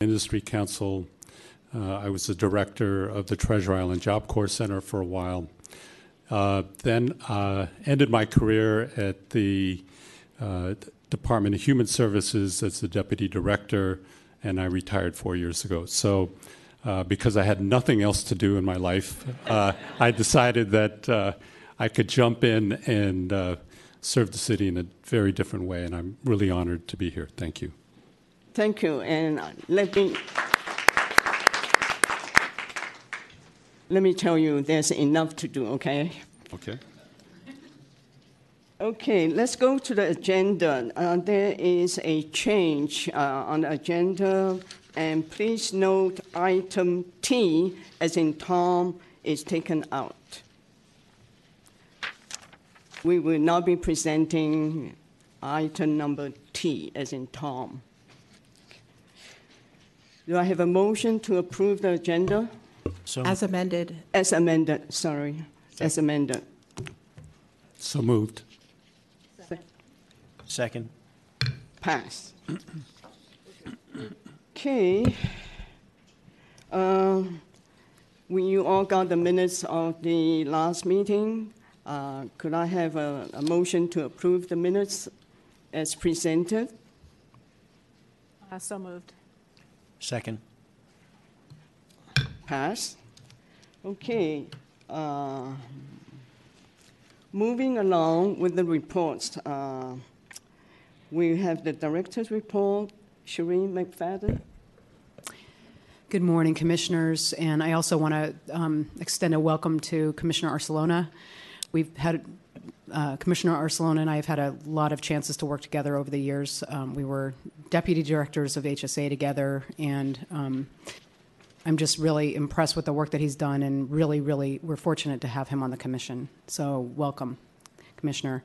Industry Council. Uh, I was the director of the Treasure Island Job Corps Center for a while. Uh, then uh, ended my career at the uh, Department of Human Services as the deputy director, and I retired four years ago. So, uh, because I had nothing else to do in my life, uh, I decided that I could jump in and serve the city in a very different way, and I'm really honored to be here. Thank you. Thank you, and let me let me tell you, there's enough to do. Okay. Okay. Okay, let's go to the agenda. Uh, there is a change uh, on the agenda, and please note item T, as in Tom, is taken out. We will now be presenting item number T, as in Tom. Do I have a motion to approve the agenda? So, As amended. As amended, sorry, as amended. So moved. second. Pass. Okay. Uh, We, you all got the minutes of the last meeting. Uh, Could I have a, a motion to approve the minutes as presented? Uh, So moved. Second. Pass. Okay. uh, Moving along with the reports, uh, we have the director's report. Shireen McSpadden. Good morning, commissioners, and I also want to um, extend a welcome to Commissioner Arcelona. We've had uh, Commissioner Arcelona and I have had a lot of chances to work together over the years. Um, we were deputy directors of HSA together, and um, I'm just really impressed with the work that he's done, and really, really, we're fortunate to have him on the commission. So, welcome, Commissioner.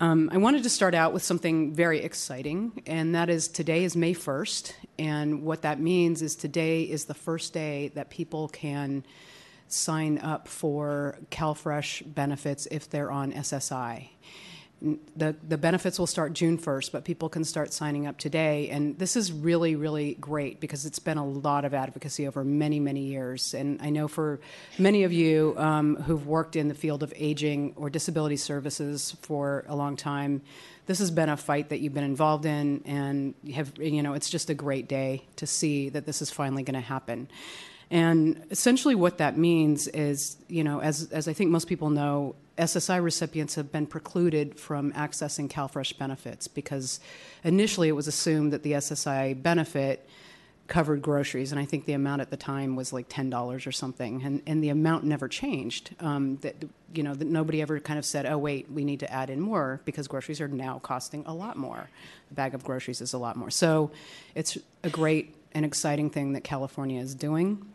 Um, I wanted to start out with something very exciting, and that is today is May 1st. And what that means is today is the first day that people can sign up for CalFresh benefits if they're on SSI. The, the benefits will start June 1st, but people can start signing up today. And this is really, really great because it's been a lot of advocacy over many, many years. And I know for many of you um, who've worked in the field of aging or disability services for a long time, this has been a fight that you've been involved in. And you have, you know, it's just a great day to see that this is finally going to happen. And essentially, what that means is, you know, as, as I think most people know, SSI recipients have been precluded from accessing CalFresh benefits because initially it was assumed that the SSI benefit covered groceries, and I think the amount at the time was like ten dollars or something, and and the amount never changed. Um, that you know that nobody ever kind of said, oh wait, we need to add in more because groceries are now costing a lot more. A bag of groceries is a lot more. So it's a great and exciting thing that California is doing.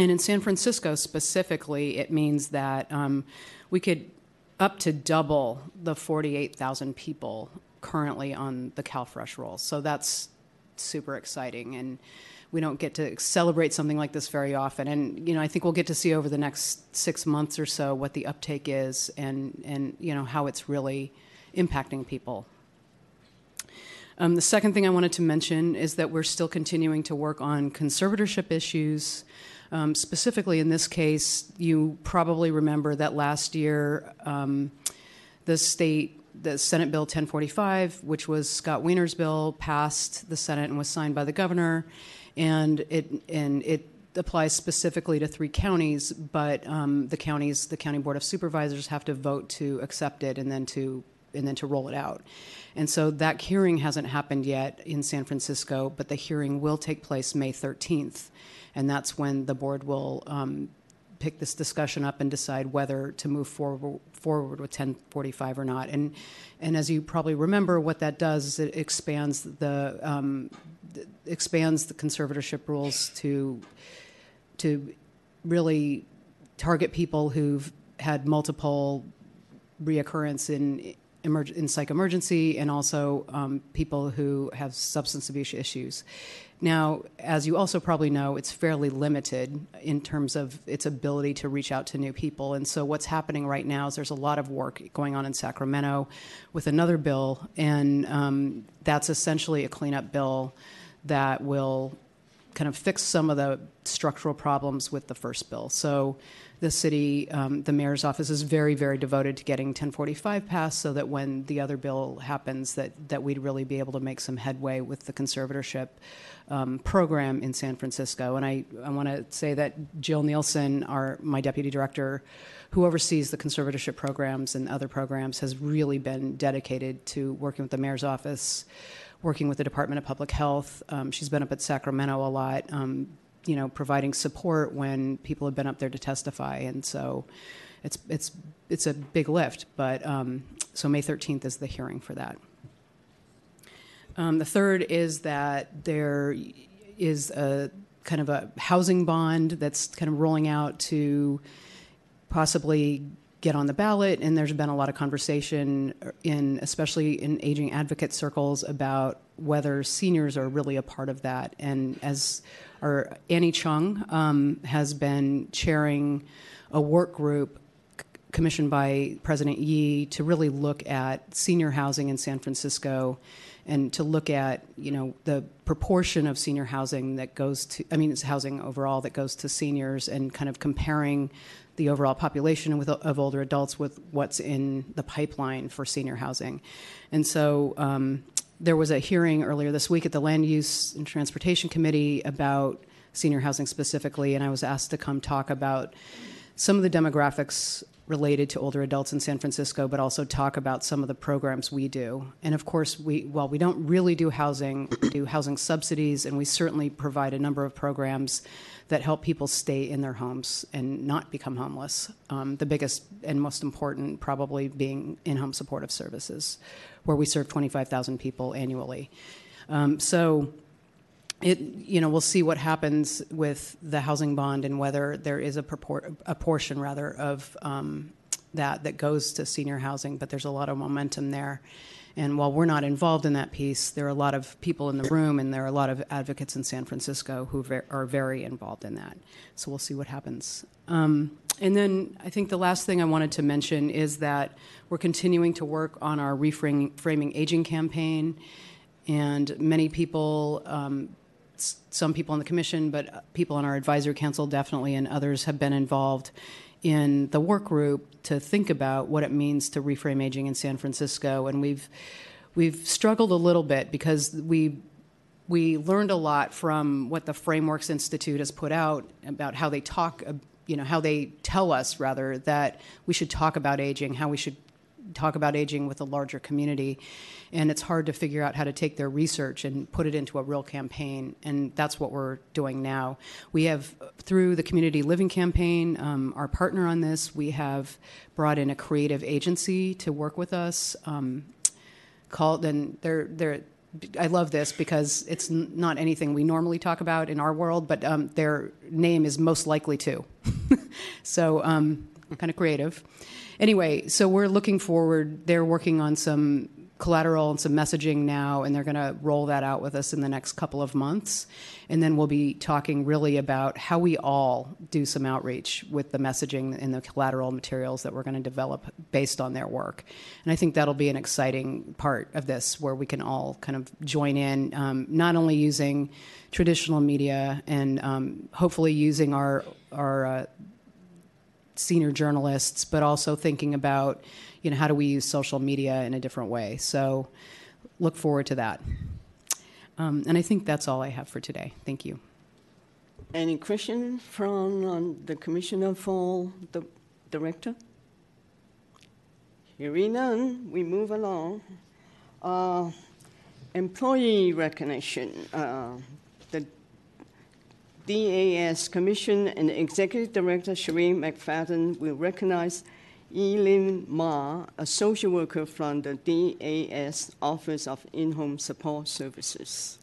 And in San Francisco specifically, it means that um, we could up to double the 48,000 people currently on the CalFresh roll. So that's super exciting. And we don't get to celebrate something like this very often. And, you know, I think we'll get to see over the next six months or so what the uptake is and, and you know, how it's really impacting people. Um, the second thing I wanted to mention is that we're still continuing to work on conservatorship issues. Um, specifically, in this case, you probably remember that last year um, the state, the Senate Bill 1045, which was Scott Wiener's bill, passed the Senate and was signed by the governor, and it and it applies specifically to three counties, but um, the counties, the county board of supervisors, have to vote to accept it and then to and then to roll it out. And so that hearing hasn't happened yet in San Francisco, but the hearing will take place May 13th and that's when the board will um, pick this discussion up and decide whether to move forward forward with 1045 or not. And and as you probably remember, what that does is it expands the um, expands the conservatorship rules to to really target people who've had multiple reoccurrence in in psych emergency and also um, people who have substance abuse issues. Now, as you also probably know, it's fairly limited in terms of its ability to reach out to new people. And so, what's happening right now is there's a lot of work going on in Sacramento with another bill, and um, that's essentially a cleanup bill that will kind of fix some of the structural problems with the first bill. So the city, um, the mayor's office is very, very devoted to getting 1045 passed so that when the other bill happens, that, that we'd really be able to make some headway with the conservatorship um, program in San Francisco. And I, I want to say that Jill Nielsen, our, my deputy director, who oversees the conservatorship programs and other programs, has really been dedicated to working with the mayor's office, working with the Department of Public Health. Um, she's been up at Sacramento a lot, um, you know, providing support when people have been up there to testify. And so it's, it's, it's a big lift. But um, so May 13th is the hearing for that. Um, the third is that there is a kind of a housing bond that's kind of rolling out to possibly get on the ballot. And there's been a lot of conversation in, especially in aging advocate circles, about whether seniors are really a part of that. And as our Anni Chung um, has been chairing a work group commissioned by President Yee to really look at senior housing in San Francisco and to look at you know the proportion of senior housing that goes to I mean it's housing overall that goes to seniors and kind of comparing the overall population with, of older adults with what's in the pipeline for senior housing. And so um, there was a hearing earlier this week at the Land Use and Transportation Committee about senior housing specifically, and I was asked to come talk about some of the demographics related to older adults in San Francisco, but also talk about some of the programs we do. And of course, we while we don't really do housing, we do housing subsidies, and we certainly provide a number of programs that help people stay in their homes and not become homeless. Um, the biggest and most important, probably, being in-home supportive services, where we serve 25,000 people annually. Um, so it, you know, we'll see what happens with the housing bond and whether there is a, purport, a portion, rather, of um, that that goes to senior housing. But there's a lot of momentum there. And while we're not involved in that piece, there are a lot of people in the room, and there are a lot of advocates in San Francisco who ver- are very involved in that. So we'll see what happens. Um, and then I think the last thing I wanted to mention is that we're continuing to work on our reframing aging campaign, and many people um, some people on the commission, but uh, people on our advisory council definitely, and others have been involved in the work group to think about what it means to reframe aging in San Francisco. And we've we've struggled a little bit because we we learned a lot from what the Frameworks Institute has put out about how they talk, you know, how they tell us rather that we should talk about aging, how we should talk about aging with a larger community. And it's hard to figure out how to take their research and put it into a real campaign. And that's what we're doing now. We have, through the Community Living Campaign, um, our partner on this, we have brought in a creative agency to work with us. Um, called, and they're, they're, I love this because it's not anything we normally talk about in our world, but um, their name is most likely to. so, um, kind of creative anyway, so we're looking forward. They're working on some collateral and some messaging now, and they're going to roll that out with us in the next couple of months. And then we'll be talking really about how we all do some outreach with the messaging and the collateral materials that we're going to develop based on their work. And I think that'll be an exciting part of this where we can all kind of join in, um, not only using traditional media and um, hopefully using our, our uh, senior journalists, but also thinking about, you know, how do we use social media in a different way. So look forward to that. Um, and I think that's all I have for today. Thank you. Any question from um, the commissioner for the director? Hearing none, we move along. Uh, employee recognition. Uh, DAS Commission and Executive Director Shireen McSpadden will recognize Eileen Ma, a social worker from the DAS Office of In-Home Support Services.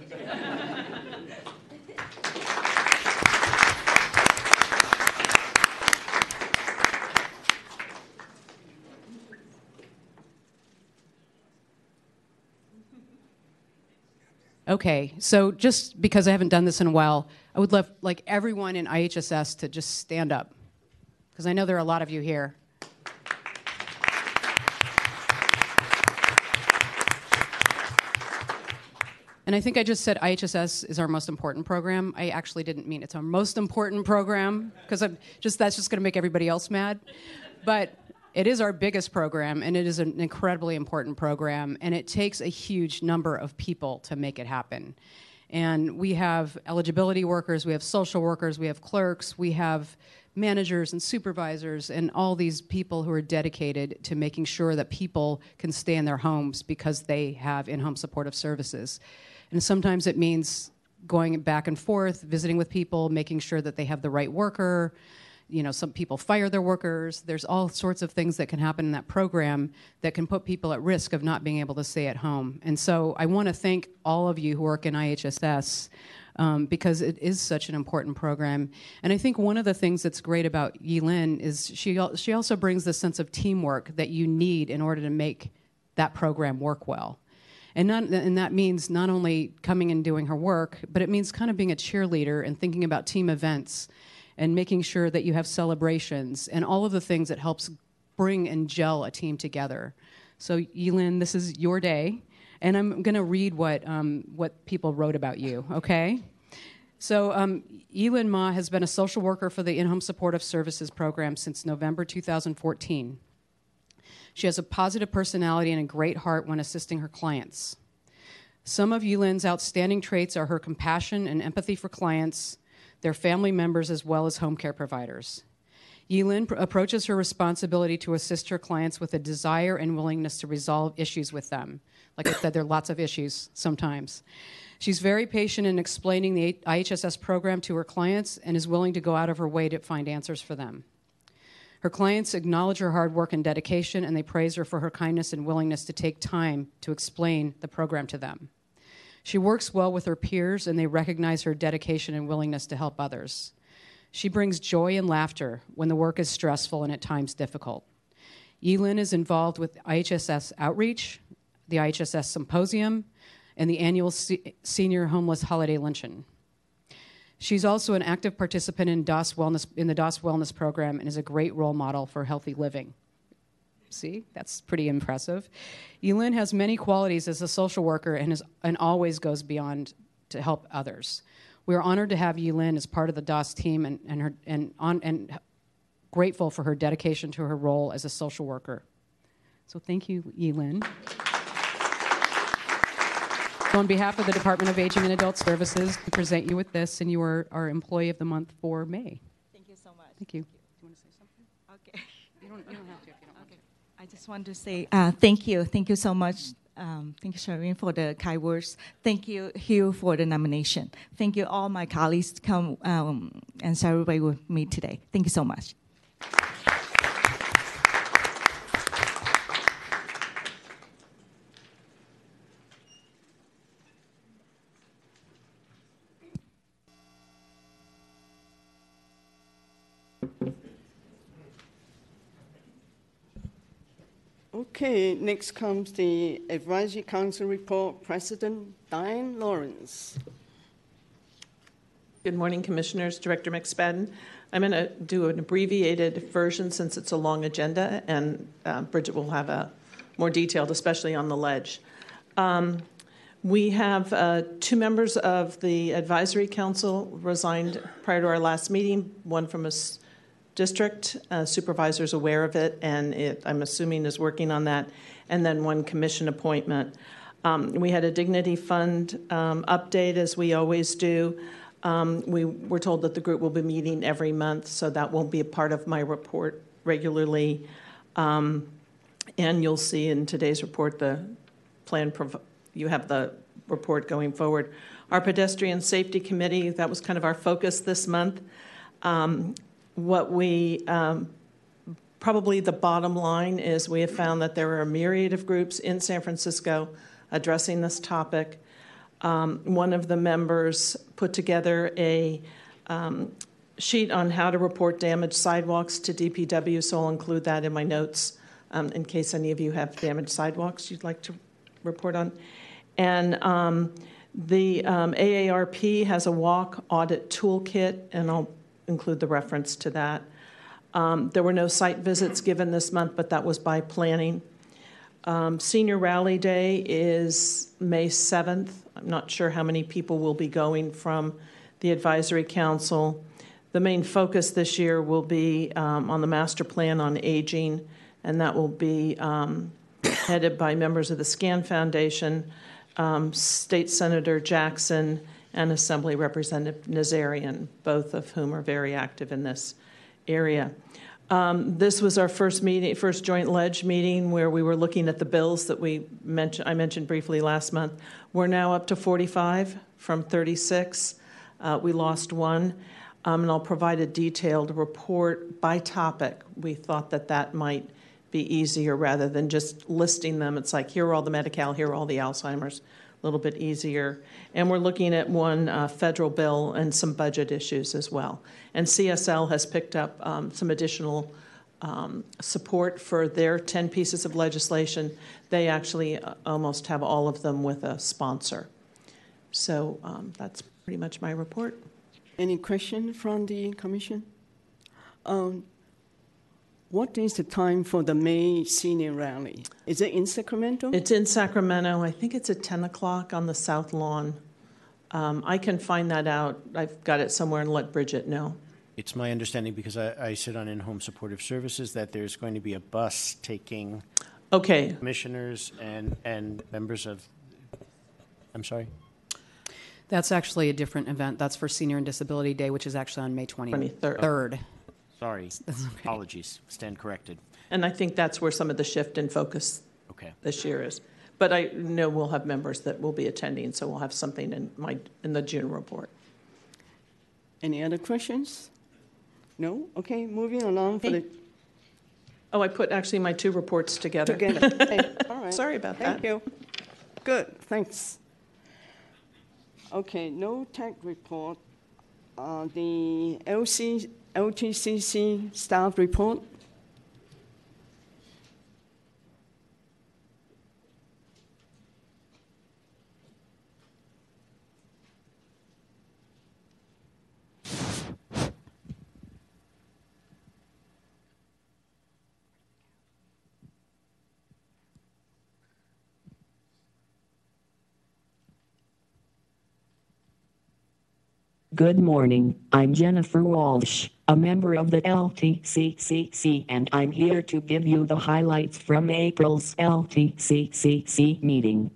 Okay, so just because I haven't done this in a while, I would love like everyone in IHSS to just stand up because I know there are a lot of you here. And I think I just said IHSS is our most important program. I actually didn't mean it's our most important program because I'm just that's just going to make everybody else mad. But it is our biggest program and it is an incredibly important program and it takes a huge number of people to make it happen. And we have eligibility workers, we have social workers, we have clerks, we have managers and supervisors and all these people who are dedicated to making sure that people can stay in their homes because they have in-home supportive services. And sometimes it means going back and forth, visiting with people, making sure that they have the right worker. You know, some people fire their workers. There's all sorts of things that can happen in that program that can put people at risk of not being able to stay at home. And so I want to thank all of you who work in IHSS um, because it is such an important program. And I think one of the things that's great about Yilin is she, she also brings the sense of teamwork that you need in order to make that program work well. And, not, and that means not only coming and doing her work, but it means kind of being a cheerleader and thinking about team events and making sure that you have celebrations and all of the things that helps bring and gel a team together. So, Yilin, this is your day, and I'm going to read what, um, what people wrote about you, okay? So, um, Ma has been a social worker for the In Home Supportive Services Program since November 2014. She has a positive personality and a great heart when assisting her clients. Some of Yulin's outstanding traits are her compassion and empathy for clients, their family members, as well as home care providers. Yilin pr- approaches her responsibility to assist her clients with a desire and willingness to resolve issues with them. Like I said, there are lots of issues sometimes. She's very patient in explaining the IHSS program to her clients and is willing to go out of her way to find answers for them. Her clients acknowledge her hard work and dedication, and they praise her for her kindness and willingness to take time to explain the program to them. She works well with her peers, and they recognize her dedication and willingness to help others. She brings joy and laughter when the work is stressful and at times difficult. Yilin is involved with IHSS Outreach, the IHSS Symposium, and the annual Se- Senior Homeless Holiday Luncheon. She's also an active participant in, DOS Wellness, in the DOS Wellness program and is a great role model for healthy living. See, that's pretty impressive. Yulin has many qualities as a social worker and, is, and always goes beyond to help others. We are honored to have Yulin as part of the DOS team and, and, her, and, on, and grateful for her dedication to her role as a social worker. So thank you, Yulin. So on behalf of the Department of Aging and Adult Services, we present you with this, and you are our Employee of the Month for May. Thank you so much. Thank you. Do you want to say something? Okay. You don't, you don't have to if you don't want Okay. I just want to say uh, thank you. Thank you so much. Um, thank you, Shireen, for the kind words. Thank you, Hugh, for the nomination. Thank you, all my colleagues, come um, and celebrate with me today. Thank you so much. Okay, next comes the Advisory Council report. President Diane Lawrence. Good morning, Commissioners. Director McSpadden. I'm going to do an abbreviated version since it's a long agenda, and uh, Bridget will have a more detailed, especially on the ledge. Um, we have uh, two members of the Advisory Council resigned prior to our last meeting, one from a s- district, uh, supervisor's aware of it, and it, I'm assuming is working on that, and then one commission appointment. Um, we had a Dignity Fund um, update, as we always do. Um, we were told that the group will be meeting every month, so that won't be a part of my report regularly. Um, and you'll see in today's report the plan, prov- you have the report going forward. Our pedestrian safety committee, that was kind of our focus this month. Um, what we um, probably the bottom line is we have found that there are a myriad of groups in San Francisco addressing this topic. Um, one of the members put together a um, sheet on how to report damaged sidewalks to DPW, so I'll include that in my notes um, in case any of you have damaged sidewalks you'd like to report on. And um, the um, AARP has a walk audit toolkit, and I'll include the reference to that. Um, There were no site visits given this month, but that was by planning. Um, Senior Rally Day is May 7th. I'm not sure how many people will be going from the Advisory Council. The main focus this year will be um, on the Master Plan on Aging, and that will be um, headed by members of the SCAN Foundation, um, State Senator Jackson, and Assembly Representative Nazarian, both of whom are very active in this area. Um, this was our first meeting, first joint ledge meeting where we were looking at the bills that we mentioned. I mentioned briefly last month. We're now up to 45 from 36. Uh, we lost one, um, and I'll provide a detailed report by topic. We thought that that might be easier rather than just listing them. It's like here are all the Medi-Cal, here are all the Alzheimer's. A little bit easier. And we're looking at one uh, federal bill and some budget issues as well. And CSL has picked up um, some additional um, support for their 10 pieces of legislation. They actually uh, almost have all of them with a sponsor. So um, that's pretty much my report. Any question from the commission? What is the time for the May senior rally? Is it in Sacramento? It's in Sacramento. I think it's at 10 o'clock on the South Lawn. Um, I can find that out. I've got it somewhere and let Bridget know. It's my understanding, because I, I sit on in-home supportive services, that there's going to be a bus taking Okay, commissioners and, and members of, I'm sorry? That's actually a different event. That's for Senior and Disability Day, which is actually on May 23rd. 23rd. Sorry, apologies, stand corrected. And I think that's where some of the shift in focus Okay. this year is. But I know we'll have members that will be attending, so we'll have something in my, in the June report. Any other questions? No? Okay, moving along for the, Oh, I put actually my two reports together. together. Okay, all right. Sorry about Thank that. Thank you. Good, thanks. Okay, no tech report. Uh, The LC, LTCC staff report. Good morning, I'm Jennifer Walsh, a member of the LTCCC, and I'm here to give you the highlights from April's LTCCC meeting.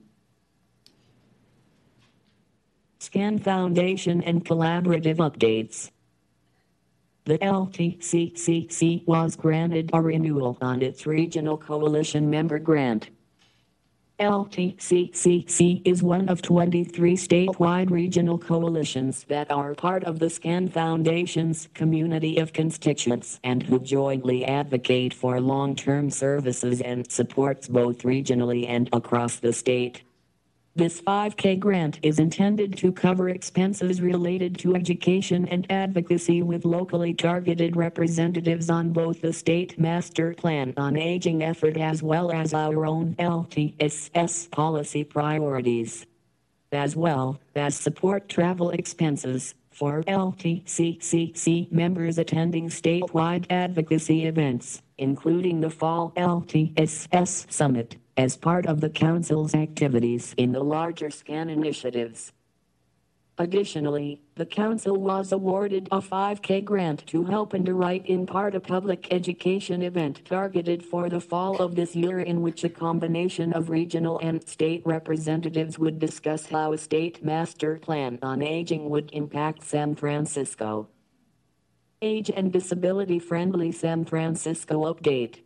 Scan Foundation and collaborative updates. The LTCCC was granted a renewal on its Regional Coalition member grant. LTCCC is one of 23 statewide regional coalitions that are part of the SCAN Foundation's community of constituents and who jointly advocate for long-term services and supports both regionally and across the state. This 5K grant is intended to cover expenses related to education and advocacy with locally targeted representatives on both the state master plan on aging effort as well as our own LTSS policy priorities. As well as support travel expenses for LTCCC members attending statewide advocacy events, including the Fall LTSS Summit as part of the Council's activities in the larger SCAN initiatives. Additionally, the Council was awarded a 5K grant to help underwrite in part a public education event targeted for the fall of this year in which a combination of regional and state representatives would discuss how a state master plan on aging would impact San Francisco. Age and Disability Friendly San Francisco Update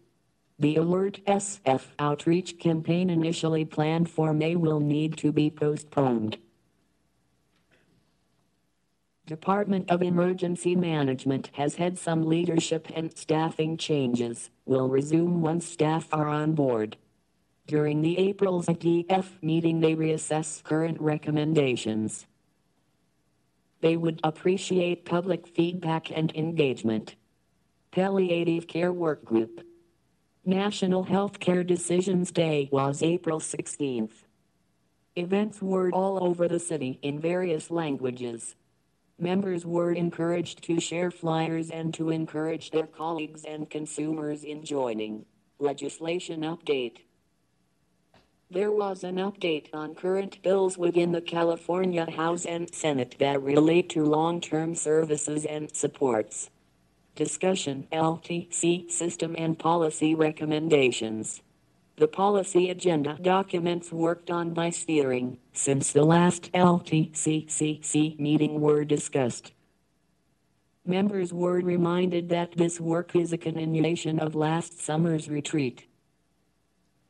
the Alert SF outreach campaign initially planned for May will need to be postponed. Department of Emergency Management has had some leadership and staffing changes, will resume once staff are on board. During the April's ITF meeting they reassess current recommendations. They would appreciate public feedback and engagement. Palliative Care Work Group National Healthcare Decisions Day was April 16th. Events were all over the city in various languages. Members were encouraged to share flyers and to encourage their colleagues and consumers in joining. Legislation update. There was an update on current bills within the California House and Senate that relate to long-term services and supports. Discussion LTC system and policy recommendations. The policy agenda documents worked on by steering since the last LTCCC meeting were discussed. Members were reminded that this work is a continuation of last summer's retreat.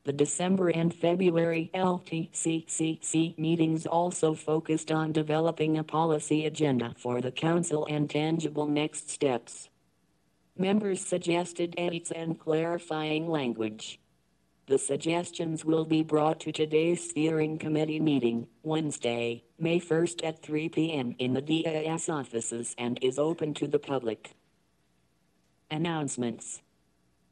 The December and February LTCCC meetings also focused on developing a policy agenda for the Council and tangible next steps. Members suggested edits and clarifying language. The suggestions will be brought to today's steering committee meeting, Wednesday, May 1st at 3 p.m. in the DAS offices and is open to the public. Announcements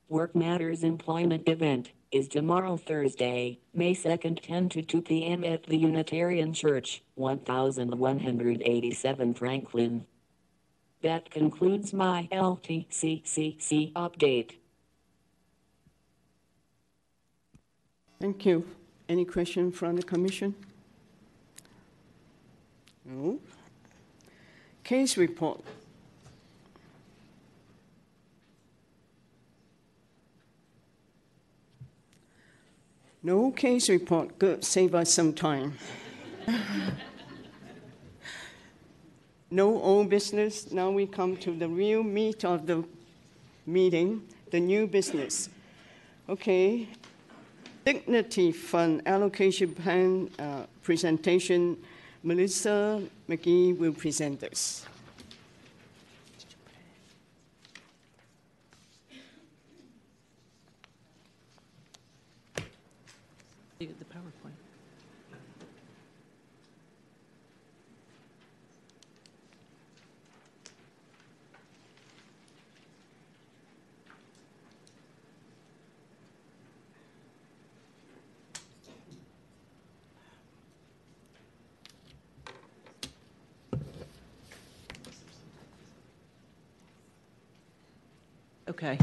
Work Matters Employment Event is tomorrow Thursday, May 2nd 10 to 2 p.m. at the Unitarian Church, 1187 Franklin. That concludes my LTCCC update. Thank you. Any question from the commission? No. Case report. No case report. Good. Save us some time. no old business. Now we come to the real meat of the meeting, the new business. Okay, Dignity Fund allocation plan uh, presentation. Melissa McGee will present this. Okay.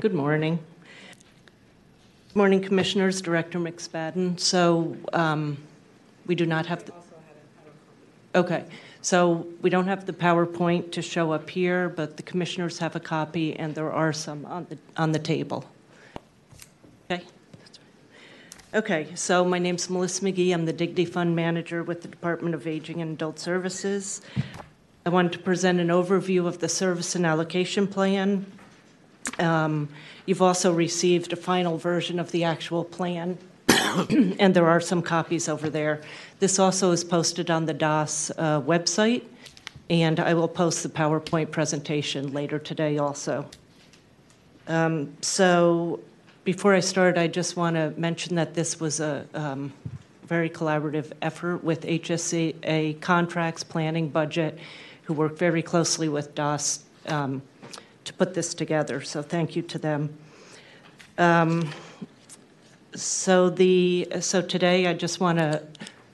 Good morning. Good Morning, Commissioners, Director McSpadden. So um, we do not have the... Okay, so we don't have the PowerPoint to show up here, but the Commissioners have a copy, and there are some on the, on the table. Okay? Okay, so my name's Melissa McGee. I'm the Dignity Fund Manager with the Department of Aging and Adult Services. I wanted to present an overview of the service and allocation plan. Um, You've also received a final version of the actual plan, and there are some copies over there. This also is posted on the DAS uh, website, and I will post the PowerPoint presentation later today also. Um, so, before I start, I just want to mention that this was a um, very collaborative effort with HSA contracts, planning, budget, who worked very closely with DAS um, to put this together. So thank you to them. Um, so the so today I just want to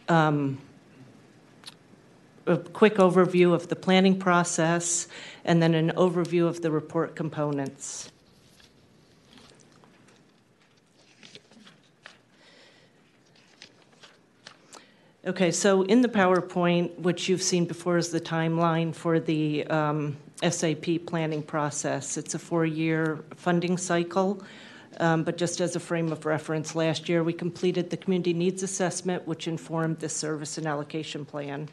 um, a quick overview of the planning process and then an overview of the report components. Okay, so in the PowerPoint, which you've seen before, is the timeline for the um, SAP planning process. It's a four year funding cycle. Um, but just as a frame of reference, last year we completed the community needs assessment, which informed the service and allocation plan.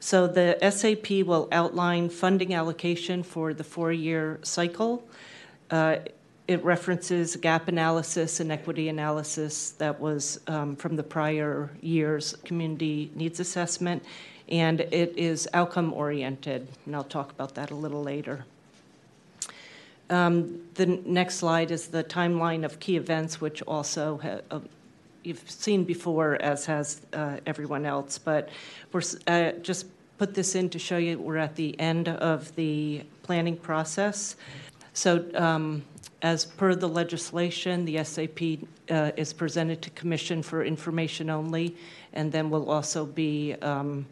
So the SAP will outline funding allocation for the four year cycle. Uh, it references gap analysis and equity analysis that was um, from the prior year's community needs assessment, and it is outcome oriented, and I'll talk about that a little later. Um, the next slide is the timeline of key events, which also ha- uh, you've seen before, as has uh, everyone else. But we're uh, just put this in to show you we're at the end of the planning process. So, um, as per the legislation, the SAP uh, is presented to Commission for information only, and then will also be um,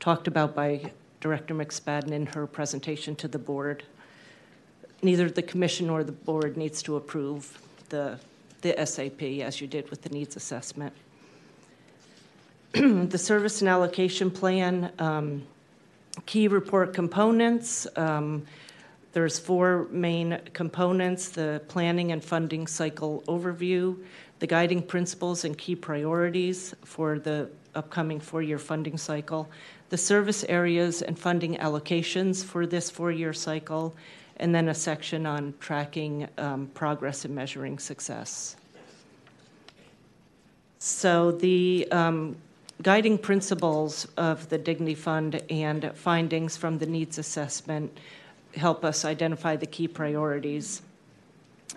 talked about by Director McSpadden in her presentation to the board. Neither the commission nor the board needs to approve the, the SAP as you did with the needs assessment. the service and allocation plan, um, key report components. Um, there's four main components the planning and funding cycle overview, the guiding principles and key priorities for the upcoming four year funding cycle, the service areas and funding allocations for this four year cycle, and then a section on tracking um, progress and measuring success. So, the um, guiding principles of the Dignity Fund and findings from the needs assessment help us identify the key priorities.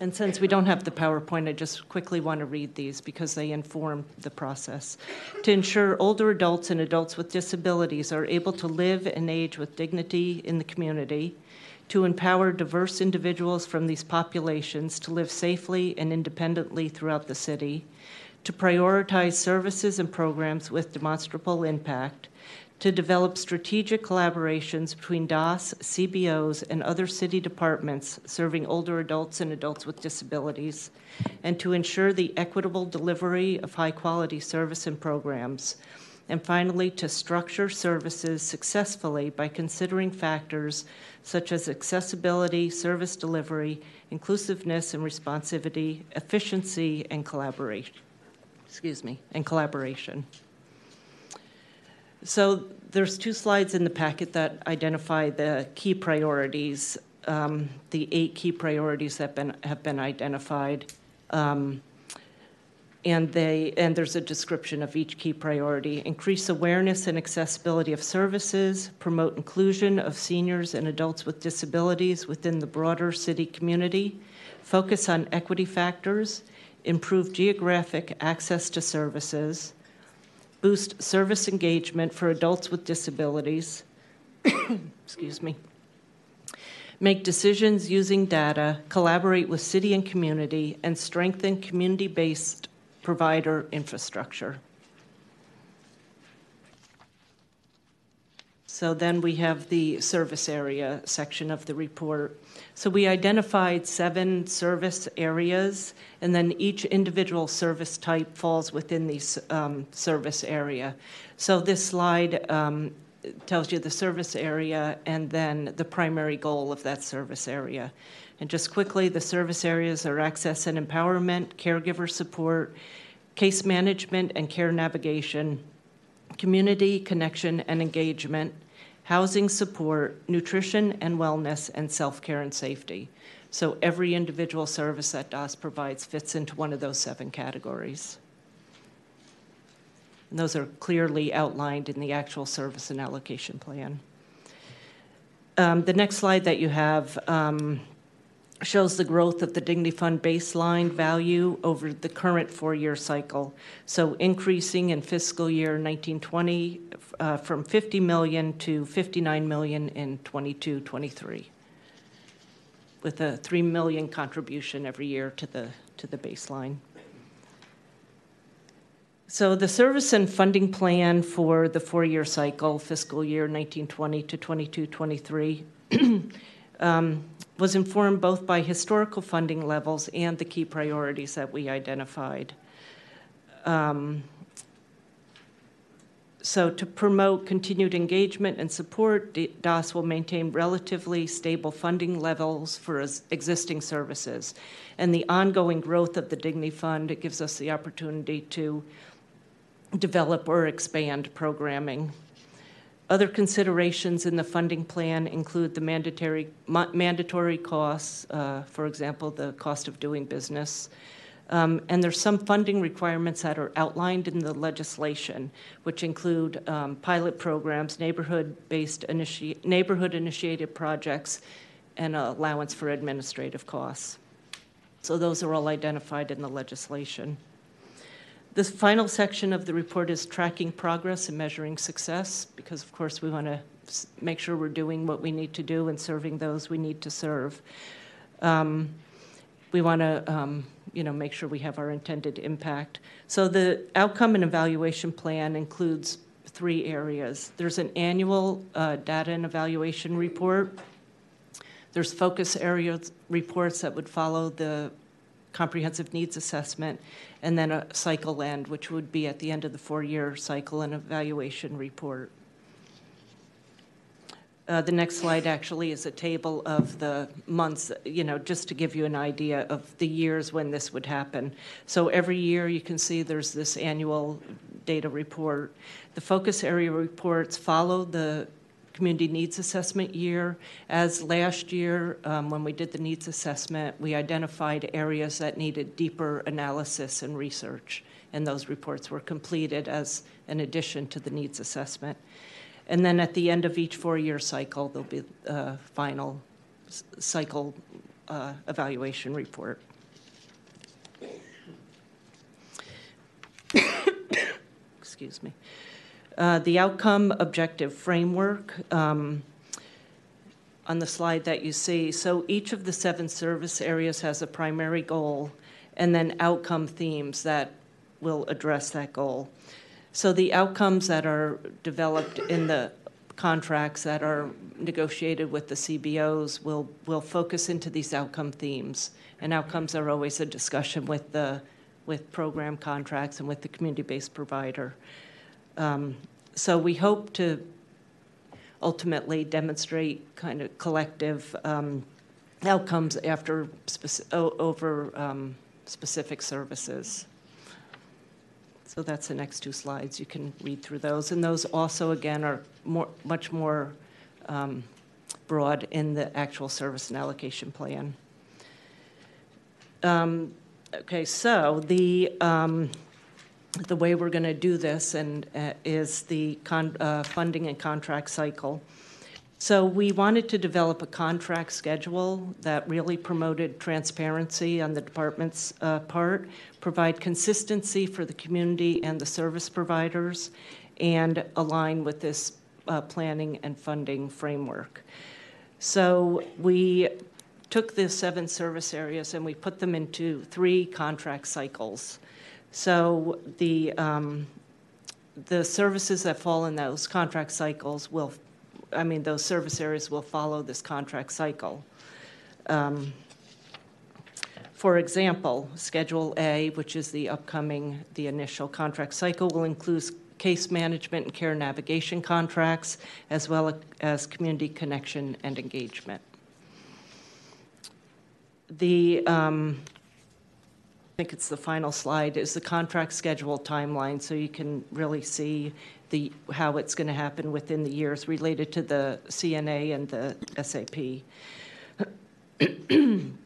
And since we don't have the PowerPoint, I just quickly want to read these because they inform the process. To ensure older adults and adults with disabilities are able to live and age with dignity in the community, to empower diverse individuals from these populations to live safely and independently throughout the city, to prioritize services and programs with demonstrable impact, to develop strategic collaborations between DAS, CBOs, and other city departments serving older adults and adults with disabilities, and to ensure the equitable delivery of high quality service and programs. And finally, to structure services successfully by considering factors such as accessibility, service delivery, inclusiveness and responsivity, efficiency, and collaboration. Excuse me, and collaboration. So there's two slides in the packet that identify the key priorities, um, the eight key priorities that been, have been identified. Um, and they and there's a description of each key priority increase awareness and accessibility of services promote inclusion of seniors and adults with disabilities within the broader city community focus on equity factors improve geographic access to services boost service engagement for adults with disabilities, excuse me, make decisions using data, collaborate with city and community, and strengthen community based provider infrastructure. So then we have the service area section of the report. So we identified seven service areas, and then each individual service type falls within these um, service area. So this slide um, tells you the service area and then the primary goal of that service area. And just quickly, the service areas are access and empowerment, caregiver support, case management and care navigation, community connection and engagement, housing support, nutrition and wellness, and self care and safety. So every individual service that DOS provides fits into one of those seven categories. And those are clearly outlined in the actual service and allocation plan. Um, the next slide that you have um, shows the growth of the Dignity Fund baseline value over the current four year cycle. So increasing in fiscal year 1920 uh, from 50 million to 59 million in 22 23 with a 3 million contribution every year to the to the baseline. So the service and funding plan for the four-year cycle, fiscal year 1920 to 22-23, um, was informed both by historical funding levels and the key priorities that we identified. Um, so, to promote continued engagement and support, DAS will maintain relatively stable funding levels for existing services. And the ongoing growth of the Dignity Fund it gives us the opportunity to develop or expand programming. Other considerations in the funding plan include the mandatory, mandatory costs, uh, for example, the cost of doing business, um, and there's some funding requirements that are outlined in the legislation, which include um, pilot programs, neighborhood-based initi- neighborhood-initiated projects, and allowance for administrative costs. So those are all identified in the legislation. The final section of the report is tracking progress and measuring success, because of course we want to make sure we're doing what we need to do and serving those we need to serve. Um, we want to um, you know make sure we have our intended impact so the outcome and evaluation plan includes three areas. There's an annual uh, data and evaluation report. There's focus area reports that would follow the comprehensive needs assessment, and then a cycle end, which would be at the end of the four-year cycle and evaluation report. Uh, the next slide actually is a table of the months, you know, just to give you an idea of the years when this would happen. So every year you can see there's this annual data report. The focus area reports follow the community needs assessment year. As last year, um, when we did the needs assessment, we identified areas that needed deeper analysis and research, and those reports were completed as an addition to the needs assessment. And then at the end of each four year cycle, there'll be a final cycle uh, evaluation report. Excuse me. Uh, the outcome objective framework um, on the slide that you see. So each of the seven service areas has a primary goal and then outcome themes that will address that goal. So the outcomes that are developed in the contracts that are negotiated with the CBOs will, will focus into these outcome themes. And outcomes are always a discussion with the with program contracts and with the community-based provider. Um, so we hope to ultimately demonstrate kind of collective um, outcomes after over um, specific services. So that's the next two slides. You can read through those, and those also again are more, much more um, broad in the actual service and allocation plan. Um, okay, so the um, the way we're going to do this and uh, is the con- uh, funding and contract cycle. So we wanted to develop a contract schedule that really promoted transparency on the department's uh, part, provide consistency for the community and the service providers, and align with this uh, planning and funding framework. So we took the seven service areas and we put them into three contract cycles. So the um, the services that fall in those contract cycles will, I mean, those service areas will follow this contract cycle. Um, for example, Schedule A, which is the upcoming, the initial contract cycle, will include case management and care navigation contracts, as well as community connection and engagement. The um, I think it's the final slide, is the contract schedule timeline, so you can really see the, how it's going to happen within the years related to the CNA and the SAP.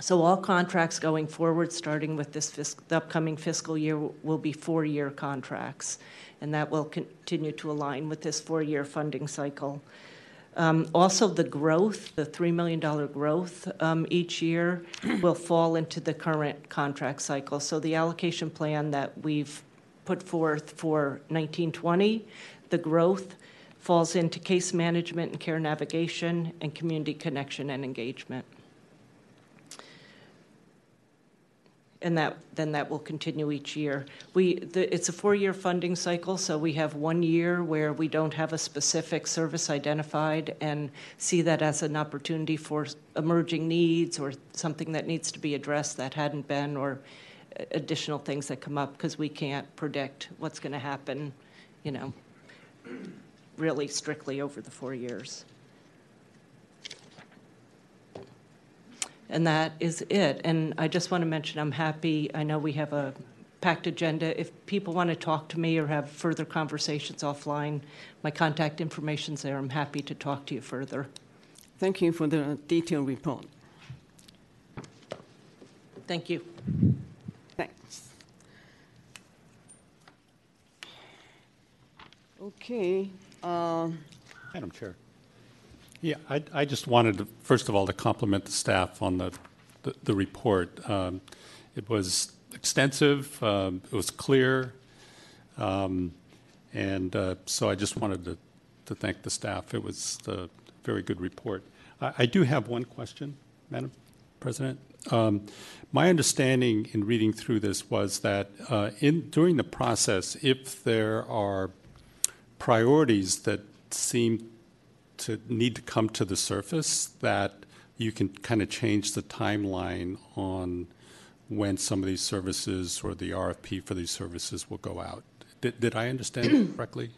So all contracts going forward, starting with this the upcoming fiscal year, will be four-year contracts, and that will continue to align with this four-year funding cycle. Um, also, the growth, the $3 million growth um, each year, will fall into the current contract cycle. So, the allocation plan that we've put forth for 1920, the growth falls into case management and care navigation and community connection and engagement. and that then that will continue each year. We the, it's a four-year funding cycle, so we have one year where we don't have a specific service identified and see that as an opportunity for emerging needs or something that needs to be addressed that hadn't been or additional things that come up because we can't predict what's going to happen, you know, really strictly over the four years. And that is it. And I just want to mention I'm happy. I know we have a packed agenda. If people want to talk to me or have further conversations offline, my contact information's there. I'm happy to talk to you further. Thank you for the detailed report. Thank you. Thanks. Okay. Uh, Madam Chair. Yeah, I, I just wanted to, first of all, to compliment the staff on the, the, the report. Um, it was extensive, um, it was clear, um, and uh, so I just wanted to, to thank the staff. It was a very good report. I, I do have one question, Madam President. Um, my understanding in reading through this was that uh, in during the process, if there are priorities that seem to need to come to the surface that you can kind of change the timeline on when some of these services or the RFP for these services will go out. Did, did I understand it correctly?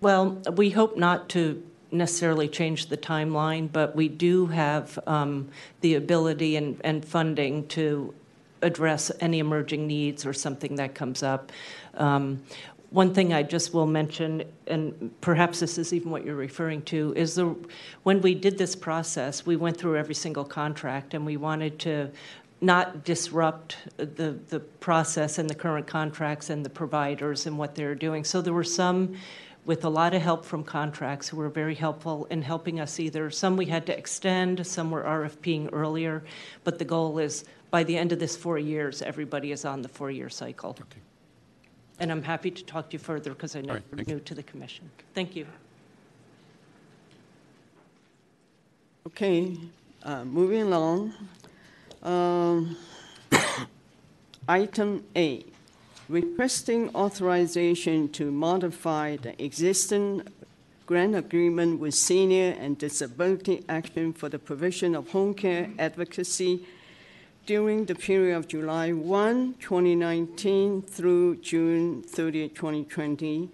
Well, we hope not to necessarily change the timeline, but we do have um, the ability and, and funding to address any emerging needs or something that comes up. Um, one thing I just will mention, and perhaps this is even what you're referring to, is the when we did this process, we went through every single contract, and we wanted to not disrupt the the process and the current contracts and the providers and what they're doing. So there were some with a lot of help from contracts who were very helpful in helping us either some we had to extend, some were RFPing earlier, but the goal is by the end of this four years, everybody is on the four-year cycle. Okay. And I'm happy to talk to you further because I know All right, you're new you. to the commission. Thank you. Okay, uh, moving along. Um, Item A, requesting authorization to modify the existing grant agreement with Senior and Disability Action for the provision of home care advocacy during the period of July 1, 2019 through June 30, 2020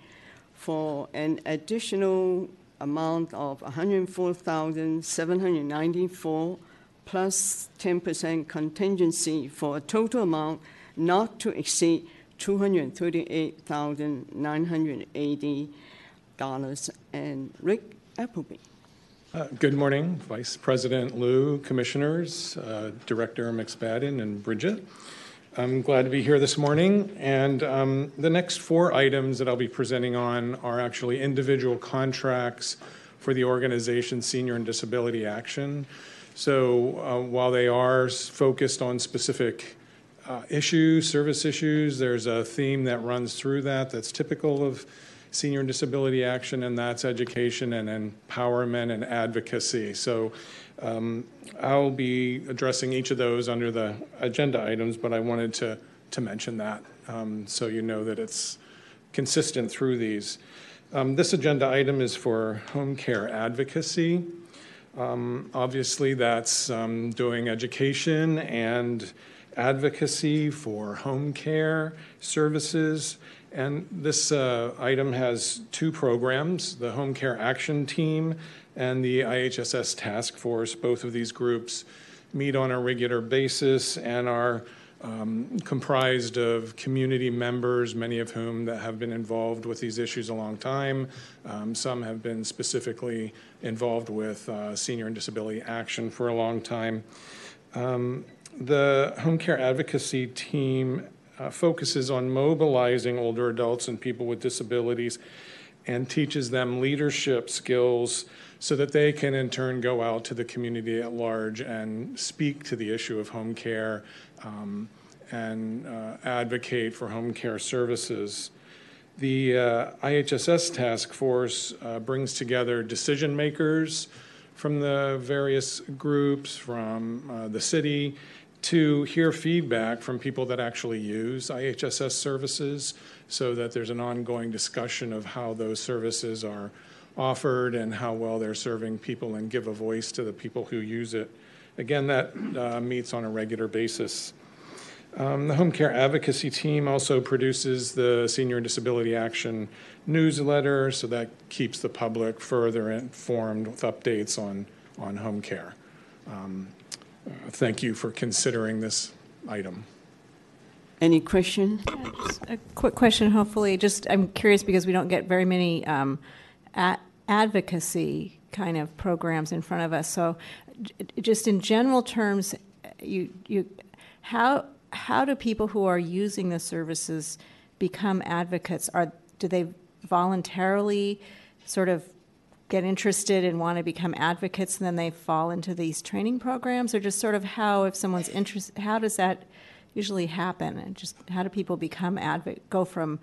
for an additional amount of 104,794 plus 10% contingency for a total amount not to exceed $238,980. And Rick Appleby. Uh, Good morning, Vice President Liu, Commissioners, uh, Director McSpadden, and Bridget. I'm glad to be here this morning, and um, the next four items that I'll be presenting on are actually individual contracts for the organization Senior and Disability Action. So uh, while they are focused on specific uh, issues, service issues, there's a theme that runs through that that's typical of senior disability action, and that's education and empowerment and advocacy. So um, I'll be addressing each of those under the agenda items, but I wanted to, to mention that um, so you know that it's consistent through these. Um, this agenda item is for home care advocacy. Um, obviously, that's um, doing education and advocacy for home care services. And this uh, item has two programs the Home Care Action Team and the IHSS Task Force. Both of these groups meet on a regular basis and are um, comprised of community members, many of whom that have been involved with these issues a long time. Um, some have been specifically involved with uh, senior and disability action for a long time. Um, the home care advocacy team uh, focuses on mobilizing older adults and people with disabilities and teaches them leadership skills so that they can in turn go out to the community at large and speak to the issue of home care um, and uh, advocate for home care services. The uh, IHSS task force uh, brings together decision makers from the various groups, from uh, the city, to hear feedback from people that actually use IHSS services so that there's an ongoing discussion of how those services are offered and how well they're serving people and give a voice to the people who use it. Again, that uh, meets on a regular basis. Um, the Home Care Advocacy Team also produces the Senior Disability Action newsletter, so that keeps the public further informed with updates on, on home care. Um, uh, thank you for considering this item. Any questions? Just A quick question, hopefully, just, I'm curious because we don't get very many um, a- advocacy kind of programs in front of us. So j- just in general terms, you, you, how, how do people who are using the services become advocates? Are, do they voluntarily sort of get interested and want to become advocates and then they fall into these training programs? Or just sort of how, if someone's interested, how does that usually happen? And just how do people become advocate, go from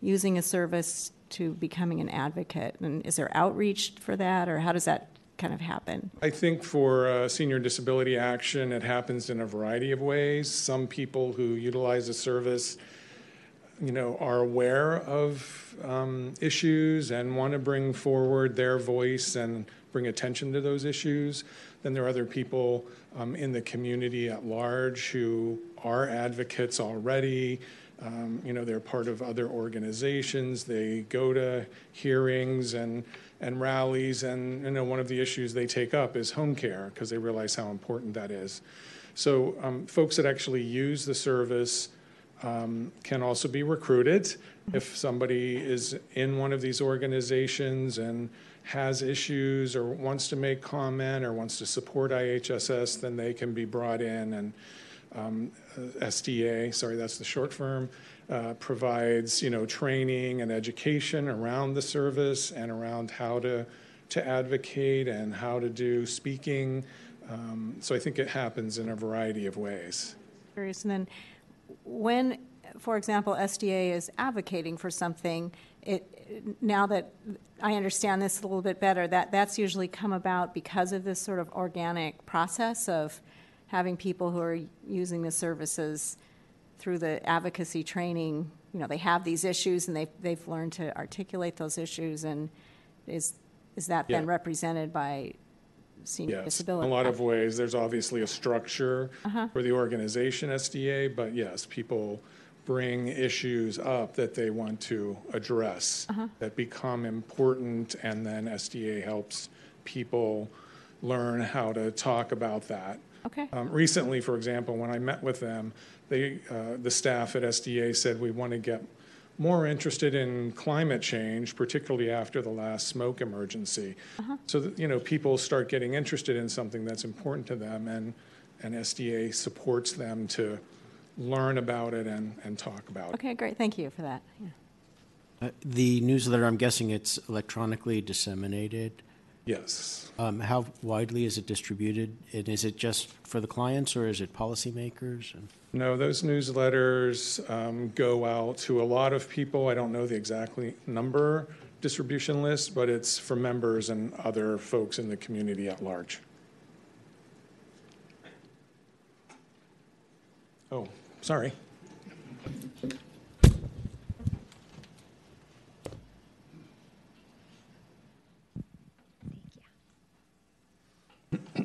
using a service to becoming an advocate? And is there outreach for that, or how does that kind of happen? I think for uh, senior disability action, it happens in a variety of ways. Some people who utilize the service you know, are aware of um, issues and want to bring forward their voice and bring attention to those issues. Then there are other people um, in the community at large who are advocates already. Um, you know, they're part of other organizations. They go to hearings and and rallies, and you know, one of the issues they take up is home care because they realize how important that is. So, um, folks that actually use the service um, can also be recruited. If somebody is in one of these organizations and has issues or wants to make comment or wants to support IHSS, then they can be brought in and um, SDA, sorry, that's the short firm, uh, provides you know training and education around the service and around how to to advocate and how to do speaking. Um, so I think it happens in a variety of ways. And then when, for example, SDA is advocating for something, it, now that I understand this a little bit better, that that's usually come about because of this sort of organic process of having people who are using the services through the advocacy training, you know, they have these issues and they've, they've learned to articulate those issues and is, is that then represented by senior Yes, in disability? a lot of ways. There's obviously a structure Uh-huh. for the organization SDA, but yes, people bring issues up that they want to address Uh-huh. that become important, and then SDA helps people learn how to talk about that. Okay. Um, recently, for example, when I met with them, they, uh, the staff at SDA said we want to get more interested in climate change, particularly after the last smoke emergency. So that, you know, people start getting interested in something that's important to them, and, and SDA supports them to learn about it and, and talk about it. Okay, great, thank you for that. Yeah. Uh, The newsletter, I'm guessing it's electronically disseminated. Yes. Um, How widely is it distributed? And is it just for the clients, or is it policymakers? And- No, those newsletters um, go out to a lot of people. I don't know the exactly number distribution list, but it's for members and other folks in the community at large. Oh, sorry.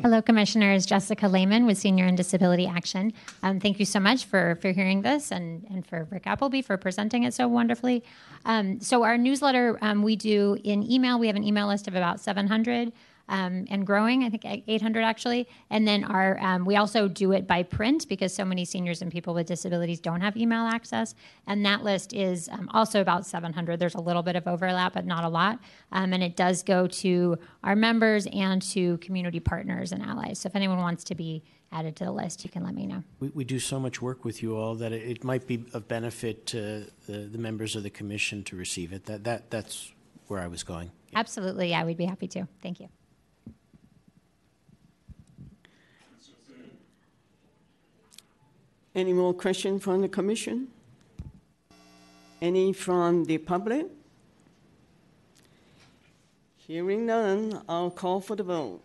Hello, Commissioners. Jessica Lehman with Senior and Disability Action. Um, thank you so much for, for hearing this and, and for Rick Appleby for presenting it so wonderfully. Um, so, our newsletter um, we do in email, we have an email list of about 700 um, and growing, I think 800 actually. And then our um, we also do it by print because so many seniors and people with disabilities don't have email access. And that list is um, also about 700. There's a little bit of overlap, but not a lot. Um, and it does go to our members and to community partners and allies. So if anyone wants to be added to the list, you can let me know. We, we do so much work with you all that it, it might be of benefit to the, the members of the commission to receive it. That, that, that's where I was going. Absolutely, yeah, we'd be happy to. Thank you. Any more questions from the commission? Any from the public? Hearing none, I'll call for the vote.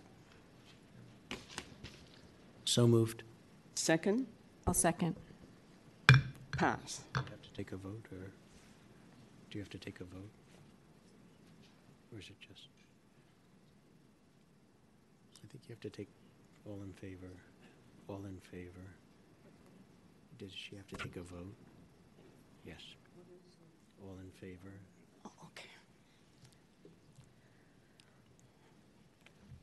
So moved. Second, I'll second. pass. Do you have to take a vote, or do you have to take a vote? Or is it just? I think you have to take all in favor, all in favor. Does she have to take a vote? Yes. All in favor? Okay.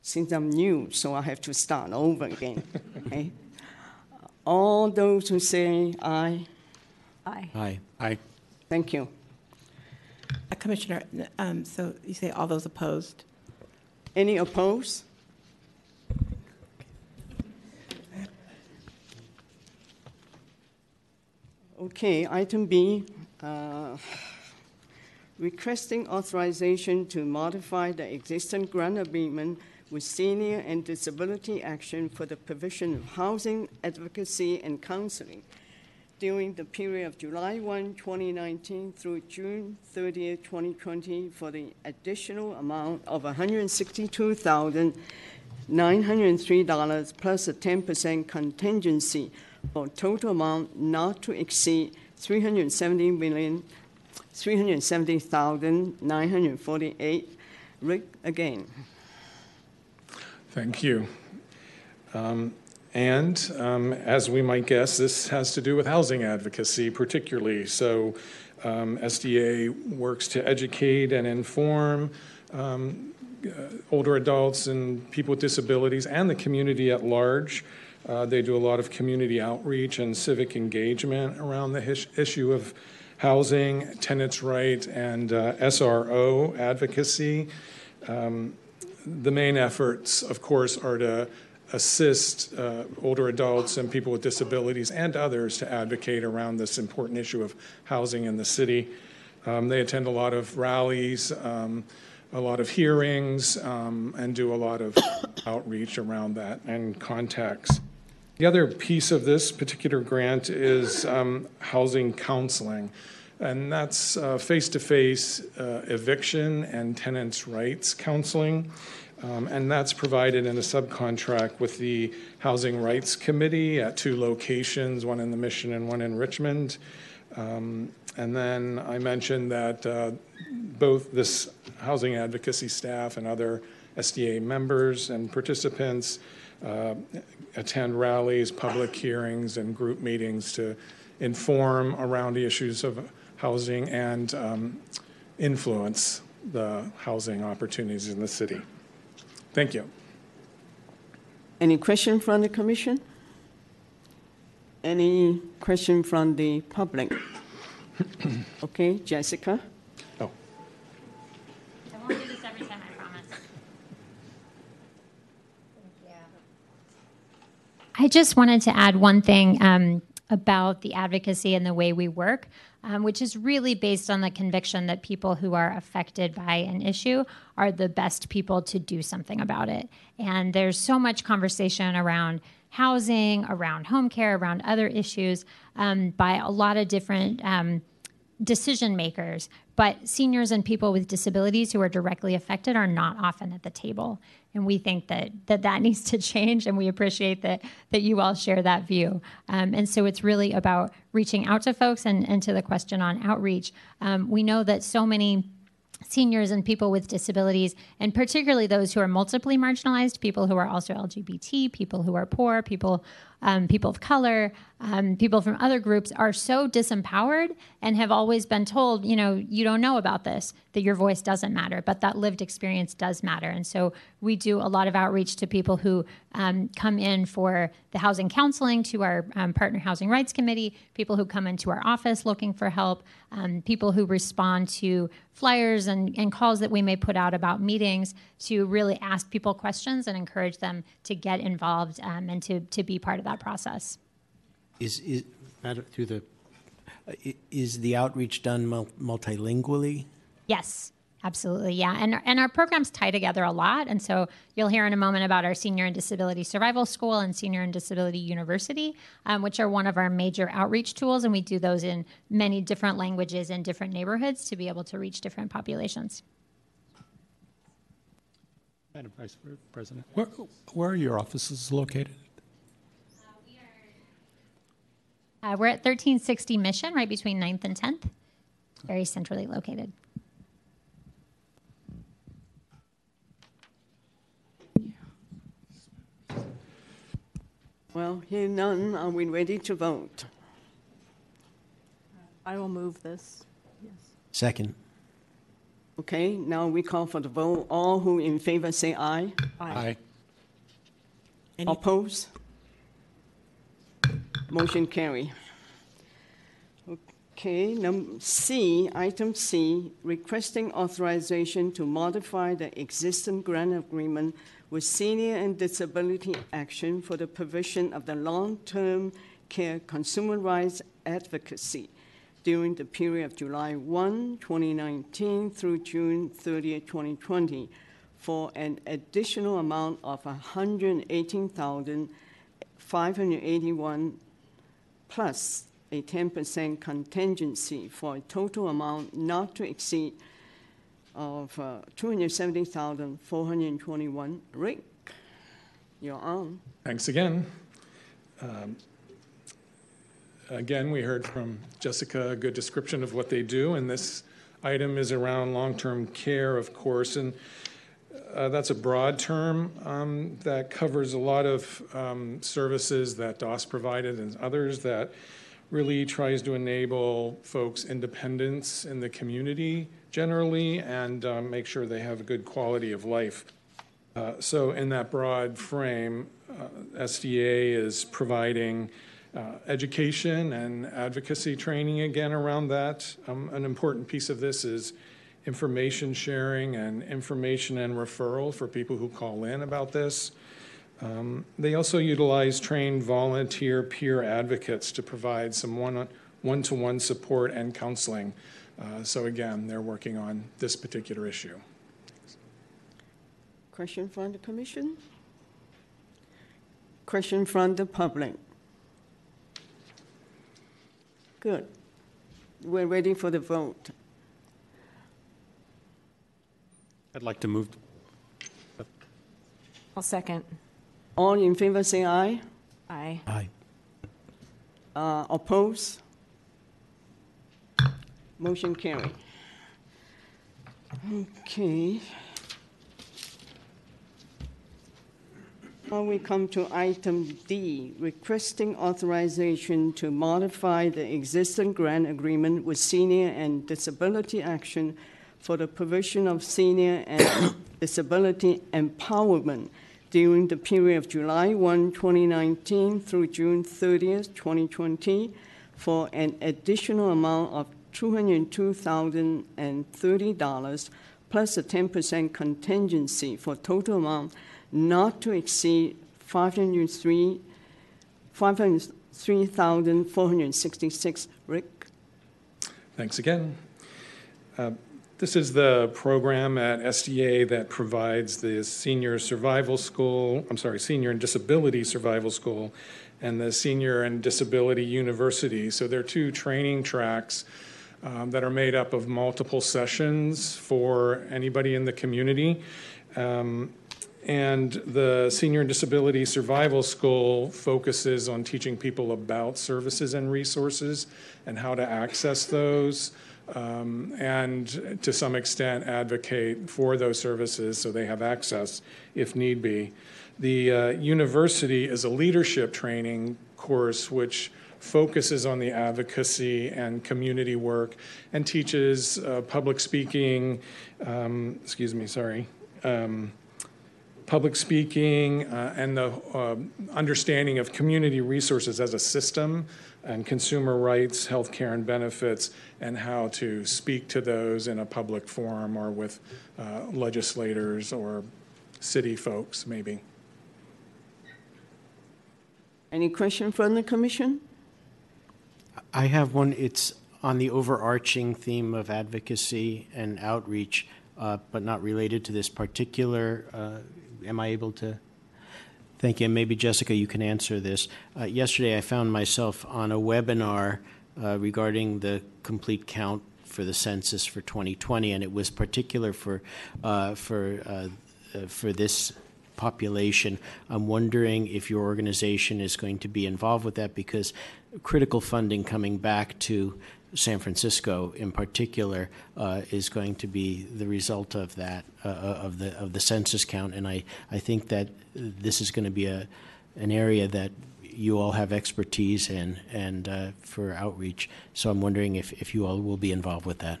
Since I'm new, so I have to start over again. okay? All those who say aye, Aye. Aye. Aye. thank you. Uh, Commissioner, um, so you say all those opposed? Any opposed? Okay, item B, uh, requesting authorization to modify the existing grant agreement with Senior and Disability Action for the provision of housing advocacy and counseling during the period of July 1, 2019 through June 30, 2020 for the additional amount of $162,903 plus a 10% contingency for total amount not to exceed 370 million, 370,948. Rick, again. Thank you. Um, And um, as we might guess, this has to do with housing advocacy particularly. So um, SDA works to educate and inform um, uh, older adults and people with disabilities and the community at large. Uh, They do a lot of community outreach and civic engagement around the his- issue of housing, tenants' rights, and uh, SRO advocacy. Um, The main efforts, of course, are to assist uh, older adults and people with disabilities and others to advocate around this important issue of housing in the city. Um, They attend a lot of rallies, um, a lot of hearings, um, and do a lot of outreach around that and contacts. The other piece of this particular grant is um, housing counseling, and that's uh, face-to-face uh, eviction and tenants' rights counseling. Um, And that's provided in a subcontract with the Housing Rights Committee at two locations, one in the Mission and one in Richmond. Um, And then I mentioned that uh, both this housing advocacy staff and other SDA members and participants uh, attend rallies, public hearings, and group meetings to inform around the issues of housing and um, influence the housing opportunities in the city. Thank you. Any question from the commission? Any question from the public? Okay, Jessica? Oh, I won't do this every time, I promise. I just wanted to add one thing um, about the advocacy and the way we work, um, which is really based on the conviction that people who are affected by an issue are the best people to do something about it. And there's so much conversation around housing, around home care, around other issues um, by a lot of different. Um, decision makers, but seniors and people with disabilities who are directly affected are not often at the table. And we think that that, that needs to change, and we appreciate that, that you all share that view. Um, and so it's really about reaching out to folks and, and to the question on outreach. Um, we know that so many seniors and people with disabilities, and particularly those who are multiply marginalized, people who are also LGBT, people who are poor, people um, people of color, um, people from other groups are so disempowered and have always been told, you know, you don't know about this, that your voice doesn't matter, but that lived experience does matter. And so we do a lot of outreach to people who um, come in for the housing counseling, to our um, partner housing rights committee, people who come into our office looking for help, um, people who respond to flyers and, and calls that we may put out about meetings to really ask people questions and encourage them to get involved um, and to, to be part of that process. Is, is, through the, uh, is the outreach done multilingually? Yes, absolutely. Yeah. And, and our programs tie together a lot. And so you'll hear in a moment about our Senior and Disability Survival School and Senior and Disability University, um, which are one of our major outreach tools. And we do those in many different languages in different neighborhoods to be able to reach different populations. Madam Vice President, where, where are your offices located? Uh, we're at 1360 Mission, right between 9th and 10th, very centrally located. Well, here none, are we ready to vote? I will move this. Yes. Second. Okay, now we call for the vote. All who in favor say aye. Aye. Any- Oppose? Motion carry. Okay, num, C, item C, requesting authorization to modify the existing grant agreement with Senior and Disability Action for the provision of the long-term care consumer rights advocacy during the period of July 1, 2019 through June 30, 2020 for an additional amount of 118,581 plus a 10% contingency for a total amount not to exceed of uh, 270,421. Rick, you're on. Thanks again. Um, again, we heard from Jessica a good description of what they do, and this item is around long-term care, of course, and uh, that's a broad term um, that covers a lot of um, services that DAAS provided and others that really tries to enable folks' independence in the community generally and um, make sure they have a good quality of life. Uh, so, in that broad frame, uh, SDA is providing uh, education and advocacy training again around that. Um, an important piece of this is information sharing and information and referral for people who call in about this. Um, they also utilize trained volunteer peer advocates to provide some one one to one support and counseling. Uh, so, again, they're working on this particular issue. Question from the commission? Question from the public? Good. We're ready for the vote. I'd like to move. I'll second. All in favor say aye. Aye. Aye. Uh, oppose? Motion carried. Okay. Now we come to item D, requesting authorization to modify the existing grant agreement with Senior and Disability Action for the provision of senior and disability empowerment during the period of July 1, 2019 through June 30, 2020 for an additional amount of $202,030 plus a 10% contingency for total amount not to exceed 503 503,466. Rick? Thanks again. Uh, this is the program at SDA that provides the Senior Survival School, I'm sorry, Senior and Disability Survival School, and the Senior and Disability University. So there are two training tracks um, that are made up of multiple sessions for anybody in the community. Um, and the Senior and Disability Survival School focuses on teaching people about services and resources and how to access those, um, and to some extent advocate for those services so they have access if need be. The uh, university is a leadership training course which focuses on the advocacy and community work and teaches uh, public speaking, um, excuse me, sorry. Um, public speaking uh, and the uh, understanding of community resources as a system and consumer rights, healthcare, and benefits, and how to speak to those in a public forum or with uh, legislators or city folks, maybe. Any question from the commission? I have one. It's on the overarching theme of advocacy and outreach, uh, but not related to this particular. Uh, am I able to? Thank you. And maybe Jessica, you can answer this. Uh, yesterday, I found myself on a webinar uh, regarding the complete count for the census for 2020, and it was particular for uh, for uh, for this population. I'm wondering if your organization is going to be involved with that because critical funding coming back to San Francisco in particular uh, is going to be the result of that uh, of the of the census count, and I, I think that this is going to be a an area that you all have expertise in and uh, for outreach. So I'm wondering if, if you all will be involved with that.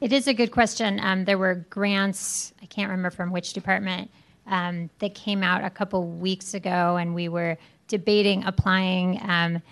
It is a good question. Um, there were grants, I can't remember from which department, um, that came out a couple weeks ago, and we were debating applying. Um,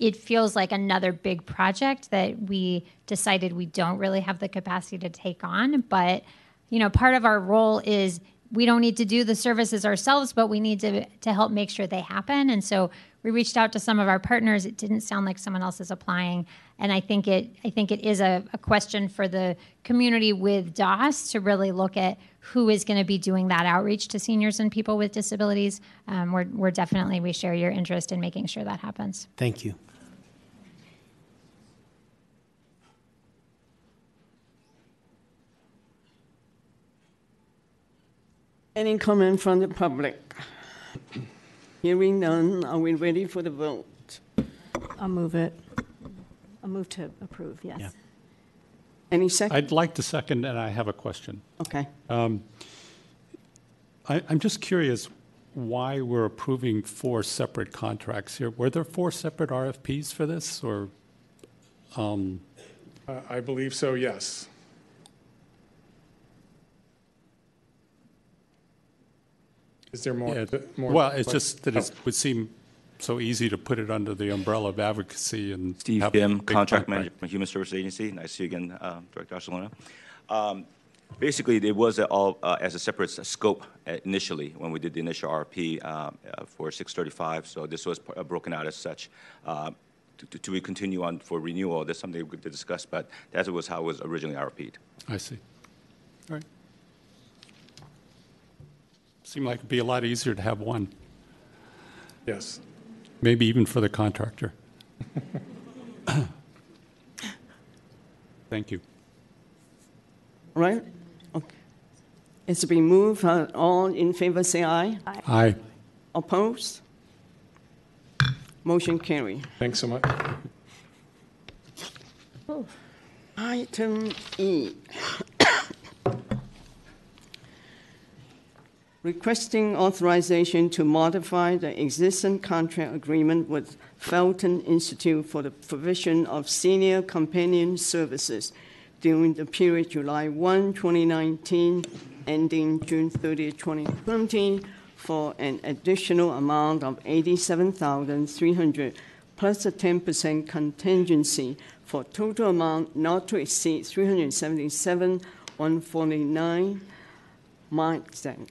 it feels like another big project that we decided we don't really have the capacity to take on. But, you know, part of our role is we don't need to do the services ourselves, but we need to, to help make sure they happen. And so we reached out to some of our partners. It didn't sound like someone else is applying. And I think it, I think it is a, a question for the community with DAAS to really look at who is going to be doing that outreach to seniors and people with disabilities. Um, we're, we're definitely, we share your interest in making sure that happens. Thank you. Any comment from the public? Hearing none, are we ready for the vote? I'll move it. I'll move to approve, yes. Yeah. Any second? I'd like to second, and I have a question. Okay. I, I'm just curious why we're approving four separate contracts here. Were there four separate RFPs for this, or? um, Uh, I believe so, yes. Is there more? Yeah, more- Well, it's just that Oh. it would seem so easy to put it under the umbrella of advocacy and. Steve Kim, Contract Manager from Human Services Agency. Nice to see you again, uh, Director Barcelona. Um, Basically, it was all uh, as a separate scope uh, initially, when we did the initial RP uh, uh, for 635, so this was uh, broken out as such. Uh, To to- to continue on for renewal, that's something we could discuss, but that was how it was originally RP'd. I see. All right. Seemed like it'd be a lot easier to have one, Yes. maybe even for the contractor. Thank you. Right? Okay. It's been moved. Uh, All in favor, say aye. Aye. Opposed? Motion carry. Thanks so much. Item E. Requesting authorization to modify the existing contract agreement with Felton Institute for the provision of senior companion services during the period July 1, 2019, ending June 30, 2020, for an additional amount of 87300 plus a 10% contingency for total amount not to exceed 377 149 Mike Zhang.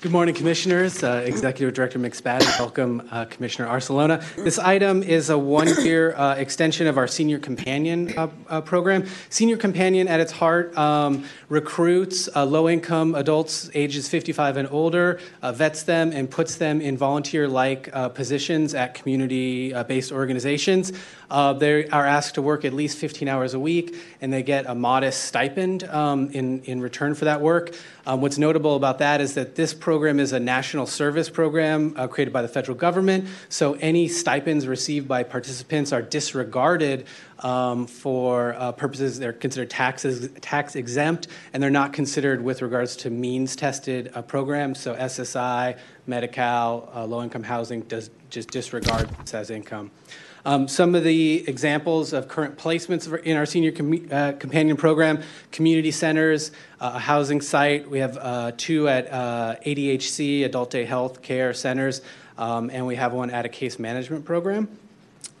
Good morning, Commissioners. Uh, Executive Director McSpadden, welcome uh, Commissioner Barcelona. This item is a one-year uh, extension of our Senior Companion uh, uh, program. Senior Companion, at its heart, um, recruits uh, low-income adults ages 55 and older, vets them, and puts them in volunteer-like positions at community-based organizations. They are asked to work at least 15 hours a week, and they get a modest stipend um, in, in return for that work. Um, What's notable about that is that this program is a national service program uh, created by the federal government, so any stipends received by participants are disregarded um, for uh, purposes, they're considered taxes, tax exempt, and they're not considered with regards to means-tested uh, programs, so SSI, Medi-Cal, uh, low-income housing does just disregard as income. Um, some of the examples of current placements in our senior commu- uh, companion program community centers, uh, a housing site. We have uh, two at uh, ADHC, Adult Day Health Care Centers, um, and we have one at a case management program.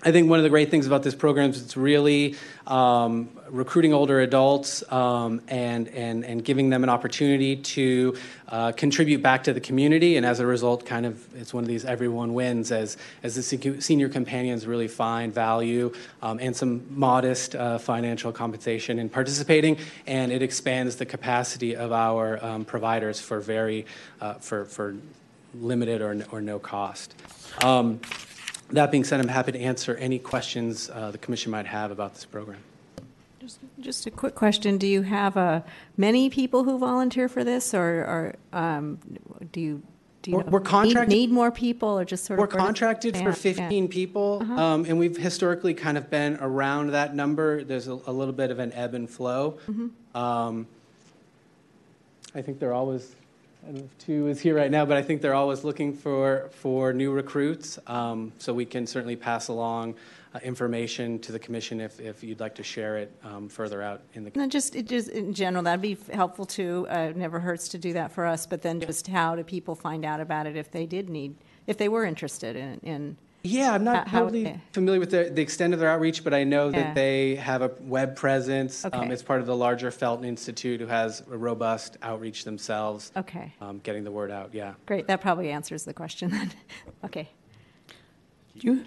I think one of the great things about this program is it's really um, recruiting older adults um, and, and, and giving them an opportunity to uh, contribute back to the community. And as a result, kind of, it's one of these everyone wins as, as the senior companions really find value um, and some modest uh, financial compensation in participating. And it expands the capacity of our um, providers for very, uh, for, for limited or, or no cost. That being said, I'm happy to answer any questions uh, the commission might have about this program. Just, just a quick question. Do you have uh, many people who volunteer for this, or, or um, do you, do you We're- know, we're need- contracted- need, more people, or just sort We're of? of- contracted for Yeah, yeah. 15 people, Uh-huh. um, and we've historically kind of been around that number. There's a, a little bit of an ebb and flow. Mm-hmm. Um, I think they're always, I don't know if two is here right now, but I think they're always looking for, for new recruits. Um, so we can certainly pass along uh, information to the commission if, if you'd like to share it um, further out in the. No, just, just in general, that'd be helpful too. Uh, it never hurts to do that for us, but then just how do people find out about it if they did need, if they were interested in, in Yeah, I'm not How- how- totally familiar with the, the extent of their outreach, but I know Yeah. that they have a web presence. Um, Okay. it's part of the larger Felton Institute, who has a robust outreach themselves, Okay, um, getting the word out. Yeah. great. That probably answers the question then. Okay. You,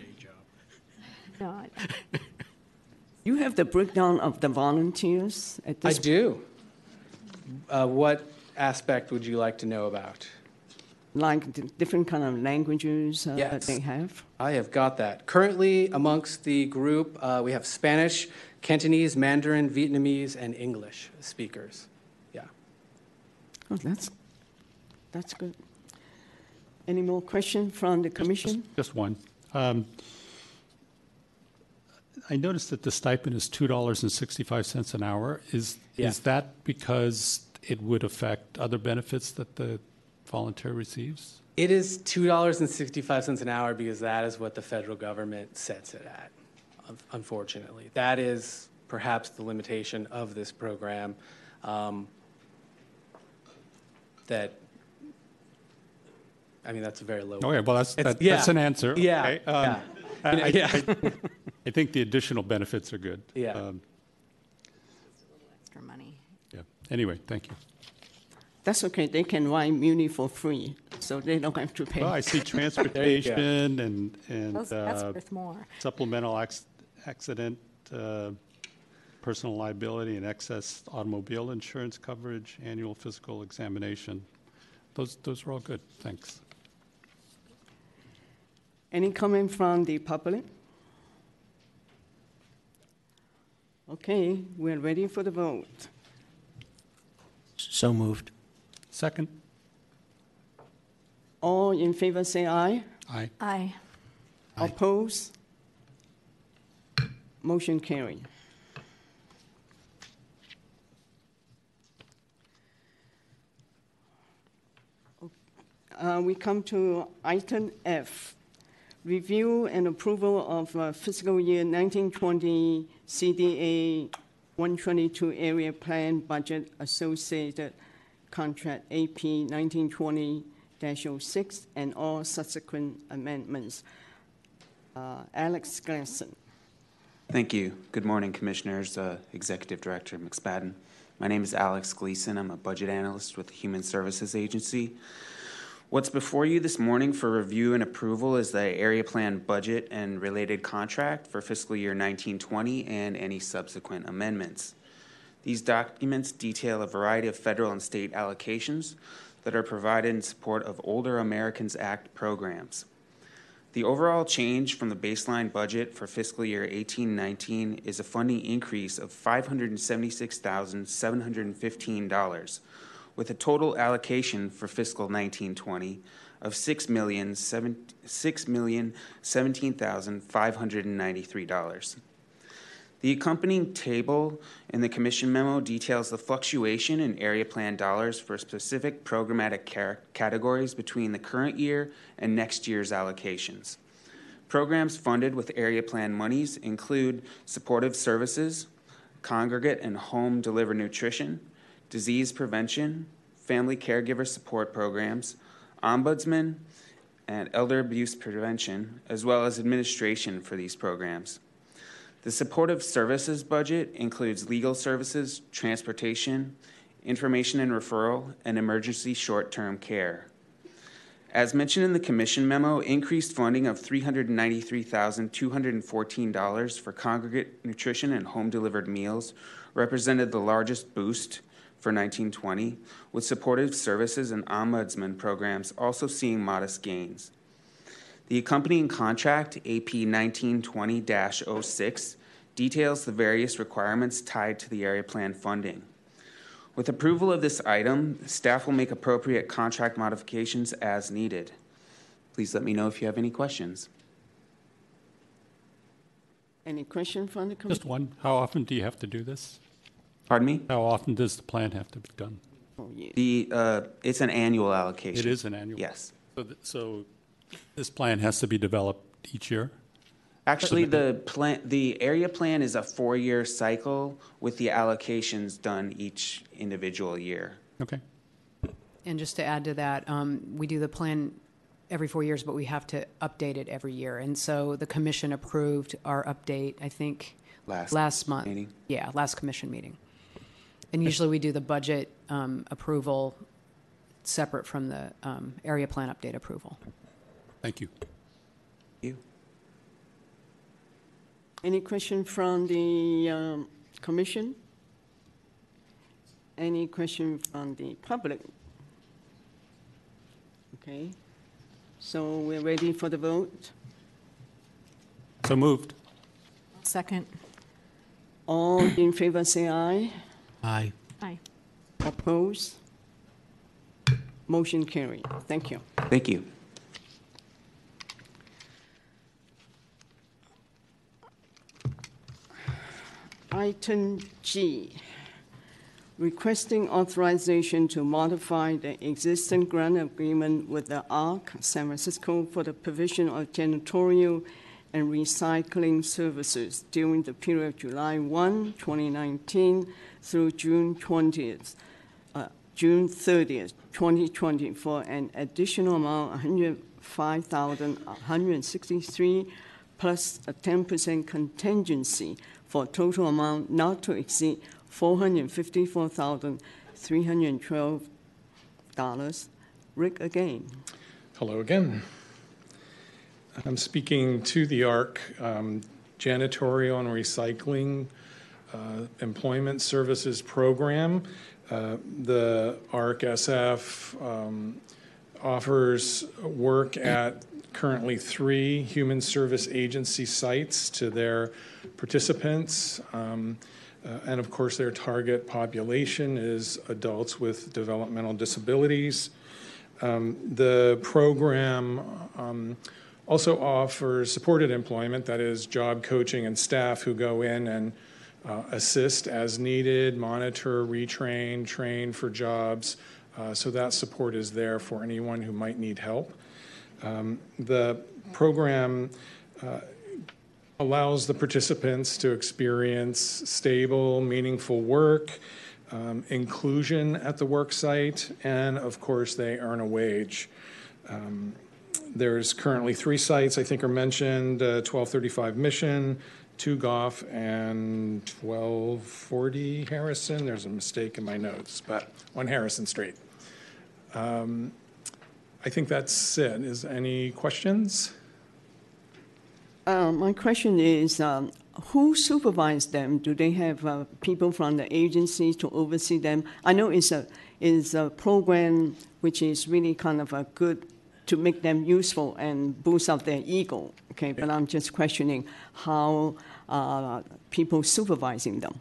No, I- you have the breakdown of the volunteers at this? I this do. Uh, what aspect would you like to know about? Like the different kind of languages uh, that Yes. they have? I have got that. Currently, amongst the group, uh, we have Spanish, Cantonese, Mandarin, Vietnamese, and English speakers. Yeah. Oh, that's, that's good. Any more questions from the commission? Just one. Um, I noticed that the stipend is two dollars and sixty-five cents an hour. Is Yeah. is that because it would affect other benefits that the volunteer receives? It is two dollars and sixty-five cents an hour because that is what the federal government sets it at. Unfortunately, that is perhaps the limitation of this program. Um, that, I mean, that's a very low. Okay, well that's It's- that, that's an answer. Yeah, Okay, um, yeah. I, I, Yeah. I, I think the additional benefits are good. Yeah. Um, Extra money. yeah. Anyway, thank you. That's okay, they can ride Muni for free, so they don't have to pay. Well, I see transportation and and Those- That's uh, worth more. supplemental ac- accident, uh, personal liability and excess automobile insurance coverage, annual physical examination. Those, those are all good, thanks. Any comment from the public? Okay, we're ready for the vote. So moved. Second? All in favor say aye. Aye. Aye. Oppose? Motion carried. Uh, We come to item F, review and approval of uh, fiscal year 1920 CDA 122 area plan budget associated contract AP 1920-06 and all subsequent amendments. Uh, Alex Glasson. Thank you. Good morning, Commissioners, uh, Executive Director McSpadden. My name is Alex Gleason. I'm a budget analyst with the Human Services Agency. What's before you this morning for review and approval is the area plan budget and related contract for fiscal year 1920 and any subsequent amendments. These documents detail a variety of federal and state allocations that are provided in support of Older Americans Act programs. The overall change from the baseline budget for fiscal year 1819 is a funding increase of $576,715, with a total allocation for fiscal 1920 of $6,017,593. The accompanying table in the commission memo details the fluctuation in area plan dollars for specific programmatic car- categories between the current year and next year's allocations. Programs funded with area plan monies include supportive services, congregate and home delivered nutrition, disease prevention, family caregiver support programs, ombudsman, and elder abuse prevention, as well as administration for these programs. The supportive services budget includes legal services, transportation, information and referral, and emergency short term care. As mentioned in the commission memo, increased funding of $393,214 for congregate nutrition and home delivered meals represented the largest boost for 1920, with supportive services and ombudsman programs also seeing modest gains. The accompanying contract, AP 1920 06, details the various requirements tied to the area plan funding. With approval of this item, staff will make appropriate contract modifications as needed. Please let me know if you have any questions. Any question from the Just one, how often do you have to do this? Pardon me? How often does the plan have to be done? The, uh, it's an annual allocation. It is an annual? Yes. So, th- so this plan has to be developed each year? Actually, the plan, the area plan is a four-year cycle with the allocations done each individual year. Okay. And just to add to that, um, we do the plan every four years, but we have to update it every year. And so the commission approved our update, I think, Last last month. meeting. Yeah, last commission meeting. And usually we do the budget um, approval separate from the um, area plan update approval. Thank you. You. Any question from the um, commission? Any question from the public? Okay, so we're ready for the vote. So moved. Second. All in favor say aye. Aye. Aye. Oppose? Motion carried. Thank you. Thank you. Item G, requesting authorization to modify the existing grant agreement with the ARC San Francisco for the provision of janitorial and recycling services during the period of July 1, 2019 through June 20th, uh, June 30th, 2020 for an additional amount 105,163 plus a 10% contingency for a total amount not to exceed $454,312. Rick again. Hello again. I'm speaking to the ARC um, Janitorial and Recycling uh, Employment Services Program. Uh, the ARC SF um, offers work at currently three human service agency sites to their participants. Um, uh, and of course, their target population is adults with developmental disabilities. Um, the program um, also offers supported employment, that is, job coaching and staff who go in and uh, assist as needed, monitor, retrain, train for jobs. Uh, so that support is there for anyone who might need help. Um, the program uh, allows the participants to experience stable, meaningful work, um, inclusion at the work site, and of course, they earn a wage. Um, there's currently three sites I think are mentioned uh, 1235 Mission, 2 Gough, and 1240 Harrison. There's a mistake in my notes, but on Harrison Street. Um, I think that's it. Is any questions? Uh, my question is, um, who supervises them? Do they have uh, people from the agency to oversee them? I know it's a is a program which is really kind of a good to make them useful and boost up their ego. Okay, but I'm just questioning how uh, people supervising them.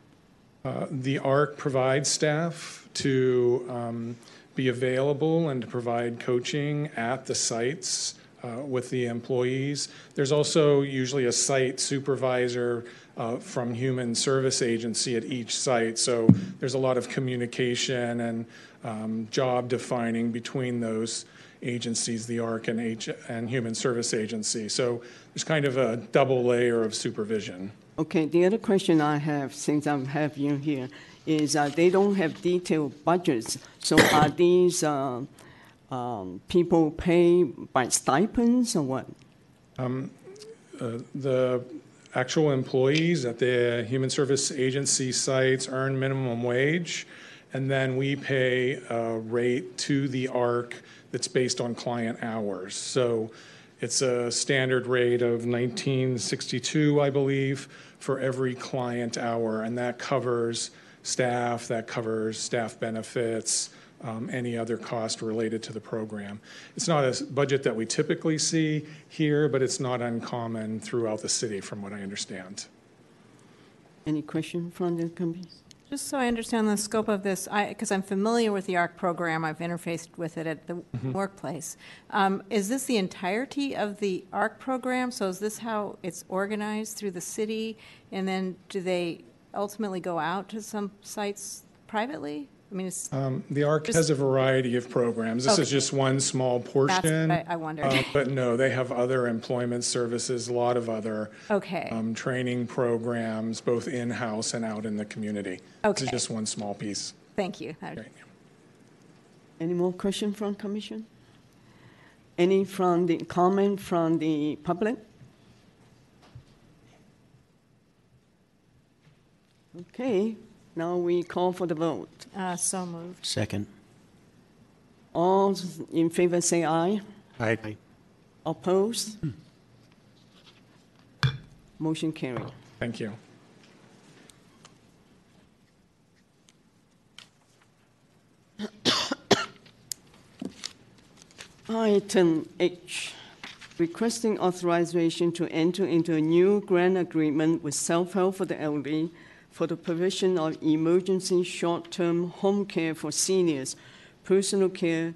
Uh, the ARC provides staff to um, be available and to provide coaching at the sites uh, with the employees. There's also usually a site supervisor uh, from Human Service Agency at each site. So there's a lot of communication and um, job defining between those agencies, the ARC and, H- and Human Service Agency. So there's kind of a double layer of supervision. Okay, the other question I have, since I have you here, is uh, they don't have detailed budgets. So are these uh, um, people paid by stipends or what? Um, uh, the actual employees at the Human Service Agency sites earn minimum wage, and then we pay a rate to the ARC that's based on client hours. So it's a standard rate of 1962, I believe, for every client hour, and that covers staff, that covers staff benefits, um, any other cost related to the program. It's not a budget that we typically see here, but it's not uncommon throughout the city, from what I understand. Any question from the company? Just so I understand the scope of this, because I'm familiar with the ARC program, I've interfaced with it at the Mhm. workplace. Um, Is this the entirety of the ARC program? So is this how it's organized through the city? And then do they ultimately go out to some sites privately? I mean, it's, Um, the ARC Just- has a variety of programs. This is just one small portion. I- I wondered. Uh, But no, they have other employment services, a lot of other Okay. um, training programs, both in-house and out in the community. This is just one small piece. thank you. That- Any more question from commission? Any from the comment from the public? Okay, now we call for the vote. Uh, So moved. Second. All in favor say aye. Aye. Opposed? Motion carried. Thank you. Item H, requesting authorization to enter into a new grant agreement with Self-Help for the Elderly for the provision of emergency short-term home care for seniors, personal care,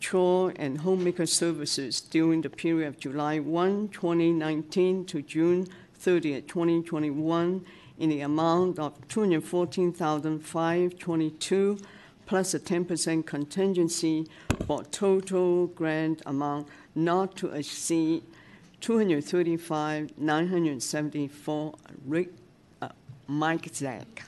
chore and homemaker services during the period of July 1, 2019 to June 30, 2021 in the amount of 214522 plus a 10% contingency for total grant amount not to exceed 235 974 Rick, uh, Mike Zack.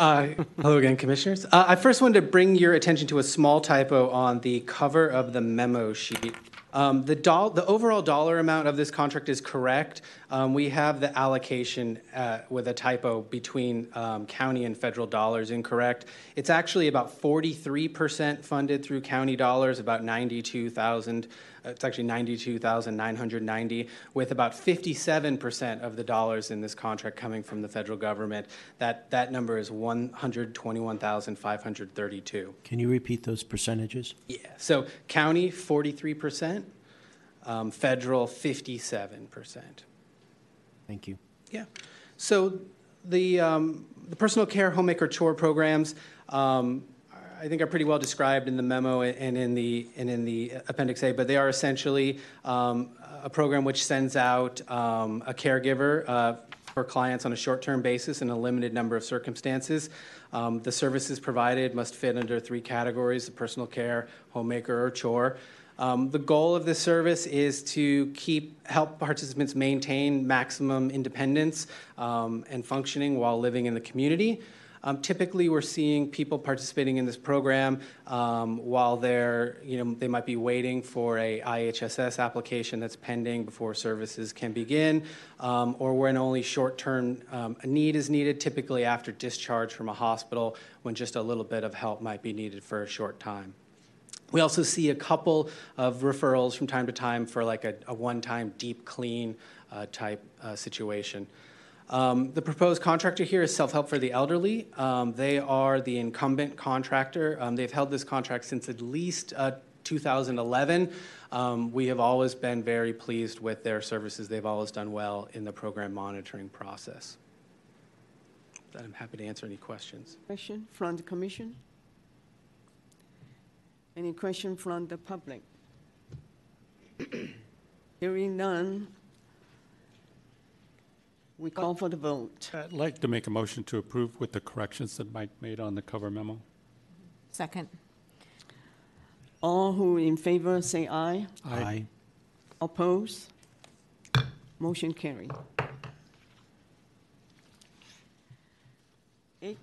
Uh, hello again, commissioners. Uh, I first wanted to bring your attention to a small typo on the cover of the memo sheet. Um, the, doll, the overall dollar amount of this contract is correct. Um, we have the allocation uh, with a typo between um, county and federal dollars incorrect. It's actually about 43% funded through county dollars, about 92,000. It's actually 92,990, with about 57% of the dollars in this contract coming from the federal government. That that number is 121,532. Can you repeat those percentages? Yeah. So county 43%, um, federal 57%. Thank you. Yeah. So the um, the personal care homemaker chore programs. Um, I think are pretty well described in the memo and in the and in the Appendix A. But they are essentially um, a program which sends out um, a caregiver uh, for clients on a short-term basis in a limited number of circumstances. Um, the services provided must fit under three categories: personal care, homemaker, or chore. Um, the goal of this service is to keep help participants maintain maximum independence um, and functioning while living in the community. Um, typically, we're seeing people participating in this program um, while they're, you know, they might be waiting for a IHSS application that's pending before services can begin, um, or when only short-term um, need is needed, typically after discharge from a hospital, when just a little bit of help might be needed for a short time. We also see a couple of referrals from time to time for like a, a one-time deep clean uh, type uh, situation. Um, the proposed contractor here is Self Help for the Elderly. Um, they are the incumbent contractor. Um, they've held this contract since at least uh, 2011. Um, we have always been very pleased with their services. They've always done well in the program monitoring process. I'm happy to answer any questions. Question from the commission? Any question from the public? Hearing none, we call for the vote. I'd like to make a motion to approve with the corrections that Mike made on the cover memo. Second. All who in favor say aye. Aye. Oppose? Motion carried. Eight.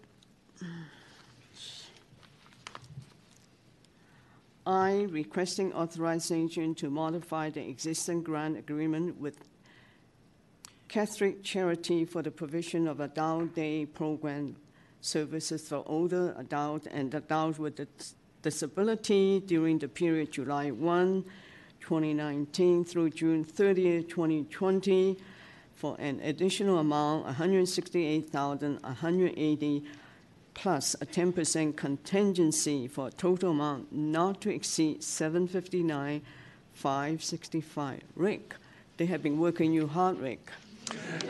I requesting authorization to modify the existing grant agreement with Catholic Charity for the provision of adult day program services for older adults and adults with dis- disability during the period July 1, 2019 through June 30, 2020 for an additional amount 168,180 plus a 10% contingency for a total amount not to exceed 759 565 Rick, they have been working you hard, Rick.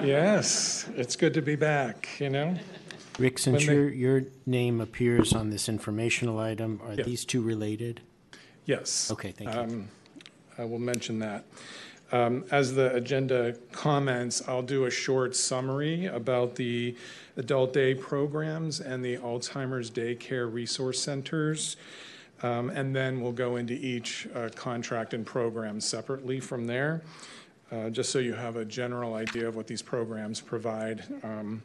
Yes, it's good to be back, you know? Rick, since they- your, your name appears on this informational item, are Yeah. these two related? Yes. Okay, thank you. Um, I will mention that. Um, As the agenda comments, I'll do a short summary about the adult day programs and the Alzheimer's Daycare Resource Centers. Um, And then we'll go into each uh, contract and program separately from there, uh, just so you have a general idea of what these programs provide. Um,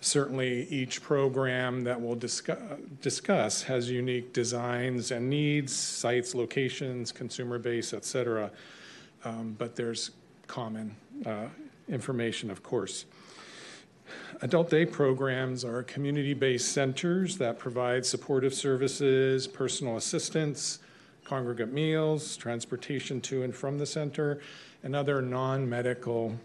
Certainly, each program that we'll discuss, discuss has unique designs and needs, sites, locations, consumer base, et cetera. Um, But there's common uh, information, of course. Adult day programs are community-based centers that provide supportive services, personal assistance, congregate meals, transportation to and from the center, and other non-medical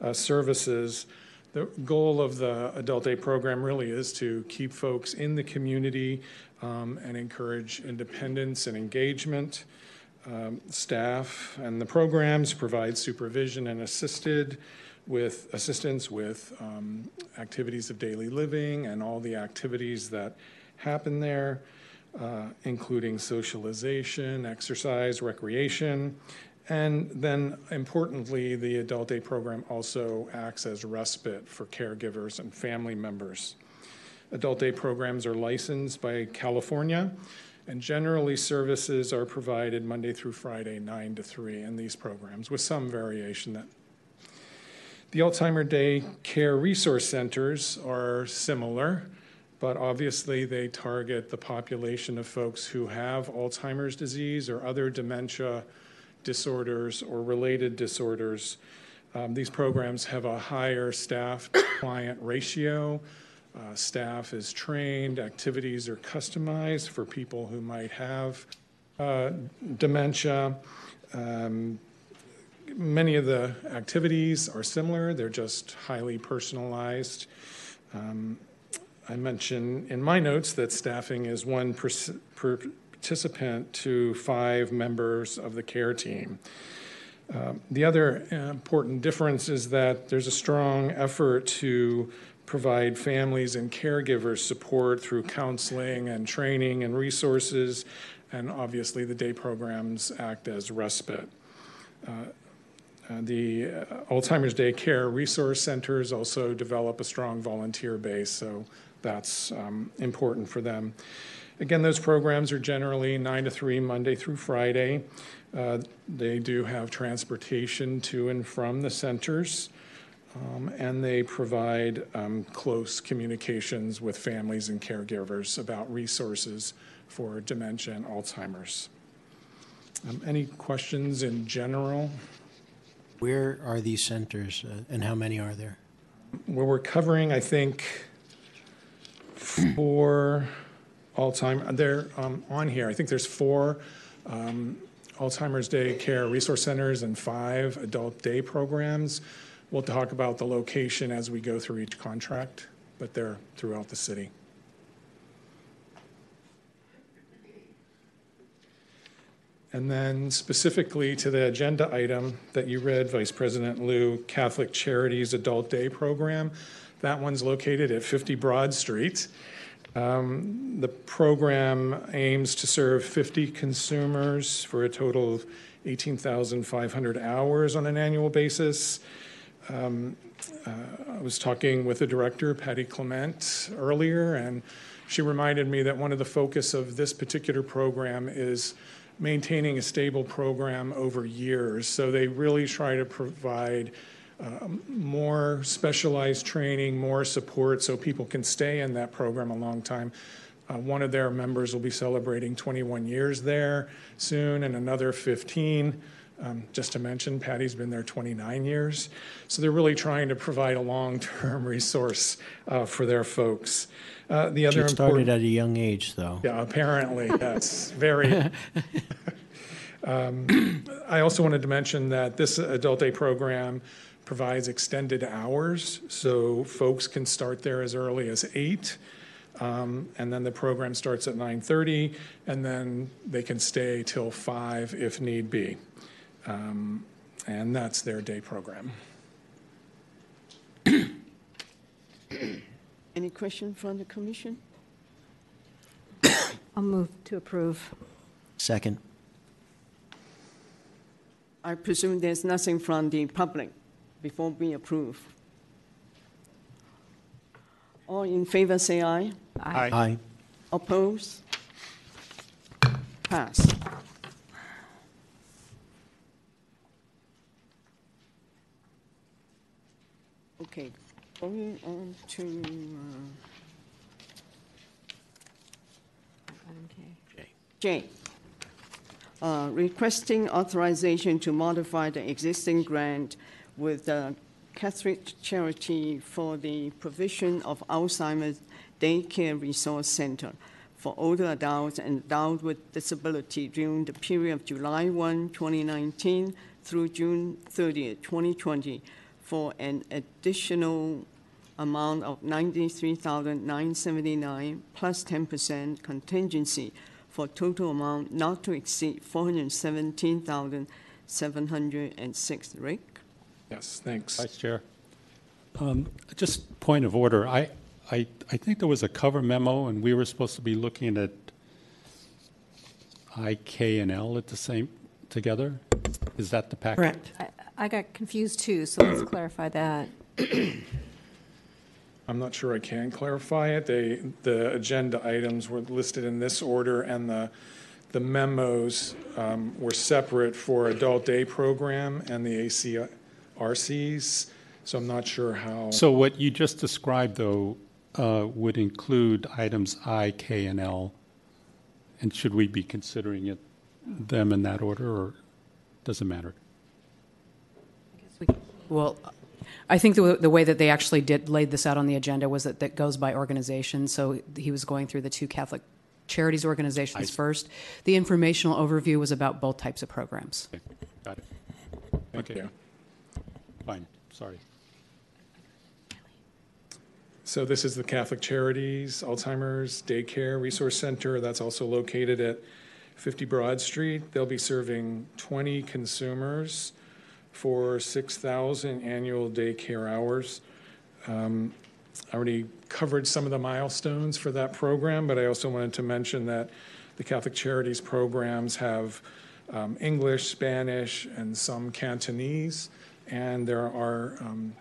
uh, services. The goal of the adult day program really is to keep folks in the community um, and encourage independence and engagement. Um, staff and the programs provide supervision and assisted with assistance with um, activities of daily living and all the activities that happen there. Uh, including socialization, exercise, recreation. And then importantly, the adult day program also acts as respite for caregivers and family members. Adult day programs are licensed by California, and generally services are provided Monday through Friday, 9 to 3 in these programs, with some variation. That the Alzheimer Day Care Resource Centers are similar, but obviously they target the population of folks who have Alzheimer's disease or other dementia disorders or related disorders. Um, these programs have a higher staff client ratio. Uh, staff is trained, activities are customized for people who might have uh, dementia. Um, many of the activities are similar, they're just highly personalized. Um, I mentioned in my notes that staffing is one per, per participant to five members of the care team. Uh, the other important difference is that there's a strong effort to provide families and caregivers support through counseling and training and resources, and obviously the day programs act as respite. Uh, uh, the uh, Alzheimer's Day Care Resource Centers also develop a strong volunteer base, so that's um, important for them. Again, those programs are generally 9 to 3, Monday through Friday. Uh, they do have transportation to and from the centers, um, and they provide um, close communications with families and caregivers about resources for dementia and Alzheimer's. Um, any questions in general? Where are these centers uh, and how many are there? Well, we're covering, I think, four Alzheimer, they're um, on here. I think there's four um, Alzheimer's Day Care Resource Centers and five adult day programs. We'll talk about the location as we go through each contract, but they're throughout the city. And then specifically to the agenda item that you read, Vice President Liu, Catholic Charities Adult Day Program. That one's located at 50 Broad Street. Um, the program aims to serve 50 consumers for a total of 18,500 hours on an annual basis. Um, uh, I was talking with the director, Patty Clement, earlier, and she reminded me that one of the focus of this particular program is maintaining a stable program over years. So they really try to provide uh, more specialized training, more support so people can stay in that program a long time. Uh, one of their members will be celebrating 21 years there soon, and another 15. Um, just to mention, Patty's been there 29 years. So they're really trying to provide a long term resource uh, for their folks. Uh, the other It started at a young age, though. Yeah, apparently, that's very. um, I also wanted to mention that this adult day program provides extended hours, so folks can start there as early as 8. Um, and then the program starts at 9:30, and then they can stay till 5 if need be. Um, and that's their day program. Any question from the commission? I'll move to approve. Second. I presume there's nothing from the public before we approve. All in favor say aye. Aye. Aye. Oppose? Pass. Okay, going on to uh, Item K. J. Uh, Requesting authorization to modify the existing grant with uh, the Catholic Charity for the provision of Alzheimer's Daycare Resource Center for older adults and adults with disability during the period of July 1, 2019 through June 30, 2020 for an additional amount of 93979 plus 10% contingency for total amount not to exceed 417706 Rick? Yes, thanks. Vice Chair. Um, Just point of order, I, I, I think there was a cover memo, and we were supposed to be looking at I, K, and L at the same, together? Is that the package? Correct. I, I got confused too, so let's clarify that. I'm not sure I can clarify it. They, the agenda items were listed in this order, and the, the memos um, were separate for adult day program and the ACRCs, so I'm not sure how. So what you just described, though, uh, would include items I, K, and L. And should we be considering it, them in that order, or does it matter? Well, I think the, the way that they actually did laid this out on the agenda was that that goes by organization. So he was going through the two Catholic charities organizations first. The informational overview was about both types of programs. Okay, Got it. Thank Okay. you. Fine, sorry. So this is the Catholic Charities Alzheimer's Daycare Resource Center. That's also located at 50 Broad Street. They'll be serving 20 consumers for 6,000 annual daycare hours. Um, I already covered some of the milestones for that program, but I also wanted to mention that the Catholic Charities programs have um, English, Spanish, and some Cantonese, and there are um,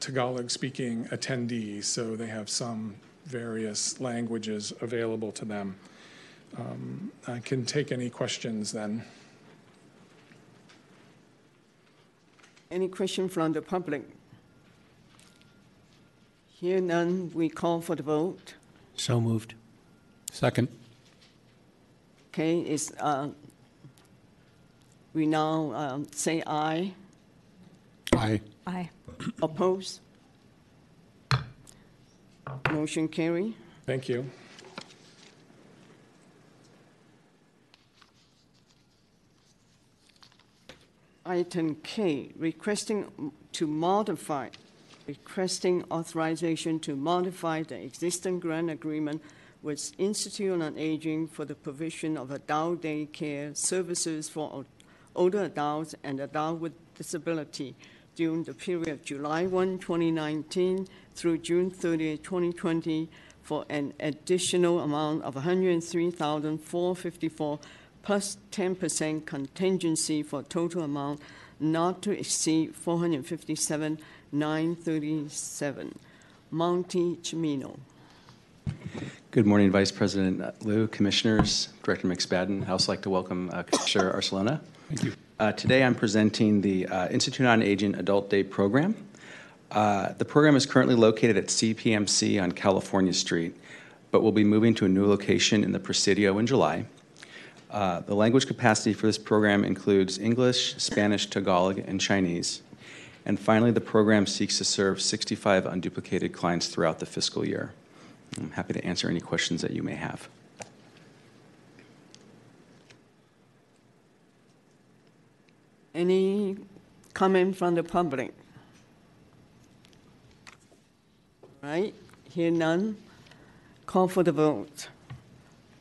Tagalog-speaking attendees, so they have some various languages available to them. Um, I can take any questions then. Any question from the public? Here none, we call for the vote. So moved. Second. Okay, is, uh, we now um, say aye. Aye. Aye. Oppose? Motion carry. Thank you. Item K, requesting to modify, requesting authorization to modify the existing grant agreement with Institute on Aging for the provision of adult day care services for older adults and adults with disability during the period of July 1, 2019 through June 30, 2020 for an additional amount of 103454 plus 10% contingency for a total amount not to exceed 457,937. Monty Chimino. Good morning, Vice President Liu, Commissioners, Director McSpadden. I'd also like to welcome uh, Commissioner Barcelona. Thank you. Uh, Today, I'm presenting the uh, Institute on Aging Adult Day Program. Uh, The program is currently located at CPMC on California Street, but will be moving to a new location in the Presidio in July. Uh, The language capacity for this program includes English, Spanish, Tagalog, and Chinese. And finally, the program seeks to serve 65 unduplicated clients throughout the fiscal year. I'm happy to answer any questions that you may have. Any comment from the public? Right, here none. Call for the vote.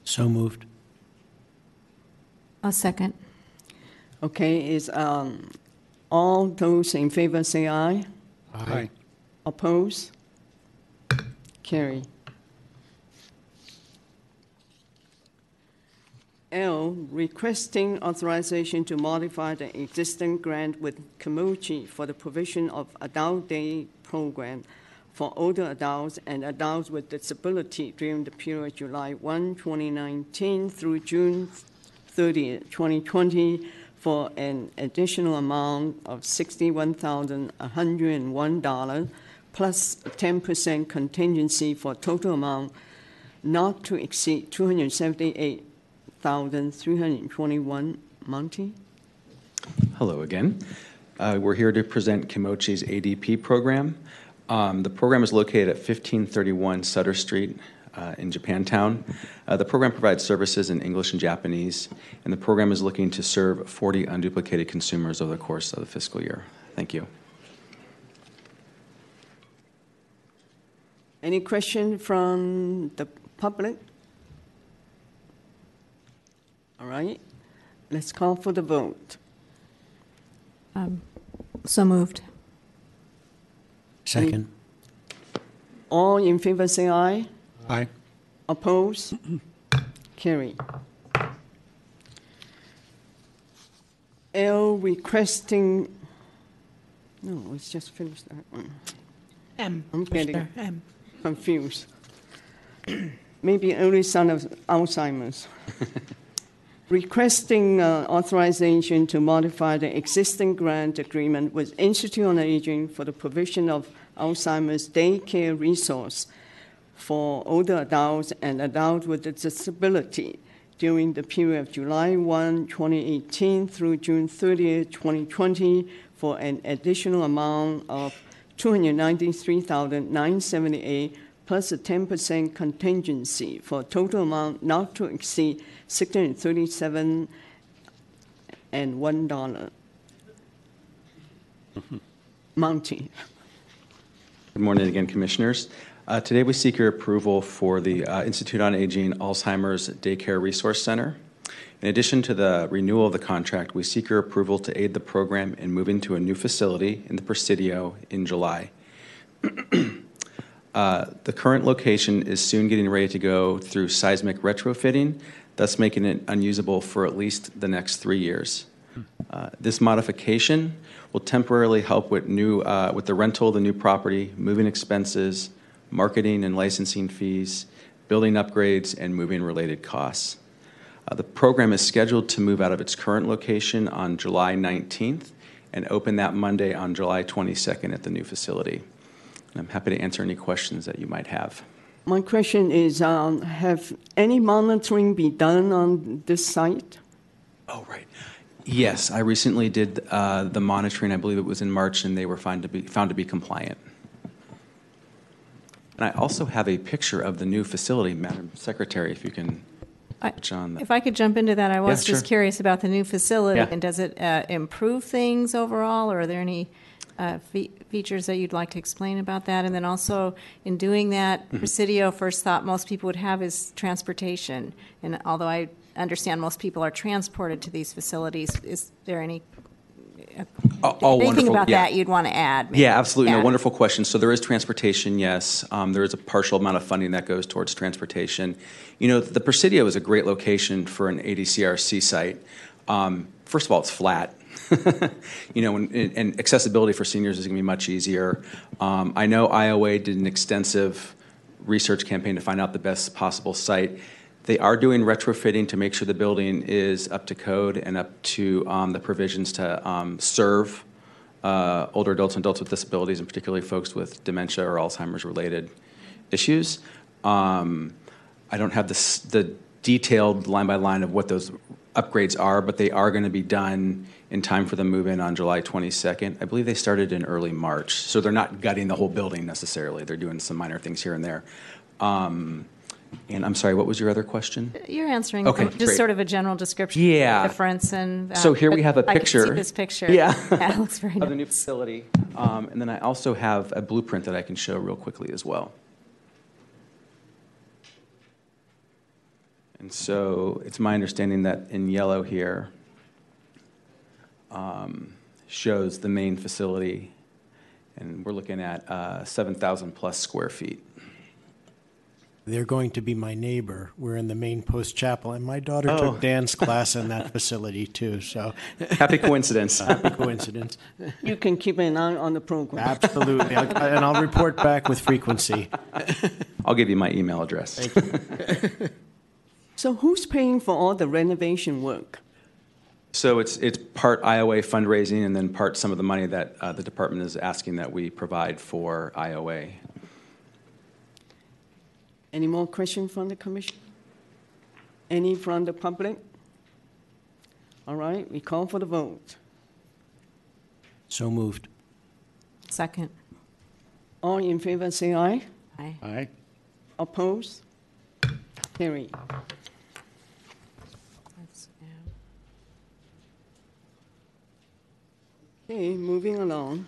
So moved. A second. Okay, is, um, all those in favor say aye. Aye. Oppose? Carry. L, requesting authorization to modify the existing grant with Kimochi for the provision of adult day program for older adults and adults with disability during the period July 1, 2019 through June 30, 2020 for an additional amount of $61,101 plus 10% contingency for total amount not to exceed 278,321. Monty? Hello again. Uh, We're here to present Kimochi's ADP program. Um, The program is located at 1531 Sutter Street uh, in Japantown. Uh, The program provides services in English and Japanese, and the program is looking to serve 40 unduplicated consumers over the course of the fiscal year. Thank you. Any question from the public? All right, let's call for the vote. Um, So moved. Second. All in favor say aye. Aye. Oppose? Carry. L requesting, no, let's just finish that one. M, I'm getting Commissioner, M. confused. Maybe early sign of Alzheimer's. Requesting uh, authorization to modify the existing grant agreement with Institute on Aging for the provision of Alzheimer's daycare resource for older adults and adults with a disability during the period of July 1, 2018 through June 30, 2020 for an additional amount of 293,978 plus a 10% contingency for a total amount not to exceed 637 and one dollar. Monty. Good morning again, Commissioners. Uh, Today, we seek your approval for the uh, Institute on Aging Alzheimer's Daycare Resource Center. In addition to the renewal of the contract, we seek your approval to aid the program in moving to a new facility in the Presidio in July. Uh, The current location is soon getting ready to go through seismic retrofitting, thus making it unusable for at least the next three years. Uh, This modification will temporarily help with new, uh, with the rental of the new property, moving expenses, marketing and licensing fees, building upgrades, and moving-related costs. Uh, The program is scheduled to move out of its current location on July 19th and open that Monday on July 22nd at the new facility. And I'm happy to answer any questions that you might have. My question is, um, have any monitoring been done on this site? Oh, right. Yes, I recently did uh, the monitoring, I believe it was in March, and they were found to be, found to be compliant. And I also have a picture of the new facility, Madam Secretary, if you can I- touch on that. If I could jump into that, I was Yeah, just sure. curious about the new facility. Yeah. And does it uh, improve things overall, or are there any uh, fe- features that you'd like to explain about that? And then also, in doing that, Mhm. Presidio, first thought most people would have is transportation. And although I understand most people are transported to these facilities, is there any, uh, anything about Yeah. that you'd want to add? maybe? Yeah, absolutely. No, wonderful question. So there is transportation, yes. Um, there is a partial amount of funding that goes towards transportation. You know, the Presidio is a great location for an ADCRC site. Um, first of all, it's flat. you know, and, and accessibility for seniors is going to be much easier. Um, I know IOA did an extensive research campaign to find out the best possible site. They are doing retrofitting to make sure the building is up to code and up to um, the provisions to um, serve uh, older adults and adults with disabilities, and particularly folks with dementia or Alzheimer's related issues. Um, I don't have the, the detailed line by line of what those upgrades are, but they are going to be done in time for the move in on July 22nd. I believe they started in early March, so they're not gutting the whole building necessarily. They're doing some minor things here and there. Um, and I'm sorry, what was your other question? You're answering Okay, just great. sort of a general description. Yeah. of the Difference and. uh, So here we have a I can picture. see this picture. Yeah. It looks very Of the new facility. Um, and then I also have a blueprint that I can show real quickly as well. And so it's my understanding that in yellow here um, shows the main facility, and we're looking at uh, 7,000 plus square feet. They're going to be my neighbor. We're in the main post chapel, and my daughter Oh. took dance class in that facility too. So Happy coincidence. Happy coincidence. You can keep an eye on the program. Absolutely, I'll, and I'll report back with frequency. I'll give you my email address. So who's paying for all the renovation work? So it's, it's part IOA fundraising and then part some of the money that uh, the department is asking that we provide for IOA. Any more questions from the commission? Any from the public? All right, we call for the vote. So moved. Second. All in favor, say aye. Aye. Aye. Opposed? Carry. Okay, moving along.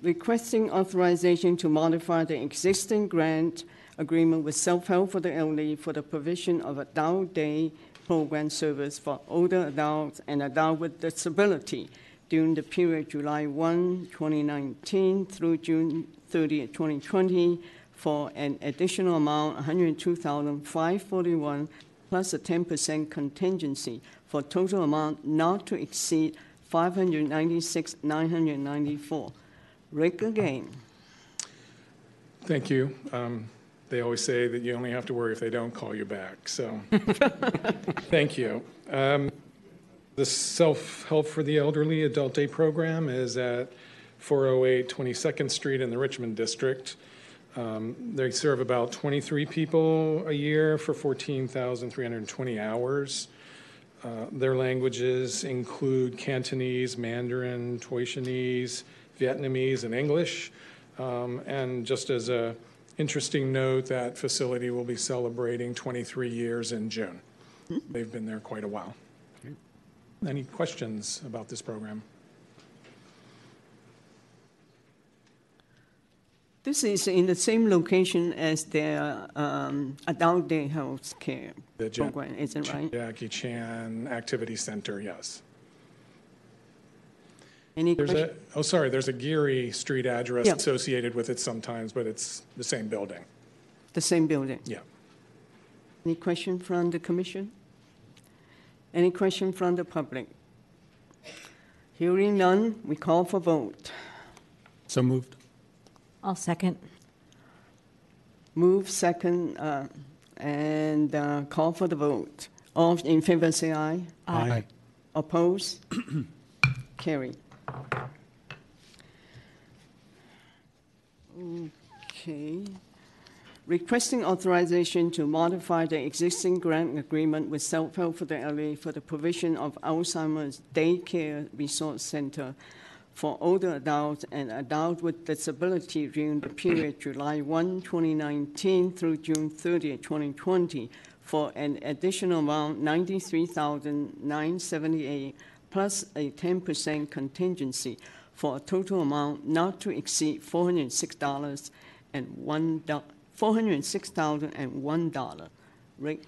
Requesting authorization to modify the existing grant agreement with Self-Help for the Elderly for the provision of adult day program service for older adults and adults with disability during the period July 1, 2019 through June 30, 2020 for an additional amount, 102541 plus a 10% contingency for total amount not to exceed 596,994. Rick again. Thank you. Um, They always say that you only have to worry if they don't call you back, so thank you. Um, The Self-Help for the Elderly Adult Day Program is at 408 22nd Street in the Richmond District. Um, They serve about 23 people a year for 14,320 hours. Uh, Their languages include Cantonese, Mandarin, Taishanese, Vietnamese, and English. Um, And just as a interesting note, that facility will be celebrating 23 years in June. They've been there quite a while. Any questions about this program? This is in the same location as their um, adult day health care The Ja- program, isn't it right? Jackie Chan Activity Center, yes. Any There's a, oh, sorry, there's a Geary Street address Yeah. associated with it sometimes, but it's the same building. The same building? Yeah. Any question from the commission? Any question from the public? Hearing none, we call for vote. So moved. I'll second. Move second uh, and uh, call for the vote. All in favor say aye. Aye. Oppose? Carry. Okay. Requesting authorization to modify the existing grant agreement with Self-Help for the Elderly for the provision of Alzheimer's Daycare Resource Center for older adults and adults with disability during the period July 1, 2019 through June 30, 2020, for an additional amount 93978 plus a 10% contingency for a total amount not to exceed $406 and $1, $406,001. Rick?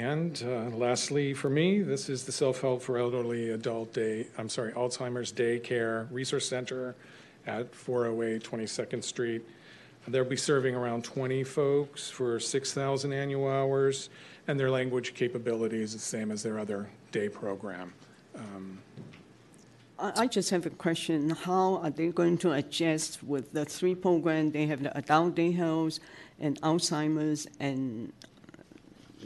And uh, lastly, for me, this is the Self-Help for Elderly Adult Day, I'm sorry, Alzheimer's Daycare Resource Center at 408 22nd Street. They'll be serving around 20 folks for 6,000 annual hours, and their language capability is the same as their other day program. Um, I I just have a question. How are they going to adjust with the three programs? They have the adult day health and Alzheimer's and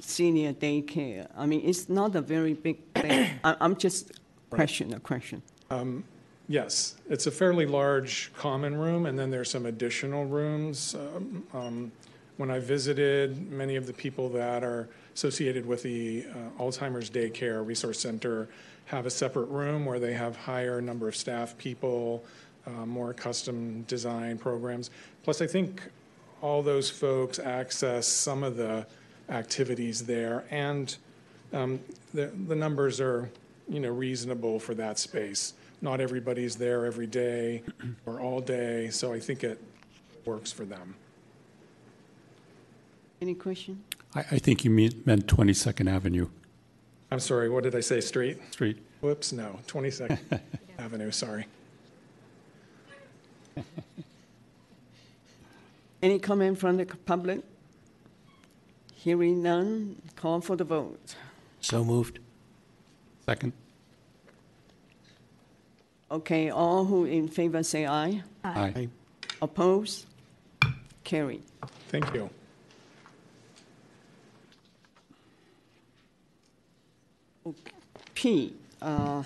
senior daycare. I mean, it's not a very big thing. I- I'm just question, a question. Um, Yes, it's a fairly large common room, and then there's some additional rooms. Um, um, When I visited, many of the people that are associated with the uh, Alzheimer's Daycare Resource Center have a separate room where they have higher number of staff people, uh, more custom design programs. Plus, I think all those folks access some of the activities there, and um, the the numbers are, you know, reasonable for that space. Not everybody's there every day or all day, so I think it works for them. Any question? I, I think you mean, meant 22nd Avenue I'm sorry, what did I say, street? Street. Whoops, no, 22nd Avenue, sorry. Any comment from the public? Hearing none, call for the vote. So moved. Second. Okay, all who in favor say aye. Aye. Oppose? Carry. Thank you. P, uh,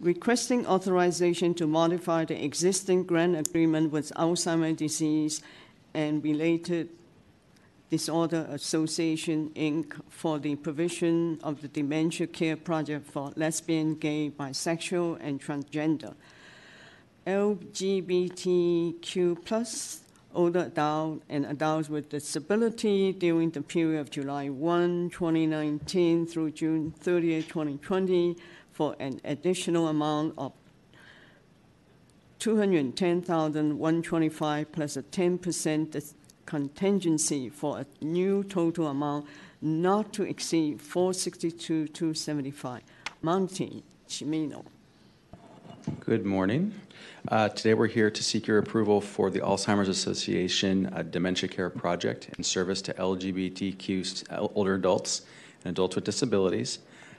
requesting authorization to modify the existing grant agreement with Alzheimer's disease and related disorder association, Inc., for the provision of the dementia care project for lesbian, gay, bisexual, and transgender. LGBTQ plus older adult and adults with disability during the period of July 1, 2019 through June 30, 2020 for an additional amount of 210,125 plus a 10% dis- contingency for a new total amount not to exceed 462,275. Monty Chimino. Good morning. Uh, Today, we're here to seek your approval for the Alzheimer's Association uh, Dementia Care Project in service to LGBTQ older adults and adults with disabilities.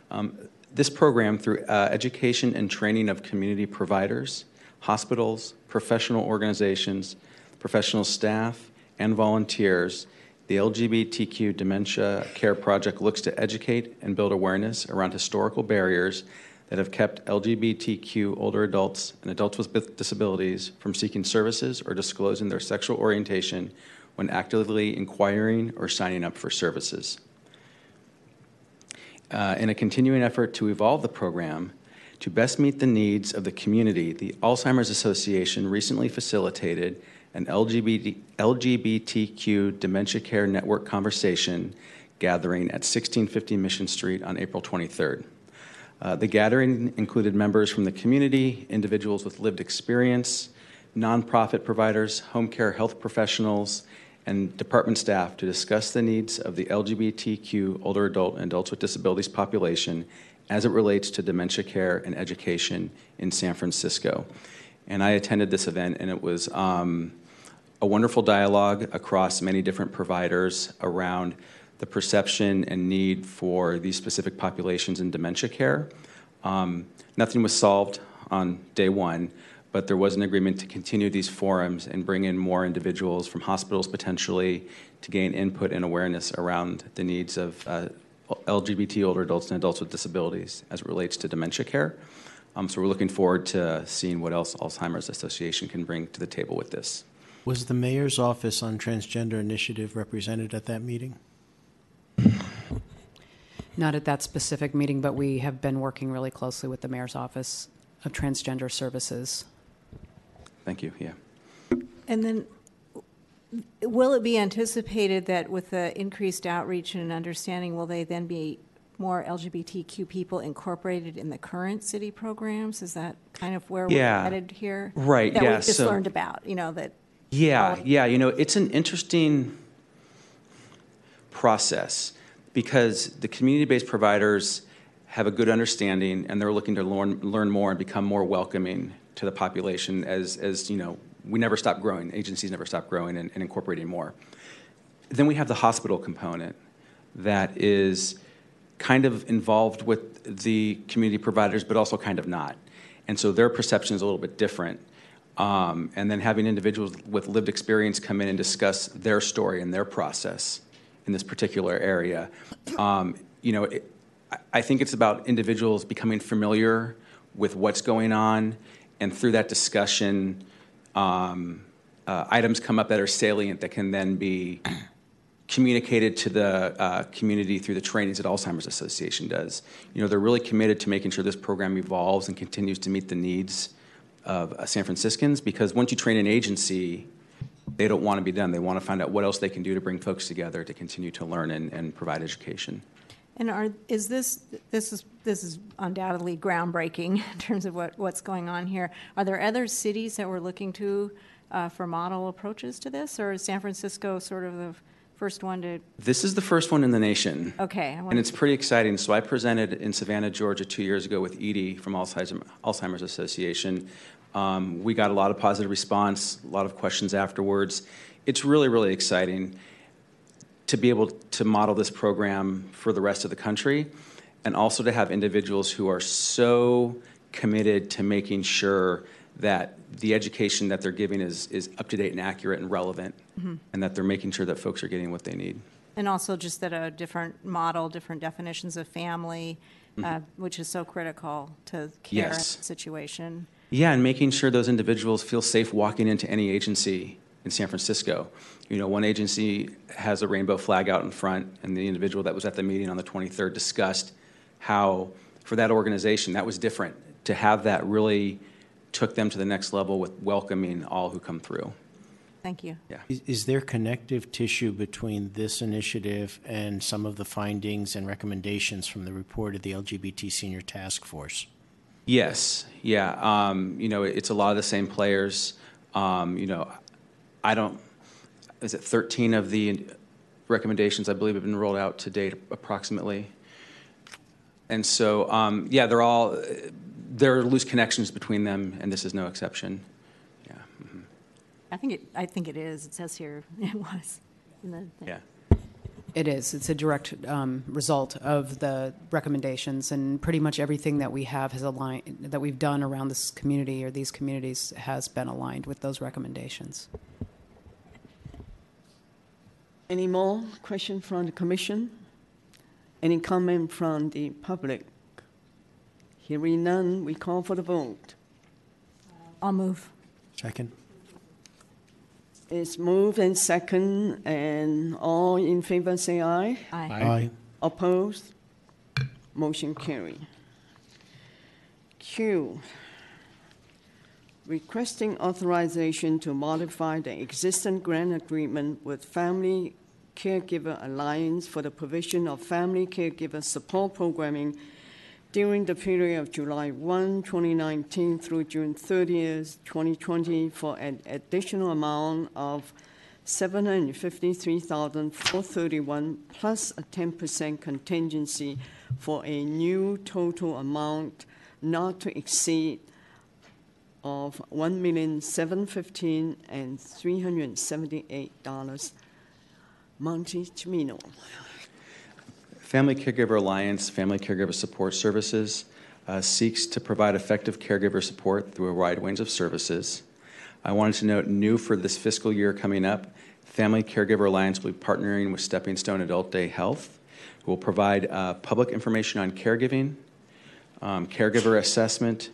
Um, this program, through uh, education and training of community providers, hospitals, professional organizations, professional staff, and volunteers, the LGBTQ Dementia Care Project looks to educate and build awareness around historical barriers that have kept LGBTQ older adults and adults with disabilities from seeking services or disclosing their sexual orientation when actively inquiring or signing up for services. Uh, in a continuing effort to evolve the program to best meet the needs of the community, the Alzheimer's Association recently facilitated an LGBT, LGBTQ Dementia Care Network conversation gathering at 1650 Mission Street on April 23rd. Uh, the gathering included members from the community, individuals with lived experience, nonprofit providers, home care health professionals, and department staff to discuss the needs of the LGBTQ older adult and adults with disabilities population as it relates to dementia care and education in San Francisco. And I attended this event, and it was um, a wonderful dialogue across many different providers around the perception and need for these specific populations in dementia care. Um, nothing was solved on day one, but there was an agreement to continue these forums and bring in more individuals from hospitals potentially to gain input and awareness around the needs of uh, LGBT older adults and adults with disabilities as it relates to dementia care. Um, so we're looking forward to seeing what else Alzheimer's Association can bring to the table with this. Was the mayor's office on transgender initiative represented at that meeting? Not at that specific meeting, but we have been working really closely with the mayor's office of transgender services. Thank you. Yeah. And then, will it be anticipated that with the increased outreach and understanding, will they then be more LGBTQ people incorporated in the current city programs? Is that kind of where Yeah. we're headed here? Right, That yeah, we just so- learned about, you know, that Yeah, yeah. You know, it's an interesting process because the community based providers have a good understanding and they're looking to learn, learn more and become more welcoming to the population as, as, you know, we never stop growing, agencies never stop growing and, and incorporating more. Then we have the hospital component that is kind of involved with the community providers, but also kind of not. And so their perception is a little bit different. Um, and then having individuals with lived experience come in and discuss their story and their process in this particular area. Um, you know, it, I- think it's about individuals becoming familiar with what's going on, and through that discussion, um, uh, items come up that are salient that can then be communicated to the uh, community through the trainings that Alzheimer's Association does. You know, they're really committed to making sure this program evolves and continues to meet the needs of uh, San Franciscans because once you train an agency, they don't want to be done. They want to find out what else they can do to bring folks together to continue to learn and, and provide education. And are, is this, this is, this is undoubtedly groundbreaking in terms of what, what's going on here. Are there other cities that we're looking to uh, for model approaches to this, or is San Francisco sort of the first one to, This is the first one in the nation. okay. I And it's pretty exciting. So I presented in Savannah, Georgia, two years ago with Edie from Alzheimer's, Alzheimer's Association. Um, we got a lot of positive response, a lot of questions afterwards. It's really, really exciting to be able to model this program for the rest of the country, and also to have individuals who are so committed to making sure that the education that they're giving is, is up to date and accurate and relevant, Mhm. and that they're making sure that folks are getting what they need. And also just that a different model, different definitions of family, uh, which is so critical to care Mm-hmm. Yes. situation. Yeah, and making sure those individuals feel safe walking into any agency in San Francisco. You know, one agency has a rainbow flag out in front, and the individual that was at the meeting on the 23rd discussed how, for that organization, that was different. To have that really took them to the next level with welcoming all who come through. Thank you. Yeah. Is, is there connective tissue between this initiative and some of the findings and recommendations from the report of the LGBT Senior Task Force? Yes, yeah. Um, you know, it's a lot of the same players. Um, you know, I don't, is it 13 of the recommendations, I believe, have been rolled out to date approximately? And so, um, yeah, they're all, there are loose connections between them, and this is no exception. Yeah. I think it, I think it is. It says here it was. in the thing. Yeah. It is. It's a direct um, result of the recommendations, and pretty much everything that we have has aligned that we've done around this community or these communities has been aligned with those recommendations. Any more question from the commission? Any comment from the public? Hearing none, we call for the vote. I'll move. Second. It's moved and second, and all in favor say aye. Aye. Aye. Opposed? Motion carried. Q, requesting authorization to modify the existing grant agreement with Family Caregiver Alliance for the provision of family caregiver support programming during the period of July 1, 2019 through June 30th, 2020 for an additional amount of 753,431 plus a 10% contingency for a new total amount not to exceed of $1,715 and $378. Monty Chimino. Family Caregiver Alliance Family Caregiver Support Services uh, seeks to provide effective caregiver support through a wide range of services. I wanted to note new for this fiscal year coming up, Family Caregiver Alliance will be partnering with Stepping Stone Adult Day Health, who will provide uh, public information on caregiving, um, caregiver assessment,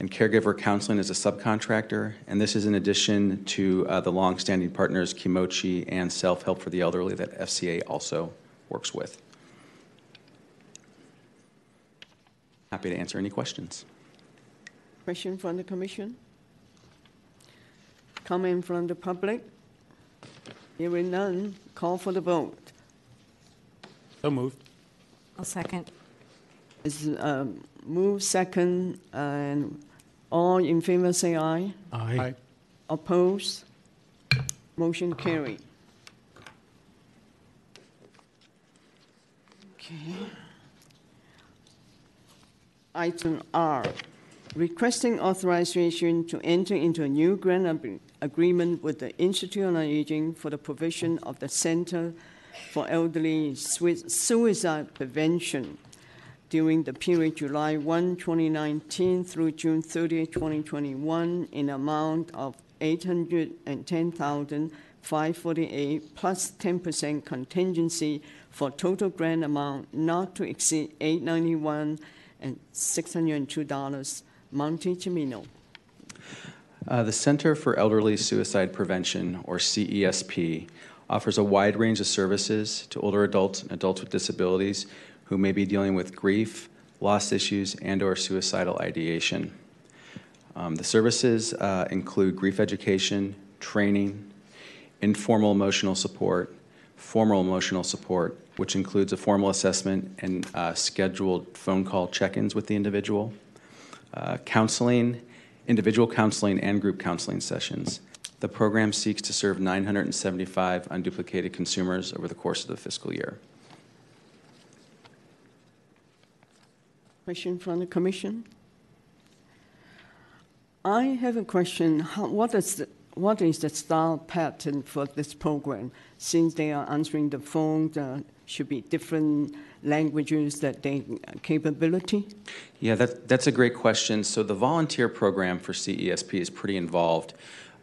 and caregiver counseling as a subcontractor. And this is in addition to uh, the longstanding partners Kimochi and Self Help for the Elderly that FCA also works with. Happy to answer any questions. Question from the commission? Comment from the public? Hearing none, call for the vote. So moved. I'll second. It's um, move second, and all in favor say aye. Aye. Opposed? Motion carried. Okay. Item R, requesting authorization to enter into a new grant ag- agreement with the Institute on Aging for the provision of the Center for Elderly Sui- Suicide Prevention during the period July 1, 2019 through June 30, 2021, in amount of 810548 plus 10% contingency for total grant amount not to exceed 891 and $602. Monte Chimino. Uh, the Center for Elderly Suicide Prevention, or CESP, offers a wide range of services to older adults and adults with disabilities who may be dealing with grief, loss issues, and/or suicidal ideation. Um, the services uh, include grief education, training, informal emotional support, formal emotional support, which includes a formal assessment and uh, scheduled phone call check-ins with the individual, uh, counseling, individual counseling, and group counseling sessions. The program seeks to serve 975 unduplicated consumers over the course of the fiscal year. Question from the commission? I have a question. How, what, is the, what is the style pattern for this program? Since they are answering the phone, there should be different languages that they capability? Yeah, that, that's a great question. So the volunteer program for CESP is pretty involved.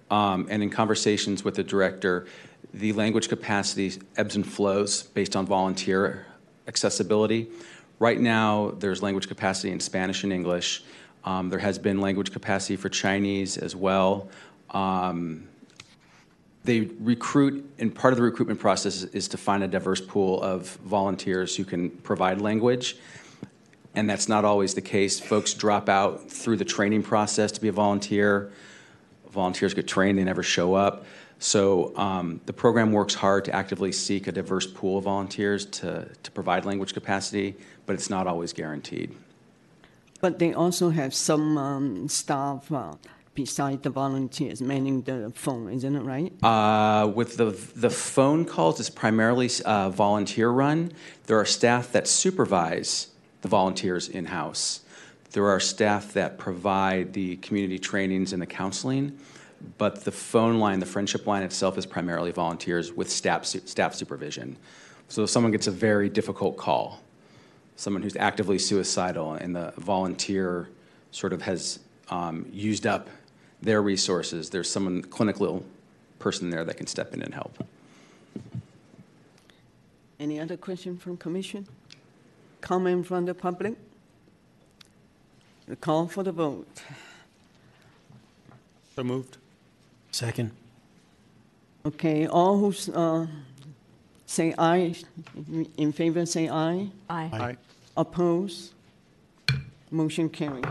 Um, and in conversations with the director, the language capacity ebbs and flows based on volunteer accessibility. Right now, there's language capacity in Spanish and English. Um, there has been language capacity for Chinese as well. Um, they recruit, and part of the recruitment process is to find a diverse pool of volunteers who can provide language. And that's not always the case. Folks drop out through the training process to be a volunteer. Volunteers get trained, they never show up. So um, the program works hard to actively seek a diverse pool of volunteers to, to provide language capacity, but it's not always guaranteed. But they also have some um, staff uh, beside the volunteers manning the phone, isn't it right? Uh, with the the phone calls, it's primarily uh, volunteer run. There are staff that supervise the volunteers in house. There are staff that provide the community trainings and the counseling, but the phone line, the friendship line itself, is primarily volunteers with staff su- staff supervision. So if someone gets a very difficult call, someone who's actively suicidal, and the volunteer sort of has um, used up their resources, there's someone, clinical person there that can step in and help. Any other question from commission? Comment from the public? The call for the vote. So moved. Second. Okay, all who uh, say aye, in favor say aye. Aye. Aye. Oppose? Motion carried.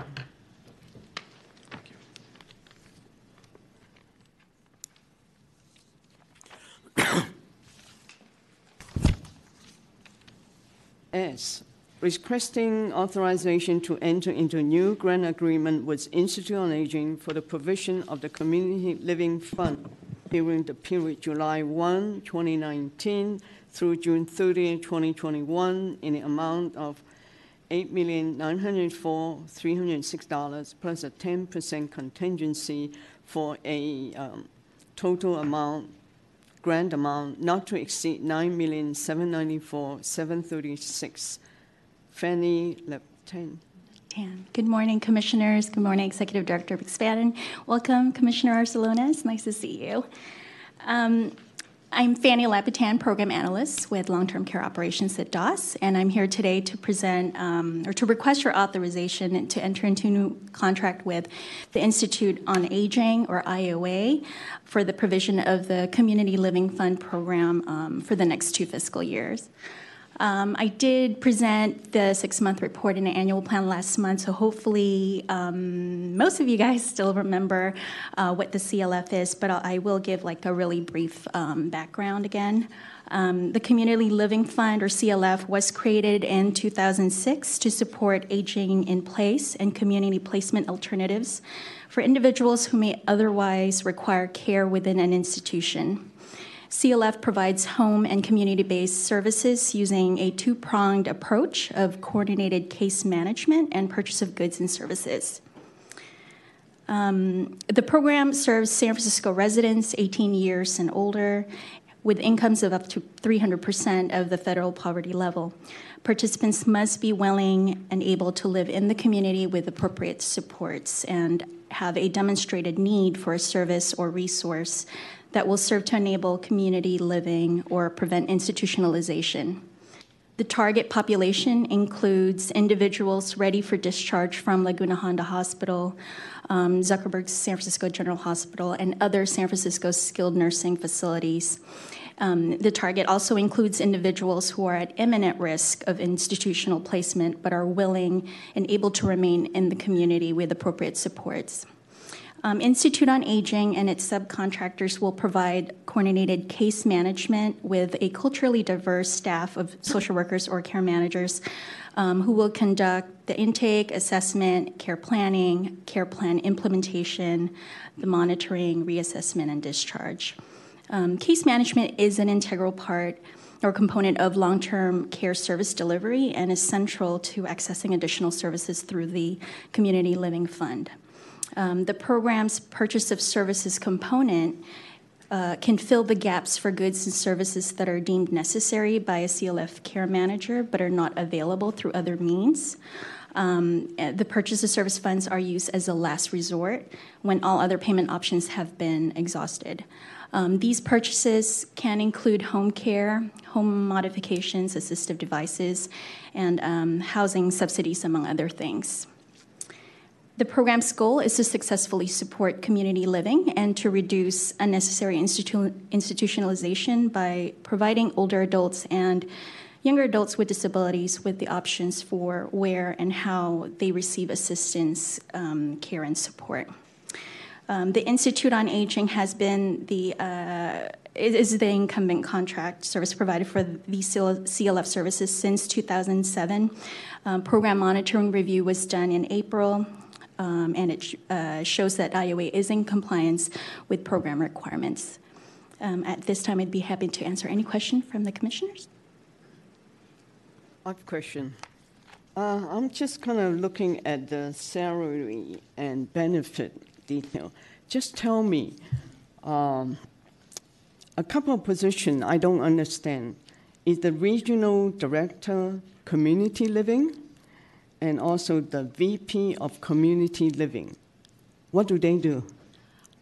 Requesting authorization to enter into a new grant agreement with Institute on Aging for the provision of the Community Living Fund during the period July 1, 2019 through June 30, 2021 in the amount of $8,904,306 plus a 10% contingency for a um, total amount, grant amount not to exceed $9,794,736. Fanny Lepton. Tan. Good morning, Commissioners. Good morning, Executive Director McSpadden. Welcome, Commissioner Barcelona. It's nice to see you. Um, I'm Fanny Lapitan, Program Analyst with Long-Term Care Operations at DAAS, and I'm here today to present um, or to request your authorization to enter into a new contract with the Institute on Aging, or IOA, for the provision of the Community Living Fund program um, for the next two fiscal years. Um, I did present the six month report and annual plan last month, so hopefully um, most of you guys still remember uh, what the CLF is, but I will give like a really brief um, background again. Um, the Community Living Fund, or CLF, was created in 2006 to support aging in place and community placement alternatives for individuals who may otherwise require care within an institution. CLF provides home and community based services using a two pronged approach of coordinated case management and purchase of goods and services. Um, the program serves San Francisco residents 18 years and older with incomes of up to 300% of the federal poverty level. Participants must be willing and able to live in the community with appropriate supports and have a demonstrated need for a service or resource that will serve to enable community living or prevent institutionalization. The target population includes individuals ready for discharge from Laguna Honda Hospital, um, San Francisco General Hospital, and other San Francisco skilled nursing facilities. Um, the target also includes individuals who are at imminent risk of institutional placement but are willing and able to remain in the community with appropriate supports. Um, Institute on Aging and its subcontractors will provide coordinated case management with a culturally diverse staff of social workers or care managers um, who will conduct the intake, assessment, care planning, care plan implementation, the monitoring, reassessment, and discharge. Um, case management is an integral part or component of long term care service delivery and is central to accessing additional services through the Community Living Fund. Um, the program's purchase of services component uh, can fill the gaps for goods and services that are deemed necessary by a CLF care manager but are not available through other means. Um, uh, the purchase of service funds are used as a last resort when all other payment options have been exhausted. Um, these purchases can include home care, home modifications, assistive devices, and um, housing subsidies, among other things. The program's goal is to successfully support community living and to reduce unnecessary institu- institutionalization by providing older adults and younger adults with disabilities with the options for where and how they receive assistance, um, care, and support. Um, the Institute on Aging has been the uh, is the incumbent contract service provider for the CLF services since 2007. Um, program monitoring review was done in April um, and it sh- uh, shows that IOA is in compliance with program requirements. Um, at this time, I'd be happy to answer any question from the commissioners. I have a question. Uh, I'm just kind of looking at the salary and benefit detail. Just tell me, um, a couple of positions I don't understand. is the regional director, community living, and also the VP of community living. What do they do?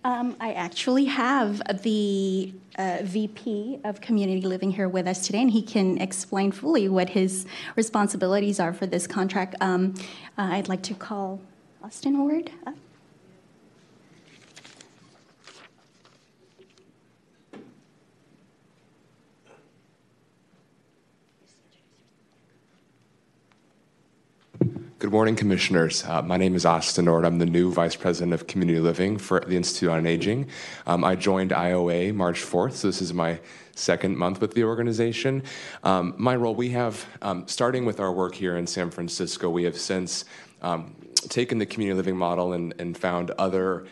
Um, I actually have the uh, VP of Community Living here with us today, and he can explain fully what his responsibilities are for this contract. Um, uh, I'd like to call Austin Ward up. Good morning, Commissioners. Uh, my name is Austin Nord. I'm the new Vice President of Community Living for the Institute on Aging. Um, I joined IOA March 4th, so this is my second month with the organization. Um, my role, we have, um, starting with our work here in San Francisco, we have since um, taken the community living model and, and found other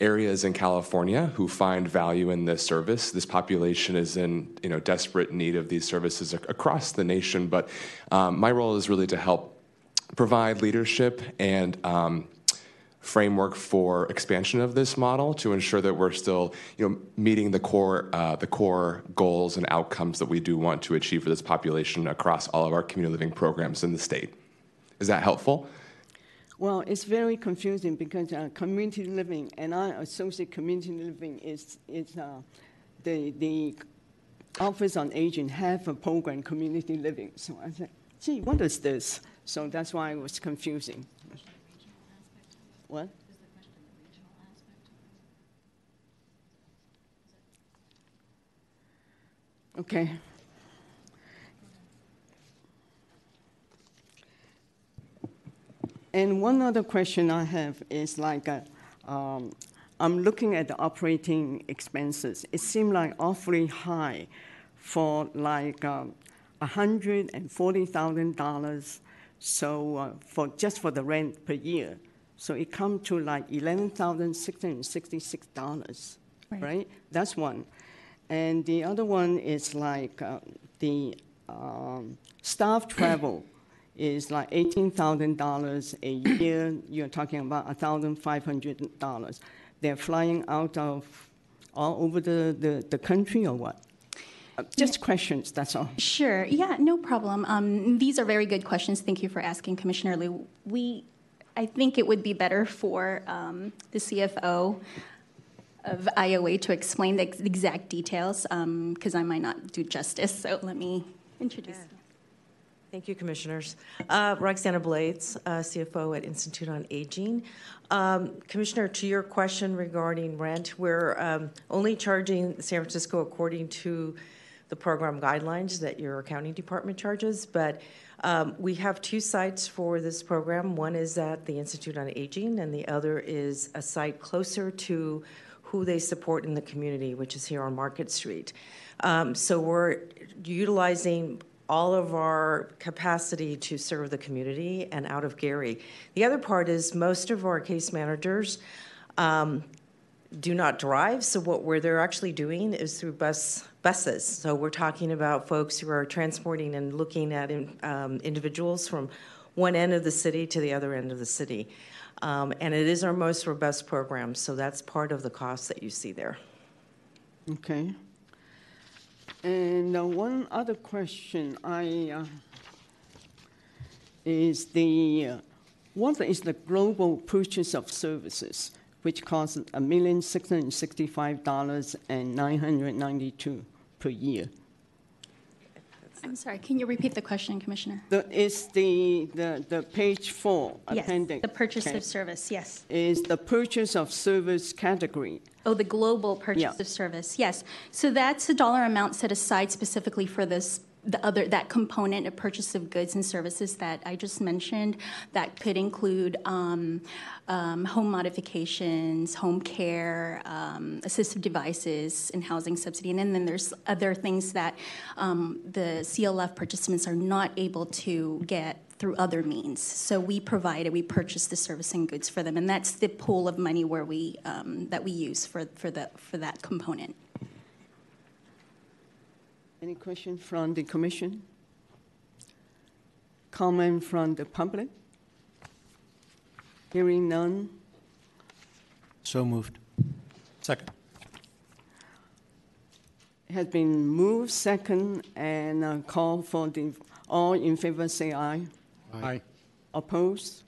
areas in California who find value in this service. This population is in you know desperate need of these services ac- across the nation. But um, my role is really to help provide leadership and um, framework for expansion of this model to ensure that we're still you know meeting the core uh, the core goals and outcomes that we do want to achieve for this population across all of our community living programs in the state. Is that helpful? Well, it's very confusing because uh, community living and I associate community living is is uh, the the Office on Aging have a program community living. So I said, gee, what is this? So that's why it was confusing. What? Okay. And one other question I have is like, uh, um, I'm looking at the operating expenses. It seemed like awfully high for like um, $140,000 so uh, for just for the rent per year. So it comes to like $11,666, Right. right. That's one. And the other one is like uh, the um, staff travel is like $18,000 a year. You're talking about $1,500. They're flying out of all over the, the, the country or what? Uh, Just questions, that's all. Sure. Yeah, no problem. Um, these are very good questions. Thank you for asking, Commissioner Liu. We, I think it would be better for um, the CFO of IOA to explain the ex- exact details because I might not do justice. So let me introduce. Thank you, Commissioners. Uh, Roxana Blades, uh, CFO at Institute on Aging. Um, Commissioner, to your question regarding rent, we're um, only charging San Francisco according to the program guidelines that your accounting department charges, but um, we have two sites for this program. One is at the Institute on Aging, and the other is a site closer to who they support in the community, which is here on Market Street. Um, so we're utilizing all of our capacity to serve the community and out of Geary. The other part is most of our case managers um, do not drive, so what we're they're actually doing is through bus buses. So we're talking about folks who are transporting and looking at um, individuals from one end of the city to the other end of the city. Um, and it is our most robust program, so that's part of the cost that you see there. Okay. And uh, one other question I uh, is the uh, what is the global purchase of services, which costs a million six hundred sixty-five dollars and nine hundred ninety-two per year? I'm sorry. Can you repeat the question, Commissioner? The, is the, the the page four Yes, appendix? the purchase okay, of service. Yes. Is the purchase of service category? Oh, the global purchase Yeah. of service. Yes. So that's a dollar amount set aside specifically for this the other that component of purchase of goods and services that I just mentioned. That could include um, um, home modifications, home care, um, assistive devices, and housing subsidy. And then there's other things that um, the CLF participants are not able to get through other means. So we provide it, we purchase the service and goods for them, and that's the pool of money where we um, that we use for for the for that component. Any question from the commission? Comment from the public? Hearing none. So moved. Second. Has been moved second and uh, call for the, all in favor say aye. Aye. Opposed?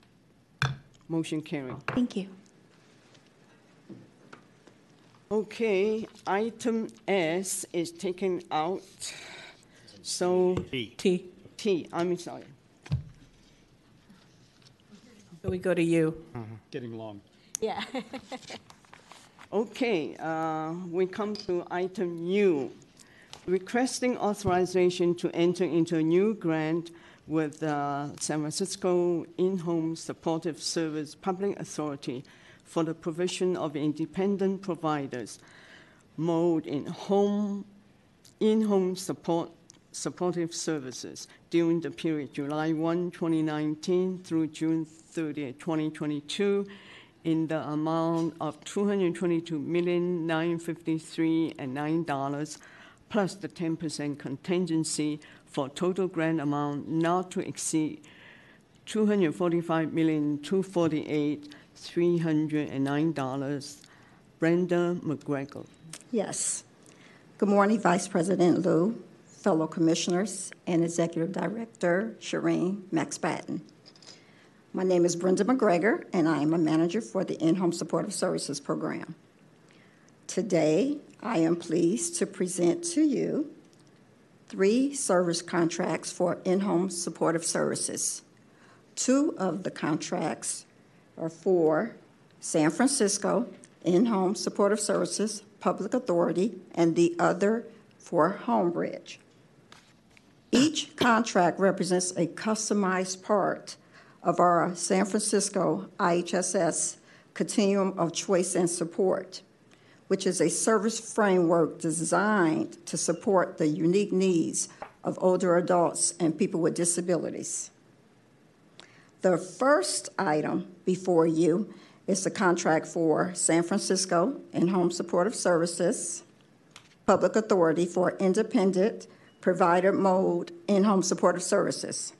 Motion carried. Thank you. Okay, item S is taken out. So. T. T, I'm sorry. So we go to you. Getting long. Yeah. Okay, uh, we come to item U, requesting authorization to enter into a new grant with uh, San Francisco In-Home Supportive Service Public Authority for the provision of independent providers mode in home, in-home support, supportive services during the period July 1, 2019 through June 30, 2022 in the amount of $222,953 and $9 plus the 10% contingency for total grant amount not to exceed $245,248 $309. Brenda McGregor. Yes. Good morning, Vice President Liu, fellow commissioners, and Executive Director Shireen McSpadden. My name is Brenda McGregor, and I am a manager for the In-Home Supportive Services Program. Today, I am pleased to present to you three service contracts for in-home supportive services. Two of the contracts are for San Francisco In-Home Supportive Services Public Authority and the other for Homebridge. Each contract represents a customized part of our San Francisco IHSS Continuum of Choice and Support, which is a service framework designed to support the unique needs of older adults and people with disabilities. The first item before you is the contract for San Francisco In-Home Supportive Services Public Authority for Independent Provider Mode In-Home Supportive Services.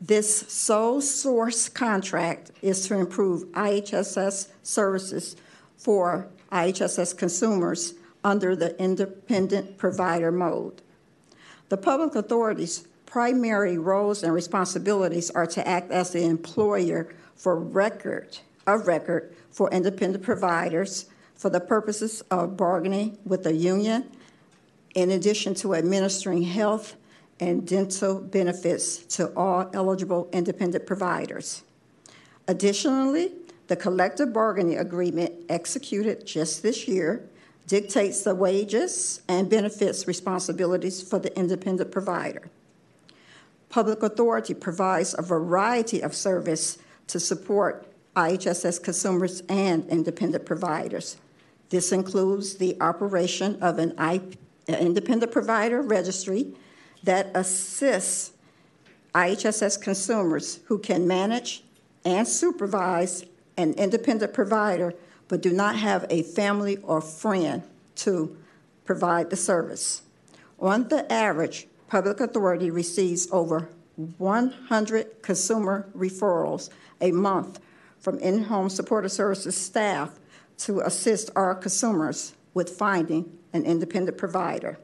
This sole source contract is to improve IHSS services for IHSS consumers under the independent provider mode. The public authority's primary roles and responsibilities are to act as the employer for record of record for independent providers for the purposes of bargaining with the union, in addition to administering health and dental benefits to all eligible independent providers. Additionally, the collective bargaining agreement executed just this year dictates the wages and benefits responsibilities for the independent provider. Public authority provides a variety of service to support IHSS consumers and independent providers. This includes the operation of an independent provider registry that assists IHSS consumers who can manage and supervise an independent provider but do not have a family or friend to provide the service. On the average, public authority receives over 100 consumer referrals a month from in home supportive services staff to assist our consumers with finding an independent provider.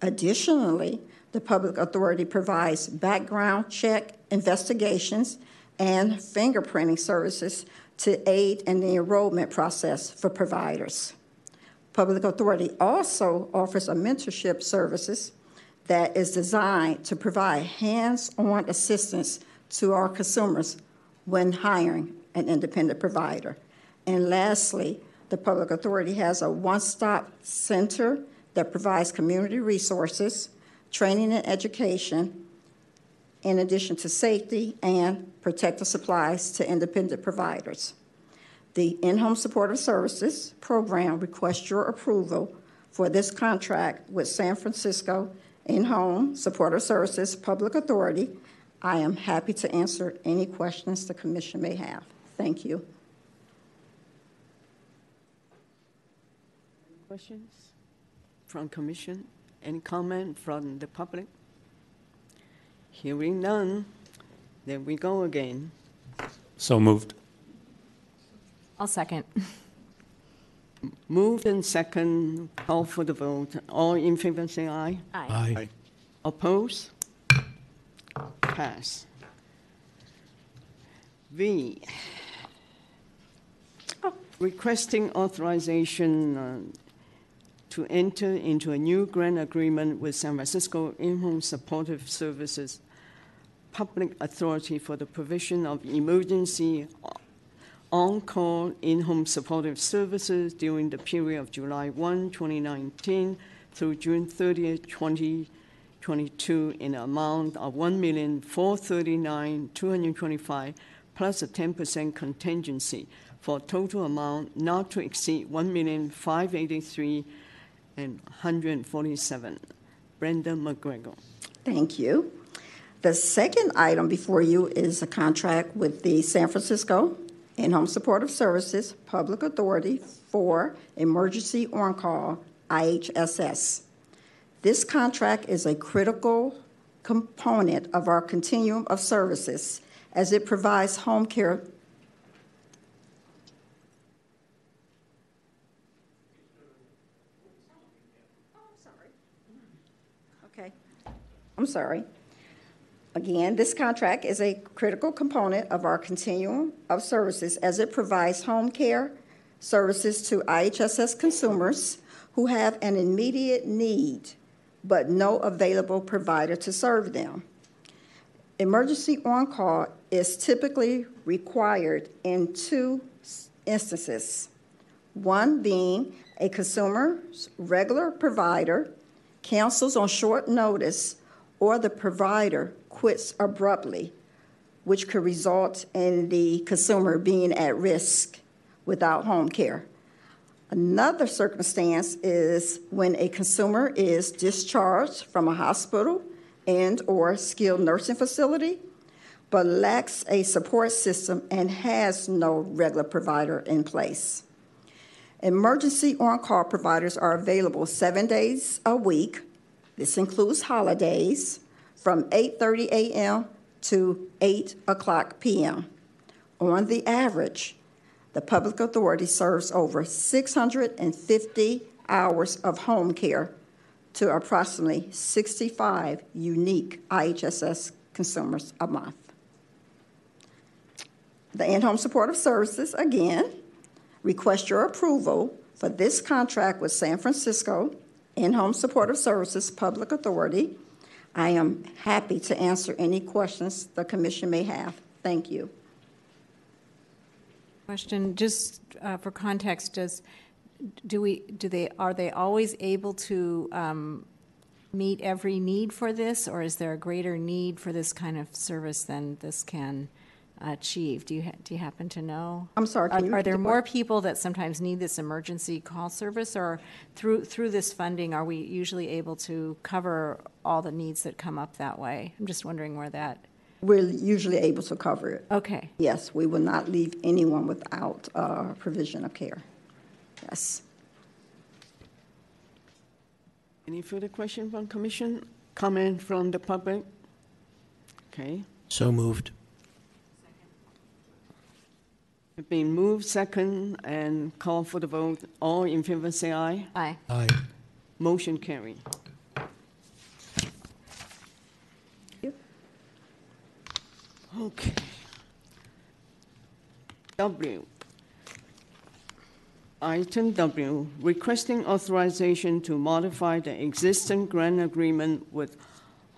Additionally, the public authority provides background check investigations and fingerprinting services to aid in the enrollment process for providers. Public authority also offers a mentorship services that is designed to provide hands-on assistance to our consumers when hiring an independent provider. And lastly, the public authority has a one-stop center that provides community resources, training and education, in addition to safety and protective supplies to independent providers. The In-Home Supportive Services program requests your approval for this contract with San Francisco In-Home Supportive Services Public Authority. I am happy to answer any questions the Commission may have. Thank you. Questions from Commission? Any comment from the public? Hearing none, there we go again. So moved. I'll second. Moved and second, call for the vote. All in favor, say aye. Aye. Aye. Oppose? Pass. V, requesting authorization uh, to enter into a new grant agreement with San Francisco In-Home Supportive Services Public Authority for the provision of emergency on-call in-home supportive services during the period of July 1, 2019 through June 30, 2022 in an amount of $1,439,225 plus a 10% contingency for a total amount not to exceed $1,583 and 147. Brenda McGregor. Thank you. The second item before you is a contract with the San Francisco In-Home Supportive Services Public Authority for Emergency On-Call, IHSS. This contract is a critical component of our continuum of services as it provides home care Okay. I'm sorry. Again, this contract is a critical component of our continuum of services as it provides home care services to IHSS consumers who have an immediate need but no available provider to serve them. Emergency on call is typically required in two instances one being a consumer's regular provider cancels on short notice or the provider quits abruptly, which could result in the consumer being at risk without home care. Another circumstance is when a consumer is discharged from a hospital and or skilled nursing facility but lacks a support system and has no regular provider in place. Emergency on-call providers are available 7 days a week. This includes holidays from 8:30 a.m. to 8 o'clock p.m. On the average, the public authority serves over 650 hours of home care to approximately 65 unique IHSS consumers a month. The in-home supportive services, again, request your approval for this contract with San Francisco In-Home Supportive Services Public Authority. I am happy to answer any questions the commission may have. Thank you. Question, just uh, for context, does, do we, do they, are they always able to um, meet every need for this, or is there a greater need for this kind of service than this can achieve? Do you, ha- do you happen to know? I'm sorry, can Are you are there the more people that sometimes need this emergency call service, or through, through this funding, are we usually able to cover all the needs that come up that way? I'm just wondering where that, We're usually able to cover it. okay. Yes, we will not leave anyone without uh, provision of care. Yes. Any further question from commission? Comment from the public? Okay. So moved. It's Been moved second and call for the vote. All in favor say aye. Aye. Aye. Motion carried. Okay. W. Item W, requesting authorization to modify the existing grant agreement with